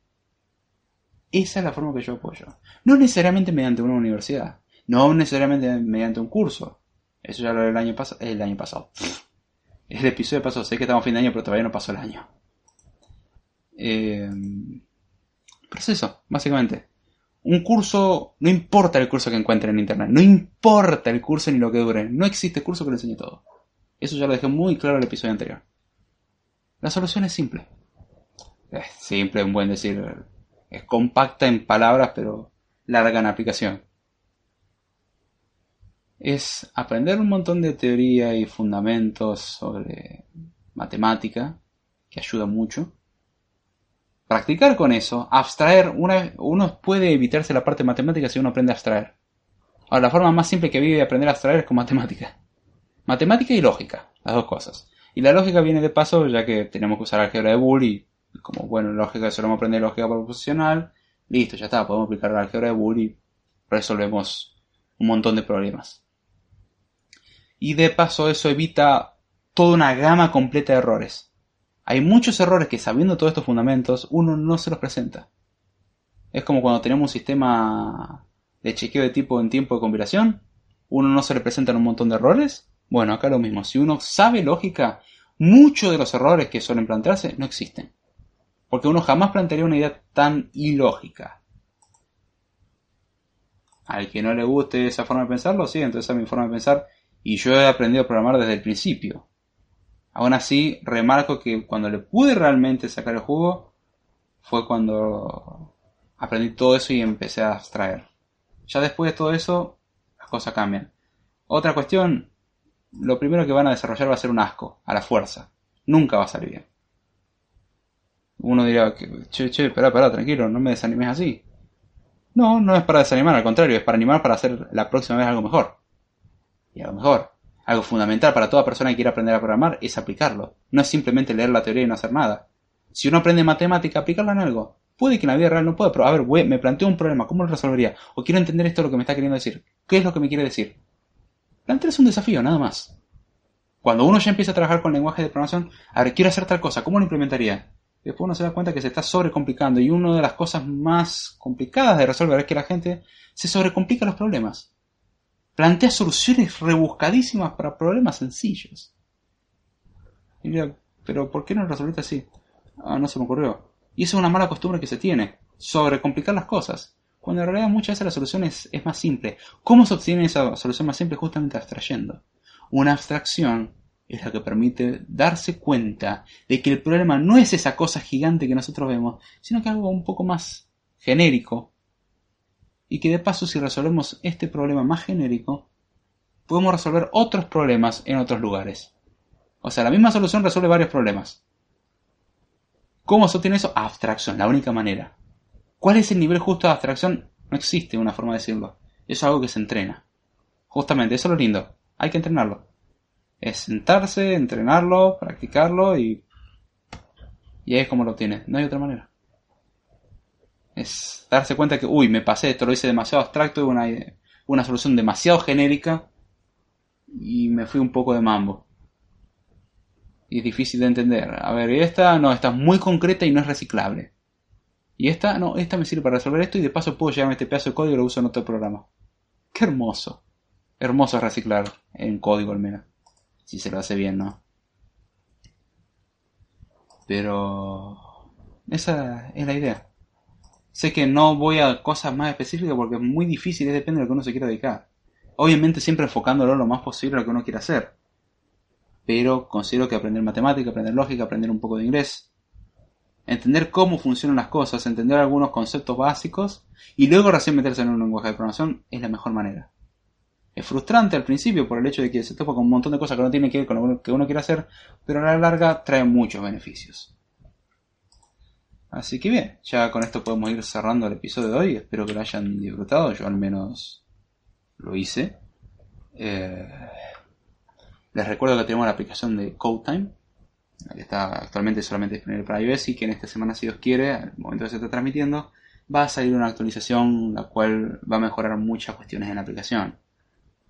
Esa es la forma que yo apoyo. No necesariamente mediante una universidad, no necesariamente mediante un curso. Eso ya lo el año, pasado el año pasado. El episodio pasado, sé que estamos a fin de año, pero todavía no pasó el año. Eh, pero es eso, básicamente. Un curso, no importa el curso que encuentren en internet, no importa el curso ni lo que dure, no existe curso que le enseñe todo. Eso ya lo dejé muy claro en el episodio anterior. La solución es simple. Es simple, un buen decir. Es compacta en palabras, pero larga en aplicación. Es aprender un montón de teoría y fundamentos sobre matemática, que ayuda mucho. practicar con eso, abstraer, una, uno puede evitarse la parte matemática si uno aprende a abstraer. Ahora, la forma más simple que vive de aprender a abstraer es con matemática. Matemática y lógica, las dos cosas. Y la lógica viene de paso, ya que tenemos que usar álgebra de Boole y como, bueno, lógica, solemos aprender lógica proposicional, listo, ya está, podemos aplicar la álgebra de Boole y resolvemos un montón de problemas. Y de paso eso evita toda una gama completa de errores. Hay muchos errores que sabiendo todos estos fundamentos uno no se los presenta. Es como cuando tenemos un sistema de chequeo de tipo en tiempo de compilación, uno no se le presentan un montón de errores. Bueno, acá lo mismo, si uno sabe lógica, muchos de los errores que suelen plantearse no existen. Porque uno jamás plantearía una idea tan ilógica. Al que no le guste esa forma de pensarlo, sí, entonces es mi forma de pensar. Y yo he aprendido a programar desde el principio. Aún así, remarco que cuando le pude realmente sacar el jugo fue cuando aprendí todo eso y empecé a abstraer. Ya después de todo eso, las cosas cambian. Otra cuestión, lo primero que van a desarrollar va a ser un asco, a la fuerza. Nunca va a salir bien. Uno dirá, che, che, espera, espera, tranquilo, no me desanimes así. No, no es para desanimar, al contrario, es para animar para hacer la próxima vez algo mejor. Y algo mejor. Algo fundamental para toda persona que quiera aprender a programar es aplicarlo. No es simplemente leer la teoría y no hacer nada. Si uno aprende matemática, aplicarla en algo. Puede que en la vida real no pueda, pero a ver, me planteo un problema, ¿cómo lo resolvería? O quiero entender esto lo que me está queriendo decir. ¿Qué es lo que me quiere decir? Plantearse un desafío, nada más. Cuando uno ya empieza a trabajar con lenguaje de programación, a ver, quiero hacer tal cosa, ¿cómo lo implementaría? Después uno se da cuenta que se está sobrecomplicando y una de las cosas más complicadas de resolver es que la gente se sobrecomplica los problemas plantea soluciones rebuscadísimas para problemas sencillos. Y mira, pero ¿por qué no lo resolviste así? Ah, no se me ocurrió. Y eso es una mala costumbre que se tiene, sobrecomplicar las cosas, cuando en realidad muchas veces la solución es, es más simple. ¿Cómo se obtiene esa solución más simple? Justamente abstrayendo. Una abstracción es la que permite darse cuenta de que el problema no es esa cosa gigante que nosotros vemos, sino que algo un poco más genérico, y que de paso si resolvemos este problema más genérico, podemos resolver otros problemas en otros lugares. O sea, la misma solución resuelve varios problemas. ¿Cómo se obtiene eso? Abstracción, la única manera. ¿Cuál es el nivel justo de abstracción? No existe una forma de decirlo. Es algo que se entrena. Justamente, eso es lo lindo. Hay que entrenarlo. Es sentarse, entrenarlo, practicarlo y... Y ahí es como lo obtienes. No hay otra manera. Es darse cuenta que, uy, me pasé, esto lo hice demasiado abstracto, una, una solución demasiado genérica y me fui un poco de mambo. Y es difícil de entender. A ver, esta no, esta es muy concreta y no es reciclable. Y esta, no, esta me sirve para resolver esto y de paso puedo llevarme este pedazo de código y lo uso en otro programa. Qué hermoso. Hermoso reciclar en código al menos. Si se lo hace bien, ¿no? Pero... Esa es la idea. Sé que no voy a cosas más específicas porque es muy difícil y depende de lo que uno se quiera dedicar. Obviamente siempre enfocándolo lo más posible a lo que uno quiera hacer. Pero considero que aprender matemática, aprender lógica, aprender un poco de inglés, entender cómo funcionan las cosas, entender algunos conceptos básicos y luego recién meterse en un lenguaje de programación es la mejor manera. Es frustrante al principio por el hecho de que se topa con un montón de cosas que no tienen que ver con lo que uno quiere hacer, pero a la larga trae muchos beneficios. Así que bien, ya con esto podemos ir cerrando el episodio de hoy. Espero que lo hayan disfrutado. Yo al menos lo hice. Eh, les recuerdo que tenemos la aplicación de CodeTime, que está actualmente solamente disponible para iOS y que en esta semana, si Dios quiere, al momento que se está transmitiendo, va a salir una actualización la cual va a mejorar muchas cuestiones en la aplicación.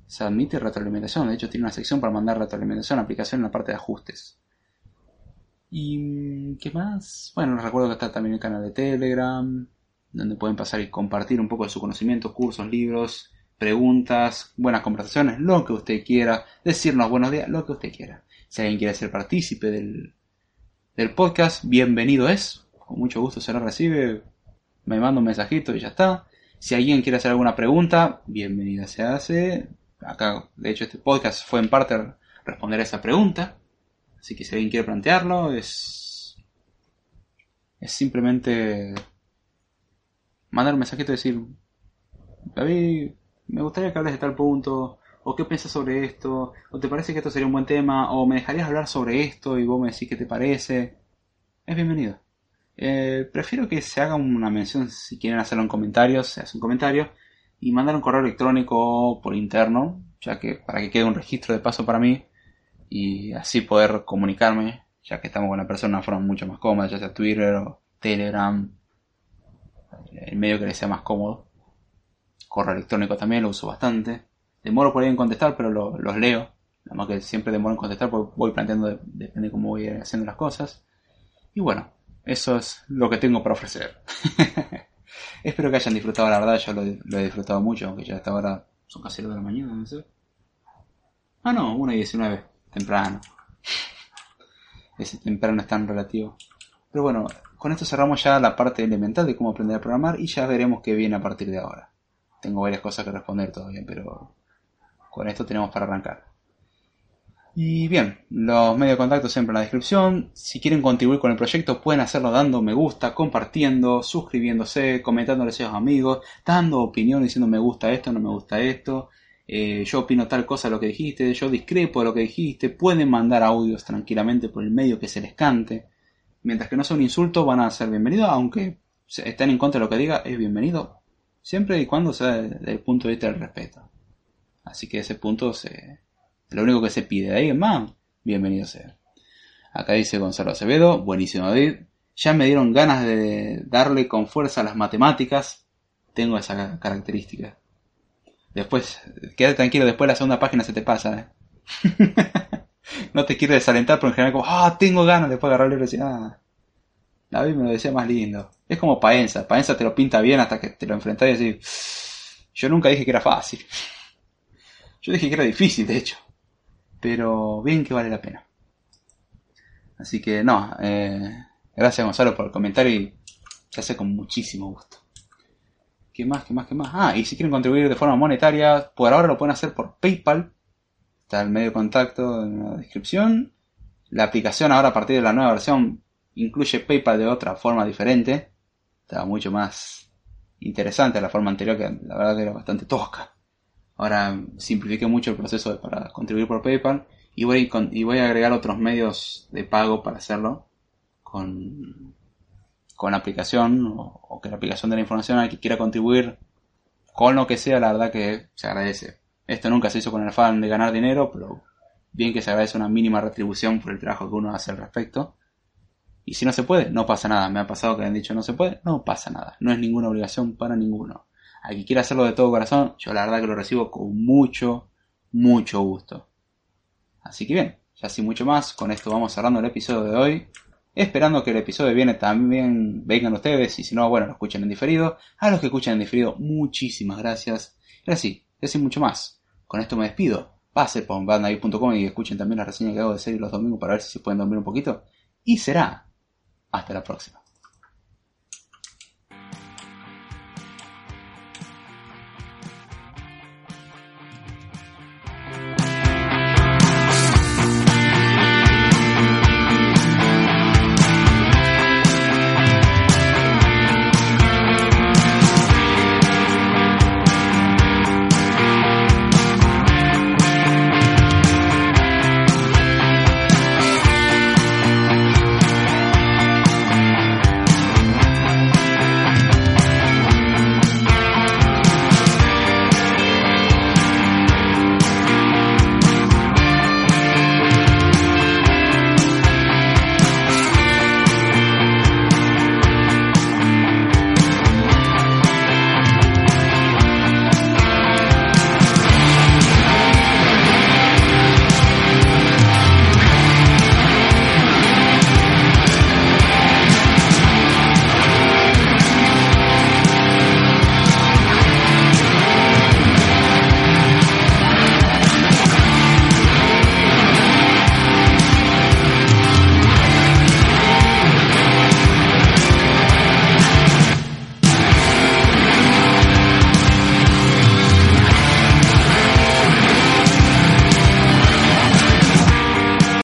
Se admite retroalimentación, de hecho tiene una sección para mandar retroalimentación a la aplicación en la parte de ajustes. ¿Y qué más? Bueno, les recuerdo que está también el canal de Telegram, donde pueden pasar y compartir un poco de su conocimiento, cursos, libros, preguntas, buenas conversaciones, lo que usted quiera, decirnos buenos días, lo que usted quiera. Si alguien quiere ser partícipe del, del podcast, bienvenido es. Con mucho gusto se lo recibe. Me manda un mensajito y ya está. Si alguien quiere hacer alguna pregunta, bienvenida se hace. Acá, de hecho, este podcast fue en parte responder a esa pregunta. Así que si alguien quiere plantearlo, es. Es simplemente. mandar un mensajito y decir. David, me gustaría que hables de tal punto. O qué piensas sobre esto. O te parece que esto sería un buen tema. O me dejarías hablar sobre esto y vos me decís qué te parece. Es bienvenido. Eh, prefiero que se haga una mención si quieren hacerlo en comentarios, se hace un comentario y mandar un correo electrónico por interno, ya que para que quede un registro de paso para mí y así poder comunicarme, ya que estamos con la persona de una forma mucho más cómoda, ya sea Twitter o Telegram, el medio que les sea más cómodo. Correo electrónico también lo uso bastante. Demoro por ahí en contestar, pero lo- los leo. Nada más que siempre demoro en contestar porque voy planteando, de- depende de cómo voy haciendo las cosas. Y bueno, eso es lo que tengo para ofrecer. (laughs) Espero que hayan disfrutado, la verdad, yo lo, he disfrutado mucho, aunque ya hasta ahora son casi las de la mañana, no sé. Ah, no, 1 y 19, temprano. Ese temprano es tan relativo. Pero bueno, con esto cerramos ya la parte elemental de cómo aprender a programar y ya veremos qué viene a partir de ahora. Tengo varias cosas que responder todavía, pero con esto tenemos para arrancar. Y bien, los medios de contacto siempre en la descripción. Si quieren contribuir con el proyecto pueden hacerlo dando me gusta, compartiendo, suscribiéndose, comentándole a sus amigos, dando opinión, diciendo me gusta esto, no me gusta esto. Eh, yo opino tal cosa lo que dijiste, yo discrepo de lo que dijiste. Pueden mandar audios tranquilamente por el medio que se les cante. Mientras que no sea un insulto van a ser bienvenidos, aunque estén en contra de lo que diga, es bienvenido. Siempre y cuando sea desde el punto de vista del respeto. Así que ese punto se, lo único que se pide de ahí es más, bienvenido sea. Acá dice Gonzalo Acevedo, buenísimo David. Ya me dieron ganas de darle con fuerza a las matemáticas. Tengo esa ca- característica. Después, quédate tranquilo, después la segunda página se te pasa. ¿eh? (laughs) no te quiero desalentar, pero en general como, ah, tengo ganas, después agarrar el libro y decir, ah, David me lo decía más lindo. Es como Paenza, Paenza te lo pinta bien hasta que te lo enfrentás y decís, yo nunca dije que era fácil. (laughs) Yo dije que era difícil, de hecho. Pero bien que vale la pena. Así que no, eh, gracias Gonzalo por el comentario y se hace con muchísimo gusto. ¿Qué más? ¿Qué más? ¿Qué más? Ah, y si quieren contribuir de forma monetaria, por ahora lo pueden hacer por PayPal. Está el medio de contacto en la descripción. La aplicación ahora a partir de la nueva versión incluye PayPal de otra forma diferente. Está mucho más interesante la forma anterior que la verdad era bastante tosca. Ahora simplifiqué mucho el proceso para contribuir por PayPal y voy, y voy a agregar otros medios de pago para hacerlo con, con la aplicación o, que la aplicación de la información al que quiera contribuir con lo que sea, la verdad que se agradece. Esto nunca se hizo con el afán de ganar dinero, pero bien que se agradece una mínima retribución por el trabajo que uno hace al respecto. Y si no se puede, no pasa nada. Me ha pasado que han dicho no se puede, no pasa nada. No es ninguna obligación para ninguno. Al que quiera hacerlo de todo corazón, yo la verdad que lo recibo con mucho, mucho gusto. Así que bien, ya sin mucho más, con esto vamos cerrando el episodio de hoy. Esperando que el episodio viene también vengan ustedes y si no, bueno, lo escuchen en diferido. A los que escuchan en diferido, muchísimas gracias. Y ahora sí, ya sin mucho más. Con esto me despido. Pase por bandai.com y escuchen también la reseña que hago de serie los domingos para ver si se pueden dormir un poquito. Y será. Hasta la próxima.